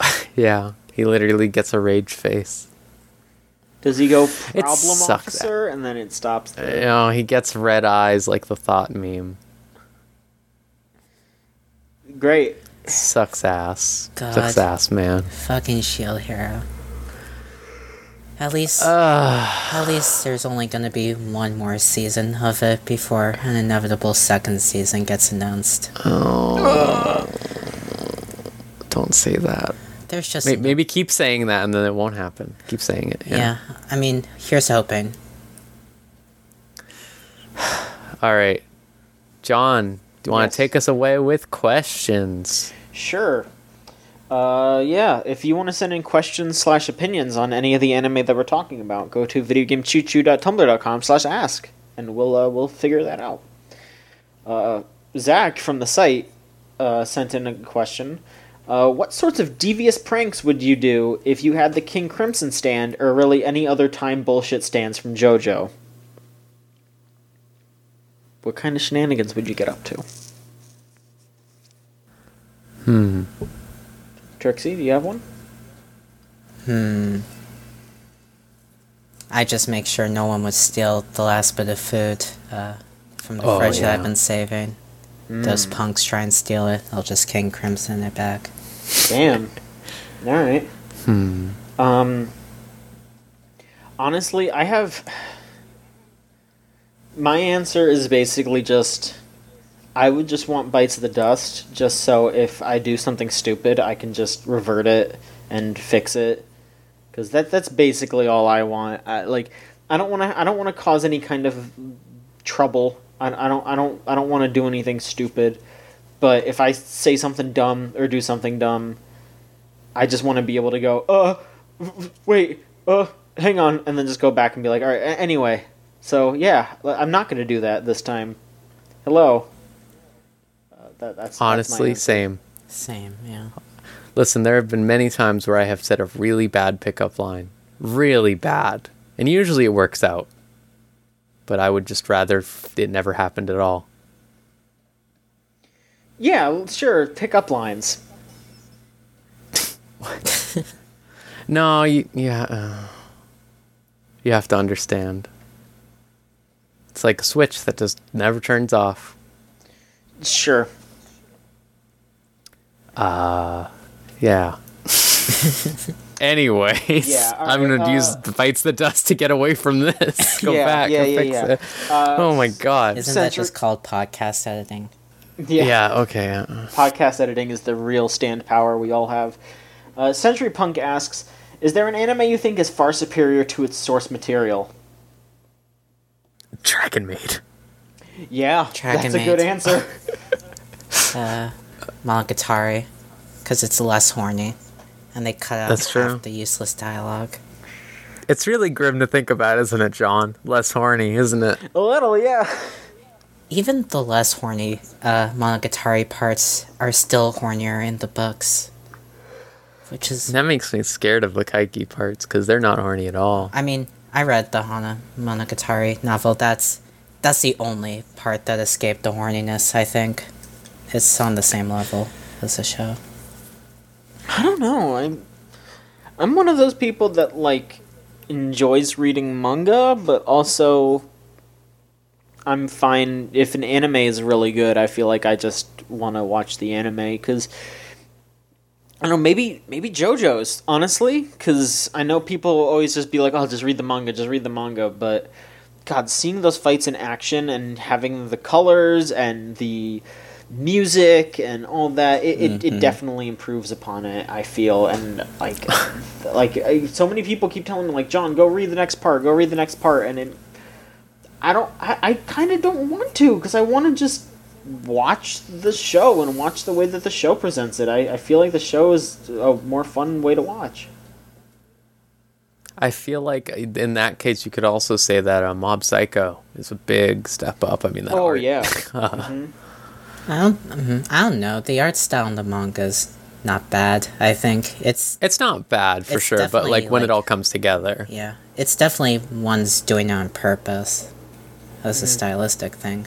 Speaker 3: [laughs]
Speaker 2: Yeah, he literally gets a rage face.
Speaker 3: does he go problem
Speaker 2: sucks.
Speaker 3: officer and then it stops
Speaker 2: You
Speaker 3: there?
Speaker 2: know, he gets red eyes like the thought meme.
Speaker 3: Great.
Speaker 2: Sucks ass.
Speaker 4: God.
Speaker 2: Sucks ass, man.
Speaker 4: Fucking shield hero. At least
Speaker 2: Uh,
Speaker 4: at least there's only gonna be one more season of it before an inevitable second season gets announced.
Speaker 2: Oh, don't say that.
Speaker 4: There's just
Speaker 2: May- Maybe keep saying that and then it won't happen. Keep saying it. Yeah.
Speaker 4: yeah. I mean, here's hoping. [sighs]
Speaker 2: All right. John, do you want
Speaker 3: Yes.
Speaker 2: to take us away with questions?
Speaker 3: Sure. Uh, yeah. If you want to send in questions slash opinions on any of the anime that we're talking about, go to videogamechoochoo.tumblr.com slash ask, and we'll uh, we'll figure that out. Uh, Zach from the site uh, sent in a question. Uh, what sorts of devious pranks would you do if you had the King Crimson stand, or really any other time bullshit stands from JoJo? What kind of shenanigans would you get up to?
Speaker 2: Hmm.
Speaker 3: Trixie, do you have one?
Speaker 4: Hmm. I just make sure no one would steal the last bit of food uh, from the
Speaker 2: Oh,
Speaker 4: fridge that. I've been saving. Those
Speaker 3: Hmm.
Speaker 4: punks try and steal it, I'll just King Crimson it back.
Speaker 3: Damn. All right.
Speaker 2: Hmm.
Speaker 3: Um. Honestly, I have. My answer is basically just. I would just want bites of the dust, just so if I do something stupid, I can just revert it and fix it. Because that that's basically all I want. I, like, I don't want to. I don't want to cause any kind of trouble. I, I don't. I don't. I don't want to do anything stupid. But if I say something dumb or do something dumb, I just want to be able to go, uh, wait, uh, hang on, and then just go back and be like, all right, anyway. So yeah, I'm not to do that this time. Hello. That, that's that's
Speaker 2: Honestly,
Speaker 3: answer.
Speaker 2: same.
Speaker 4: Same, yeah.
Speaker 2: Listen, there have been many times where I have said a really bad pickup line. Really bad. And usually it works out. But I would just rather it never happened at all.
Speaker 3: Yeah, well, sure. Pick up lines. [laughs]
Speaker 2: No, you, yeah. Uh, you have to understand. It's like a switch that just never turns off.
Speaker 3: Sure.
Speaker 2: Uh, yeah. [laughs] Anyways,
Speaker 3: Yeah, [laughs] all
Speaker 2: I'm gonna use
Speaker 3: uh,
Speaker 2: the bites the dust to get away from this. [laughs] Go
Speaker 3: Yeah,
Speaker 2: back
Speaker 3: yeah,
Speaker 2: and
Speaker 3: yeah,
Speaker 2: fix
Speaker 3: yeah.
Speaker 2: it.
Speaker 3: Uh,
Speaker 2: oh my god.
Speaker 4: Isn't that just called podcast editing?
Speaker 3: Yeah.
Speaker 2: Yeah. okay.
Speaker 3: Podcast editing is the real stand power we all have. Uh, Century Punk asks, "Is there an anime you think is far superior to its source material?"
Speaker 2: Dragon Maid.
Speaker 3: Yeah,
Speaker 4: Dragon
Speaker 3: that's a good answer.
Speaker 4: Uh, Monogatari, because it's less horny, and they cut out
Speaker 2: That's
Speaker 4: half
Speaker 2: true.
Speaker 4: the useless dialogue.
Speaker 2: It's really grim to think about, isn't it, John? Less horny, isn't it?
Speaker 3: a little, yeah.
Speaker 4: Even the less horny uh, Monogatari parts are still hornier in the books. Which is,
Speaker 2: That makes me scared of the Kaiki parts because they're not horny at all.
Speaker 4: I mean, I read the Hana Monogatari novel. That's that's the only part that escaped the horniness. I think it's on the same level as the show.
Speaker 3: I don't know. I'm I'm one of those people that like enjoys reading manga, but also I'm fine if an anime is really good. I feel like I just want to watch the anime because I don't know. Maybe maybe JoJo's honestly, because I know people will always just be like, "Oh, just read the manga, just read the manga." But God, seeing those fights in action and having the colors and the music and all that, it, it, it
Speaker 4: Mhm.
Speaker 3: definitely improves upon it. I feel and like [laughs] like I, so many people keep telling me like, "John, go read the next part, go read the next part," and it, I don't. I, I kind of don't want to because I want to just watch the show and watch the way that the show presents it. I, I feel like the show is a more fun way to watch.
Speaker 2: I feel like in that case, you could also say that uh, Mob Psycho is a big step up. I mean, that
Speaker 3: Oh
Speaker 2: art-
Speaker 3: yeah. [laughs]
Speaker 4: I don't, I don't know. The art style in the manga is not bad. I think it's
Speaker 2: It's not bad for sure, but like when it all comes together.
Speaker 4: yeah, it's definitely one's doing it on purpose as a stylistic thing,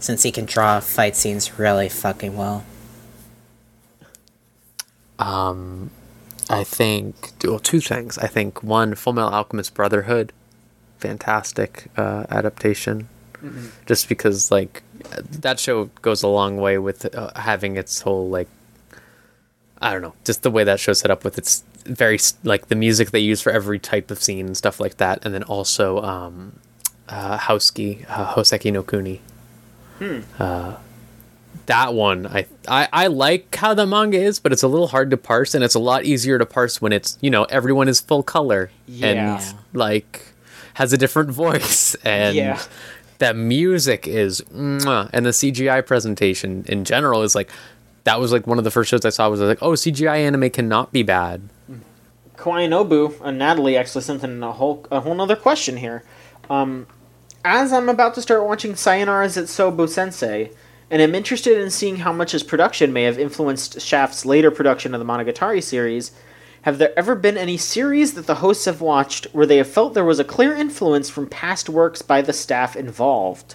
Speaker 4: since he can draw fight scenes really fucking well.
Speaker 2: Um, I think well, two things. I think one, Full Metal Alchemist Brotherhood, fantastic uh, adaptation. Just because like that show goes a long way with uh, having its whole like I don't know, just the way that show set up with its very like the music they use for every type of scene and stuff like that, and then also um, uh, Houski, uh, Hoseki no Kuni. Hmm. Uh, that one I, I I like how the manga is, but it's a little hard to parse, and it's a lot easier to parse when it's you know everyone is full color
Speaker 3: Yeah.
Speaker 2: and like has a different [laughs] voice and
Speaker 3: Yeah.
Speaker 2: The music is mwah, and the CGI presentation in general is like that was like one of the first shows I saw was like oh CGI anime cannot be bad.
Speaker 3: Kawaii Nobu and Natalie actually sent in a whole a whole nother question here. Um, as I'm about to start watching Sayonara Zetsubou Sensei, and I'm interested in seeing how much his production may have influenced Shaft's later production of the Monogatari series, have there ever been any series that the hosts have watched where they have felt there was a clear influence from past works by the staff involved?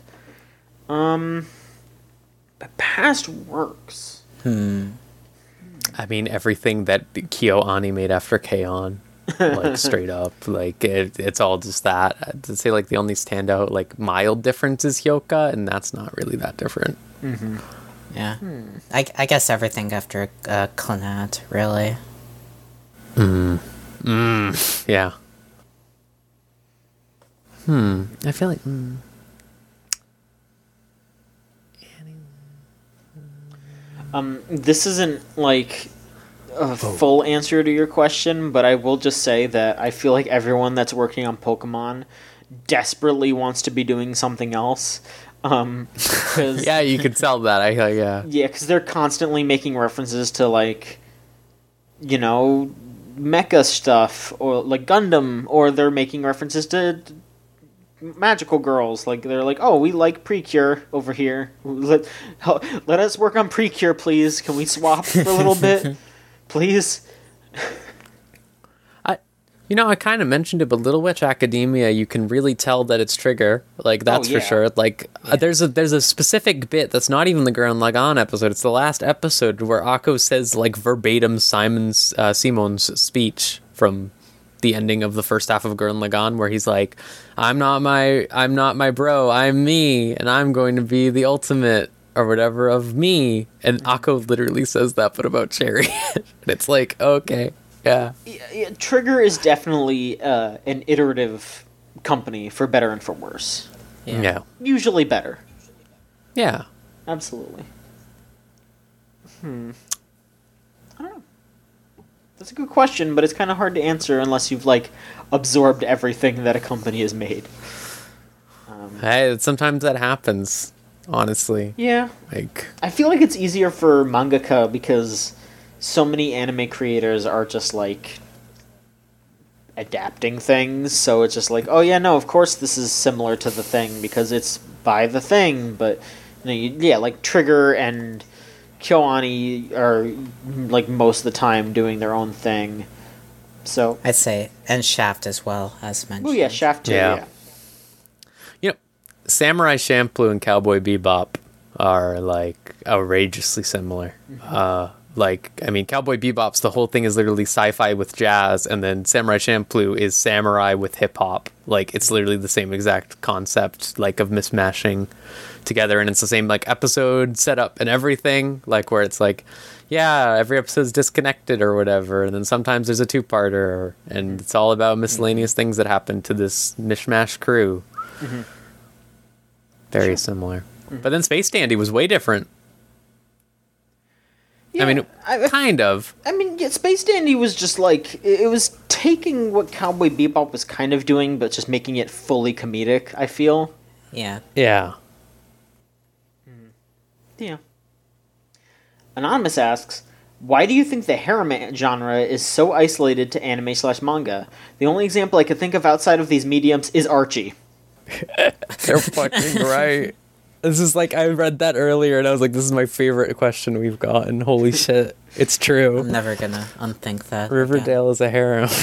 Speaker 3: Um, past works. Hmm.
Speaker 2: I mean everything that KyoAni made after K-On! like [laughs] straight up like it, it's all just that to say like the only standout like mild difference is Hyouka and that's not really that different Mm-hmm.
Speaker 4: Yeah, I, I guess everything after uh, Clannad, really.
Speaker 2: Yeah. Hmm. I feel like hmm.
Speaker 3: Um, this isn't like a full answer to your question, but I will just say that I feel like everyone that's working on Pokemon desperately wants to be doing something else. Um, [laughs]
Speaker 2: yeah you could tell that I like yeah.
Speaker 3: Yeah, because they're constantly making references to like, you know, mecha stuff or like Gundam, or they're making references to magical girls. Like they're like, oh, we like Precure over here. Let [laughs] let us work on Precure, please. Can we swap for a little bit, [laughs] please?
Speaker 2: You know, I kind of mentioned it, but Little Witch Academia, you can really tell that it's Trigger. Like that's
Speaker 3: yeah.
Speaker 2: for sure. Like uh, there's a there's a specific bit that's not even the Gurren Lagann episode. It's the last episode where Akko says like verbatim Simon's uh, Simon's speech from the ending of the first half of Gurren Lagann, where he's like, "I'm not my I'm not my bro. I'm me, and I'm going to be the ultimate." Or whatever of me, and Akko literally says that, but about Cherry, [laughs] and it's like, okay, yeah,
Speaker 3: Yeah, yeah, Trigger is definitely uh, an iterative company for better and for worse.
Speaker 2: yeah.
Speaker 3: Usually better.
Speaker 2: Yeah.
Speaker 3: Absolutely. Hmm. I don't know. That's a good question, but it's kind of hard to answer unless you've like absorbed everything that a company has made.
Speaker 2: Hey, sometimes that happens, honestly.
Speaker 3: Yeah,
Speaker 2: Like,
Speaker 3: I feel like it's easier for mangaka because so many anime creators are just like adapting things. So it's just like, oh yeah, no, of course this is similar to the thing because it's by the thing. But you know, you, yeah, like Trigger and KyoAni are like most of the time doing their own thing. So,
Speaker 4: I'd say, and Shaft as well, as mentioned.
Speaker 3: oh yeah, Shaft too.
Speaker 2: Yeah.
Speaker 3: Yeah.
Speaker 2: you know, Samurai Champloo and Cowboy Bebop are like outrageously similar. Uh, like, I mean, Cowboy Bebop's the whole thing is literally sci-fi with jazz, and then Samurai Champloo is samurai with hip hop. Like, it's literally the same exact concept, like of mismashing together, and it's the same like episode setup and everything. Like, where it's like, yeah, every episode's disconnected or whatever, and then sometimes there's a two-parter, and mm-hmm. it's all about miscellaneous things that happen to this mishmash crew. Mm-hmm. Very similar. Mm-hmm. But then Space Dandy was way different. I mean,
Speaker 3: I-
Speaker 2: kind of.
Speaker 3: I mean, yeah, Space Dandy was just like it it was taking what Cowboy Bebop was kind of doing, but just making it fully comedic. I feel.
Speaker 4: Yeah.
Speaker 2: Yeah. Hmm.
Speaker 3: Yeah. Anonymous asks, Why do you think the harem genre is so isolated to anime slash manga? The only example I could think of outside of these mediums is Archie. [laughs]
Speaker 2: They're fucking [laughs] right. This is like I read that earlier and I was like, this is my favorite question we've gotten. Holy [laughs] shit. It's true.
Speaker 4: I'm never gonna unthink that. again.
Speaker 2: Riverdale is a harem. [laughs]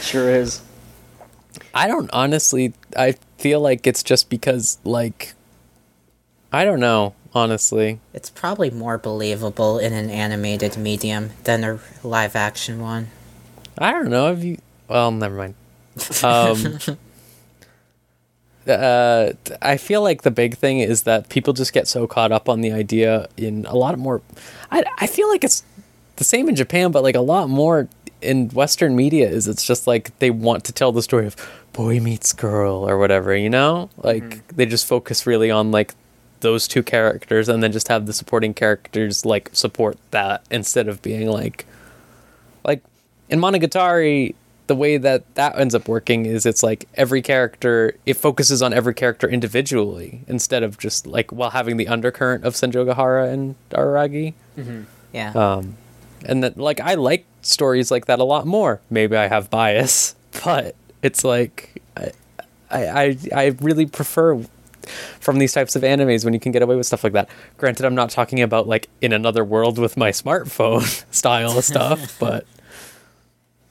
Speaker 3: Sure is.
Speaker 2: I don't honestly I feel like it's just because like I don't know, honestly.
Speaker 4: It's probably more believable in an animated medium than a live action one.
Speaker 2: I don't know. Have you? Well, never mind. [laughs] Um, uh, I feel like the big thing is that people just get so caught up on the idea in a lot more. I I feel like it's the same in Japan, but like a lot more in Western media is it's just like they want to tell the story of boy meets girl or whatever, you know? Like they just focus really on like those two characters and then just have the supporting characters like support that instead of being like like in Monogatari, the way that that ends up working is it's like every character it focuses on every character individually instead of just like while having the undercurrent of Senjogahara and Araragi.
Speaker 4: Yeah.
Speaker 2: Um, and that like I like stories like that a lot more. Maybe I have bias, [laughs] but it's like I I I, I really prefer from these types of animes when you can get away with stuff like that. Granted, I'm not talking about like in another world with my smartphone [laughs] style of stuff, [laughs] but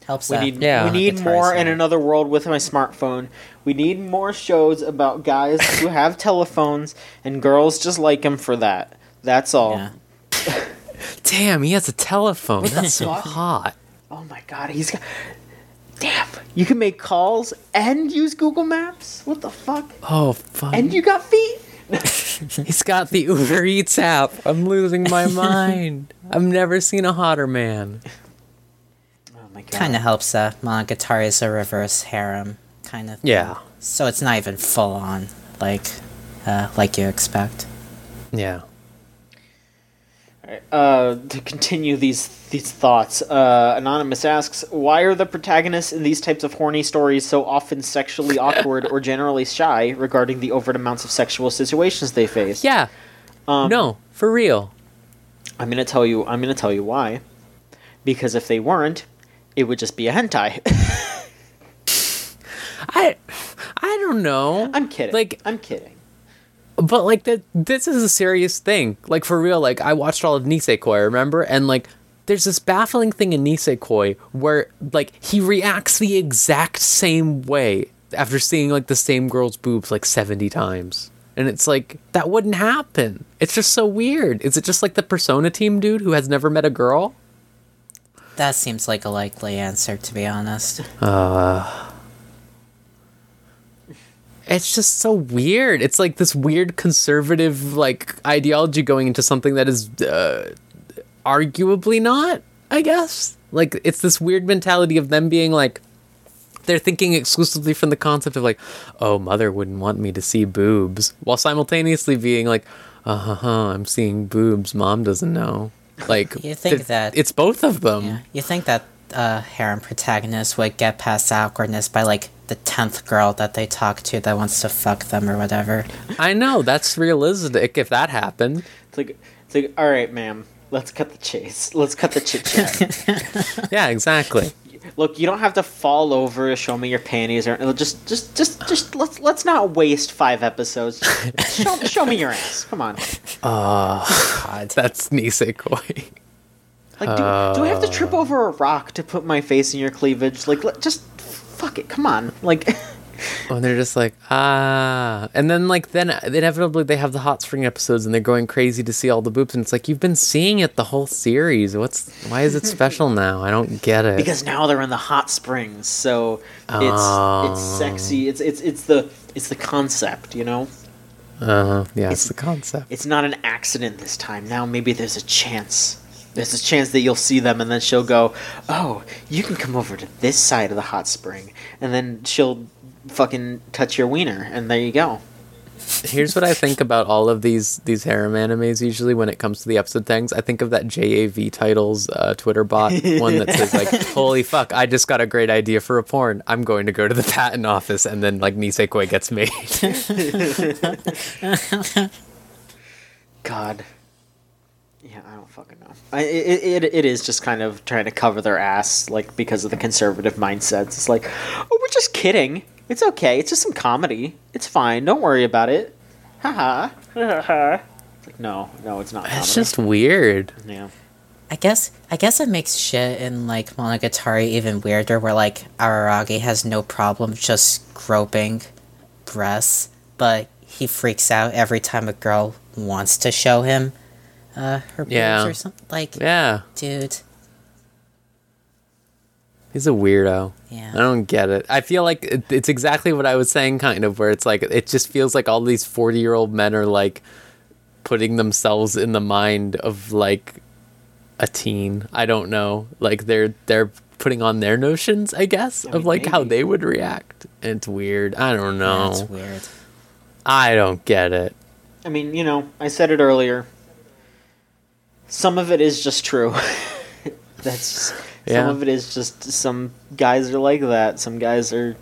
Speaker 4: Helps
Speaker 3: We
Speaker 4: that.
Speaker 3: need
Speaker 2: Yeah.
Speaker 3: we need more in another world with my smartphone. We need more shows about guys [laughs] who have telephones and girls just like him for that. That's all.
Speaker 4: Yeah. [laughs]
Speaker 2: damn, he has a telephone. That's so hot.
Speaker 3: Oh my god, he's got. Damn, you can make calls and use Google Maps. What the fuck?
Speaker 2: Oh fuck.
Speaker 3: And you got feet. [laughs]
Speaker 2: He's got the Uber Eats app. I'm losing my mind. I've never seen a hotter man.
Speaker 3: My god.
Speaker 4: Kind of helps that Monogatari is a reverse harem, kind of.
Speaker 2: Yeah.
Speaker 4: So it's not even full on, like, uh, like you expect.
Speaker 2: Yeah.
Speaker 3: Uh, to continue these these thoughts, uh, anonymous asks, "Why are the protagonists in these types of horny stories so often sexually awkward or generally shy regarding the overt amounts of sexual situations they face?"
Speaker 2: Yeah.
Speaker 3: Um,
Speaker 2: no, for real.
Speaker 3: I'm gonna tell you. I'm gonna tell you why. Because if they weren't, it would just be a hentai. [laughs]
Speaker 2: I I don't know.
Speaker 3: I'm kidding.
Speaker 2: Like
Speaker 3: I'm kidding.
Speaker 2: but like that this is a serious thing. Like for real, like I watched all of Nisekoi, remember? And like there's this baffling thing in Nisekoi where like he reacts the exact same way after seeing like the same girl's boobs like 70 times. And it's like that wouldn't happen. It's just so weird. Is it just like the Persona team dude who has never met a girl?
Speaker 4: That seems like a likely answer, to be honest.
Speaker 2: it's just so weird. It's like this weird conservative like ideology going into something that is uh, arguably not. I guess like it's this weird mentality of them being like they're thinking exclusively from the concept of like, oh, mother wouldn't want me to see boobs, while simultaneously being like, uh huh, I'm seeing boobs. Mom doesn't know. Like
Speaker 4: You think
Speaker 2: th-
Speaker 4: that-
Speaker 2: it's both of them.
Speaker 4: Yeah. You think that uh, harem protagonist would get past awkwardness by, like, the 10th girl that they talk to that wants to fuck them or whatever?
Speaker 2: I know that's realistic if that happened.
Speaker 3: It's like it's like all right, ma'am. Let's cut the chase. Let's cut the chit chat. [laughs]
Speaker 2: Yeah, exactly.
Speaker 3: Look, you don't have to fall over, to show me your panties, or just, just, just, just let's let's not waste five episodes. [laughs] Show, show me your ass. Come on.
Speaker 4: Oh, God.
Speaker 2: That's Nisekoi.
Speaker 3: Like, do, do I have to trip oh. over a rock to put my face in your cleavage? Like, let, just fuck it. Come on. Like,
Speaker 2: Oh, [laughs] and they're just like ah, and then like then inevitably they have the hot spring episodes and they're going crazy to see all the boobs and it's like you've been seeing it the whole series. What's why is it special [laughs] now? I don't get it.
Speaker 3: because now they're in the hot springs, so it's
Speaker 2: Oh.
Speaker 3: it's sexy. It's it's it's the it's the concept, you know.
Speaker 2: uh, yeah,
Speaker 3: It's-
Speaker 2: it's the concept.
Speaker 3: It's not an accident this time. Now maybe there's a chance. There's a chance that you'll see them, and then she'll go, "Oh, you can come over to this side of the hot spring," and then she'll fucking touch your wiener, and there you go.
Speaker 2: Here's what I think about all of these these harem animes. Usually, when it comes to the episode things, I think of that JAV titles uh, Twitter bot one that says like, [laughs] "Holy fuck! I just got a great idea for a porn. I'm going to go to the patent office," and then like Nisekoi gets made. [laughs]
Speaker 3: God. Yeah, I don't fucking know. I, it, it, it is just kind of trying to cover their ass, like, because of the conservative mindsets. It's like, oh, we're just kidding. It's okay. It's just some comedy. It's fine. Don't worry about it. Haha. Haha. like, no, no, it's not.
Speaker 2: It's just weird.
Speaker 3: yeah.
Speaker 4: I guess I guess it makes shit in like Monogatari even weirder, where like Araragi has no problem just groping breasts, but he freaks out every time a girl wants to show him uh, her boobs
Speaker 2: Yeah.
Speaker 4: or something. Like,
Speaker 2: Yeah,
Speaker 4: dude,
Speaker 2: he's a weirdo.
Speaker 4: yeah.
Speaker 2: I don't get it. I feel like it, it's exactly what I was saying, kind of, where it's like it just feels like all these forty-year-old men are like putting themselves in the mind of like a teen. I don't know. Like they're they're putting on their notions, I guess, of
Speaker 3: mean,
Speaker 2: like how they would react. And it's weird. I don't know.
Speaker 4: That's weird.
Speaker 2: I don't get it.
Speaker 3: I mean, you know, I said it earlier. Some of it is just true. [laughs] That's
Speaker 2: Yeah.
Speaker 3: some of it is just some guys are like that. Some guys are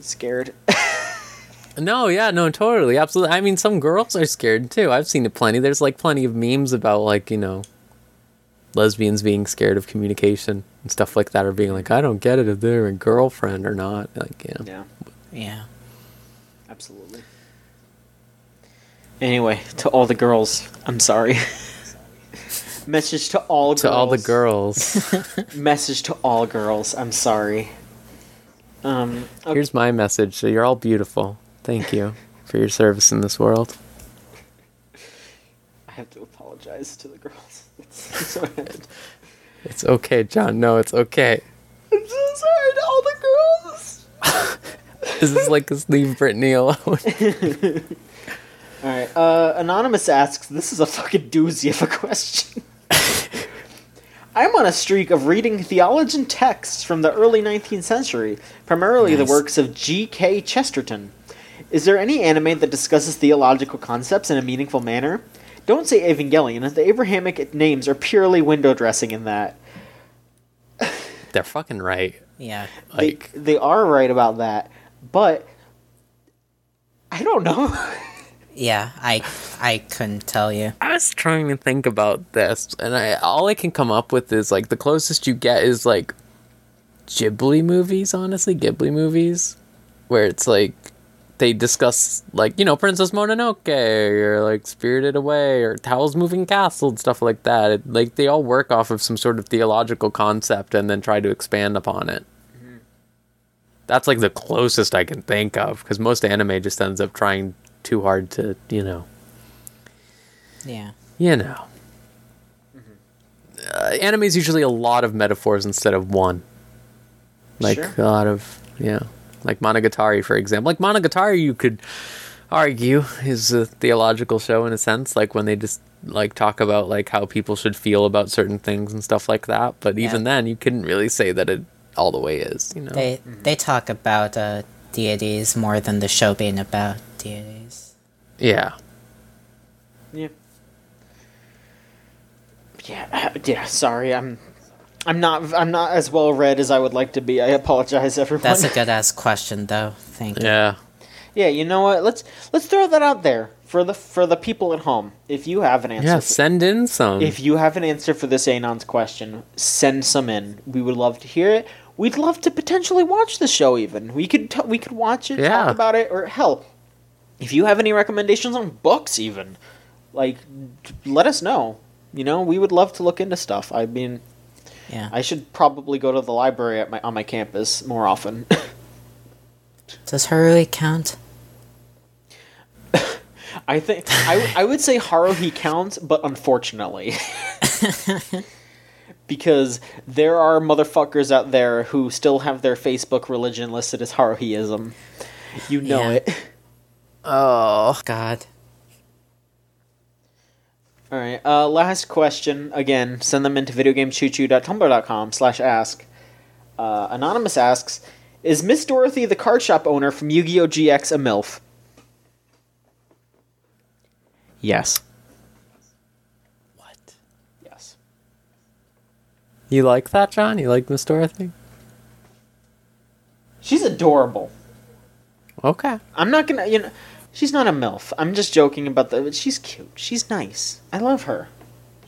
Speaker 3: scared. [laughs]
Speaker 2: No, yeah, no, totally, absolutely. I mean, some girls are scared too. I've seen it plenty. There's like plenty of memes about like you know, lesbians being scared of communication and stuff like that, or being like, I don't get it if they're a girlfriend or not. Like, you know.
Speaker 3: yeah,
Speaker 4: Yeah.
Speaker 3: absolutely. Anyway, to all the girls, I'm sorry. [laughs] Message to all
Speaker 2: to
Speaker 3: girls.
Speaker 2: all the girls, [laughs]
Speaker 3: Message to all girls. I'm sorry. Um. okay.
Speaker 2: here's my message. So you're all beautiful. Thank you for your service in this world.
Speaker 3: I have to apologize to the girls. It's so.
Speaker 2: It's okay, John. No, it's okay.
Speaker 3: I'm so sorry to all the girls. [laughs]
Speaker 2: This is like this leave Brittany alone. [laughs]
Speaker 3: All right. Uh, Anonymous asks, "This is a fucking doozy of a question." [laughs] I'm on a streak of reading theologian texts from the early 19th century, primarily the works of G.K. Chesterton. Is there any anime that discusses theological concepts in a meaningful manner? Don't say Evangelion. The Abrahamic names are purely window dressing in that. [laughs]
Speaker 2: They're fucking right.
Speaker 4: Yeah.
Speaker 2: Like,
Speaker 3: they, they are right about that, but I don't know. [laughs]
Speaker 4: Yeah. I I couldn't tell you.
Speaker 2: I was trying to think about this, and I all I can come up with is like the closest you get is like Ghibli movies. Honestly, Ghibli movies, where it's like they discuss like you know Princess Mononoke or like Spirited Away or Howl's Moving Castle and stuff like that. It, like they all work off of some sort of theological concept and then try to expand upon it. Mm-hmm. That's like the closest I can think of because most anime just ends up trying too hard to you know
Speaker 4: Yeah.
Speaker 2: you know. Uh, anime is usually a lot of metaphors instead of one. Like
Speaker 3: Sure.
Speaker 2: a lot of yeah, like Monogatari for example. Like Monogatari, you could argue is a theological show in a sense. Like when they just like talk about like how people should feel about certain things and stuff like that. But even then, you couldn't really say that it all the way is. You know.
Speaker 4: They they talk about uh, deities more than the show being about deities.
Speaker 2: yeah.
Speaker 3: Yeah. Yeah, uh, yeah. Sorry, I'm, I'm not, I'm not as well read as I would like to be. I apologize, everyone.
Speaker 4: That's a [laughs] good ass question, though. Thank you.
Speaker 2: Yeah.
Speaker 3: yeah, you know what? Let's let's throw that out there for the for the people at home. If you have an answer,
Speaker 2: Yeah.
Speaker 3: for,
Speaker 2: Send in some.
Speaker 3: if you have an answer for this Anon's question, send some in. We would love to hear it. We'd love to potentially watch the show. Even we could t- we could watch it,
Speaker 2: Yeah.
Speaker 3: talk about it, or hell, if you have any recommendations on books, even like let us know. You know, we would love to look into stuff. I mean,
Speaker 4: Yeah.
Speaker 3: I should probably go to the library at my on my campus more often. [laughs]
Speaker 4: Does Haruhi count?
Speaker 3: I think I, w- I would say Haruhi counts, but unfortunately. [laughs] because there are motherfuckers out there who still have their Facebook religion listed as Haruhiism. You know
Speaker 4: Yeah.
Speaker 3: it.
Speaker 2: Oh.
Speaker 4: God.
Speaker 3: All right. Uh, last question. Again, send them into videogamechoochoo.tumblr.com slash ask. Uh, Anonymous asks, is Miss Dorothy the card shop owner from Yu-Gi-Oh! GX a MILF? Yes.
Speaker 2: What?
Speaker 3: Yes.
Speaker 2: You like that, John? You like Miss Dorothy?
Speaker 3: She's adorable.
Speaker 2: Okay.
Speaker 3: I'm not gonna, you know, she's not a MILF. I'm just joking about that. But she's cute. She's nice. I love her.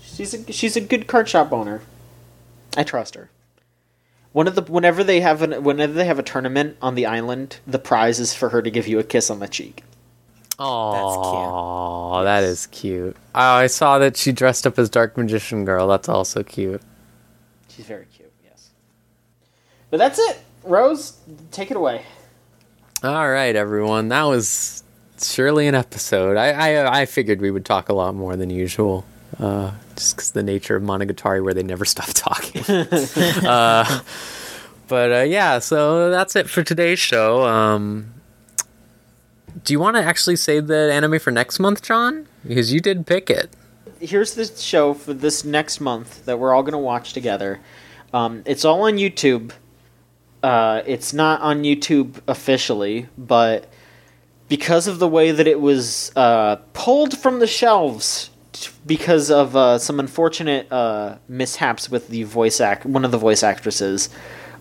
Speaker 3: She's a she's a good card shop owner. I trust her. One of the whenever they have an whenever they have a tournament on the island, the prize is for her to give you a kiss on the cheek.
Speaker 2: Oh, that is cute. Oh, I saw that she dressed up as Dark Magician Girl. That's also cute.
Speaker 3: She's very cute. Yes. But that's it. Rose, take it away.
Speaker 2: All right, everyone. That was surely an episode. I I, I figured we would talk a lot more than usual, uh, just because the nature of Monogatari, where they never [laughs] stop talking. [laughs] uh, but uh, yeah, so that's it for today's show. Um, do you want to actually say the anime for next month, John? Because you did pick it.
Speaker 3: Here's the show for this next month that we're all gonna watch together. Um, it's all on YouTube. Uh, it's not on YouTube officially, but because of the way that it was uh, pulled from the shelves t- because of uh, some unfortunate uh, mishaps with the voice act, one of the voice actresses,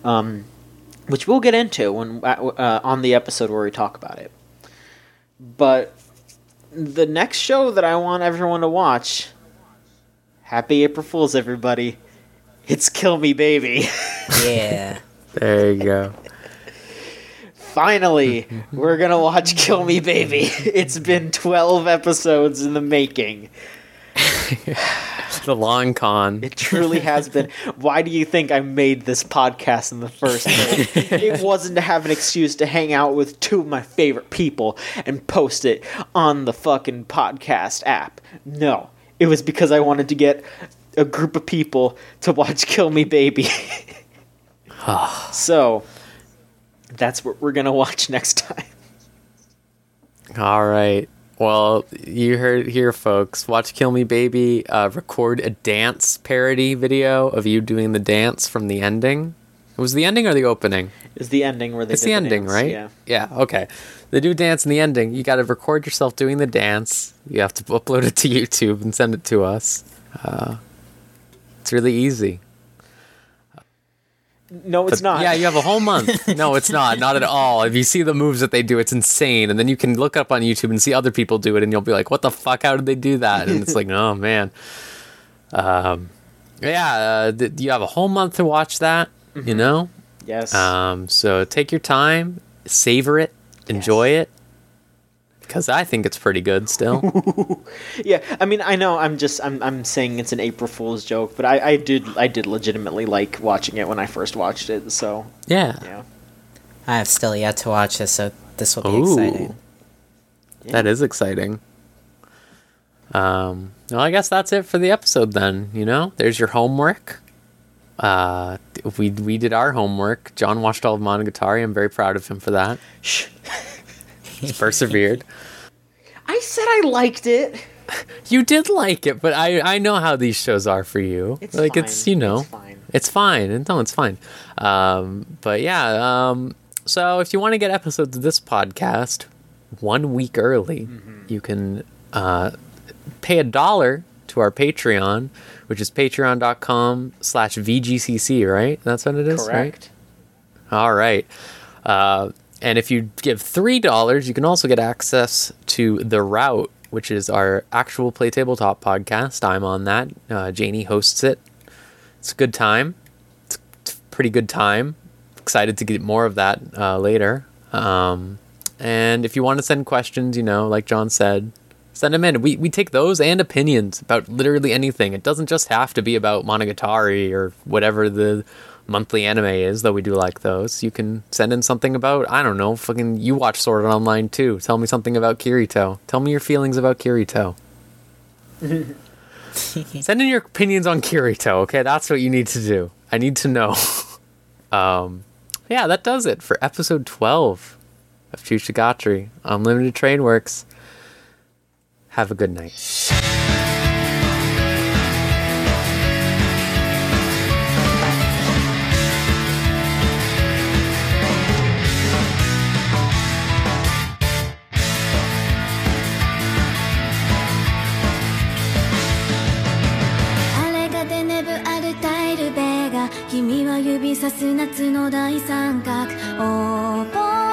Speaker 3: um, which we'll get into when uh, on the episode where we talk about it. But the next show that I want everyone to watch, Happy April Fools, everybody! It's Kill Me Baby. [laughs]
Speaker 4: Yeah.
Speaker 2: There you go.
Speaker 3: Finally, [laughs] we're gonna watch Kill Me Baby. [laughs] It's been 12 episodes in the making.
Speaker 2: the long con.
Speaker 3: It truly has been. Why do you think I made this podcast in the first place? [laughs] it wasn't to have an excuse to hang out with two of my favorite people and post it on the fucking podcast app. No, it was because I wanted to get a group of people to watch Kill Me Baby. Ah. so, that's what we're gonna watch [laughs] next time.
Speaker 2: All right. Well, you heard here, folks. Watch Kill Me Baby. Uh, record a dance parody video of you doing the dance from the ending. It was the ending or the opening?
Speaker 3: Is the ending where they
Speaker 2: It's
Speaker 3: did
Speaker 2: the ending,
Speaker 3: dance,
Speaker 2: right?
Speaker 3: Yeah.
Speaker 2: Yeah. Okay. They do dance in the ending. You got to record yourself doing the dance. You have to [laughs] upload it to YouTube and send it to us. Uh, it's really easy.
Speaker 3: No, it's
Speaker 2: But,
Speaker 3: not.
Speaker 2: Yeah, you have a whole month. [laughs] no, it's not. Not at all. If you see the moves that they do, it's insane. And then you can look up on YouTube and see other people do it, and you'll be like, "What the fuck? How did they do that?" And it's like, [laughs] "Oh man." Um, yeah, uh, th- you have a whole month to watch that.
Speaker 3: Mm-hmm.
Speaker 2: You know.
Speaker 3: Yes.
Speaker 2: Um, so take your time, savor it, enjoy it, because I think it's pretty good still. [laughs]
Speaker 3: Yeah, I mean, I know I'm just I'm I'm saying it's an April Fool's joke, but I, I did I did legitimately like watching it when I first watched it. So
Speaker 2: yeah.
Speaker 3: yeah,
Speaker 4: I have still yet to watch this, so this will be
Speaker 2: Ooh.
Speaker 4: exciting.
Speaker 2: That is exciting. Um, well, I guess that's it for the episode then. You know, there's your homework. Uh, we we did our homework. John watched all of Monogatari. I'm very proud of him for that.
Speaker 3: Shh. [laughs]
Speaker 2: He's persevered.
Speaker 3: I said I liked it.
Speaker 2: You did like it, but I I know how these shows are for you.
Speaker 3: It's
Speaker 2: like
Speaker 3: fine.
Speaker 2: it's you know
Speaker 3: It's fine.
Speaker 2: It's fine. And No, it's fine. Um, but yeah, um, so if you want to get episodes of this podcast one week early,
Speaker 3: Mm-hmm.
Speaker 2: you can uh, pay a dollar to our Patreon, which is patreon.com slash VGCC, right? That's what it is, right?
Speaker 3: Correct.
Speaker 2: All right. Uh, and if you give three dollars, you can also get access to the Route, which is our actual play tabletop podcast. I'm on that. Uh, Janie hosts it. It's a good time. It's a pretty good time. Excited to get more of that uh, later. Um, and if you want to send questions, you know, like John said, send them in. We we take those and opinions about literally anything. It doesn't just have to be about Monogatari or whatever the monthly anime is, though we do like those. You can send in something about I don't know, fucking you watch Sword Art Online too. Tell me something about Kirito. Tell me your feelings about Kirito. [laughs] Send in your opinions on Kirito, okay? That's what you need to do. I need to know. [laughs] um, yeah, that does it for episode 12 of Chushigatri. Unlimited Train Works. Have a good night.
Speaker 1: す夏の大三角オーポ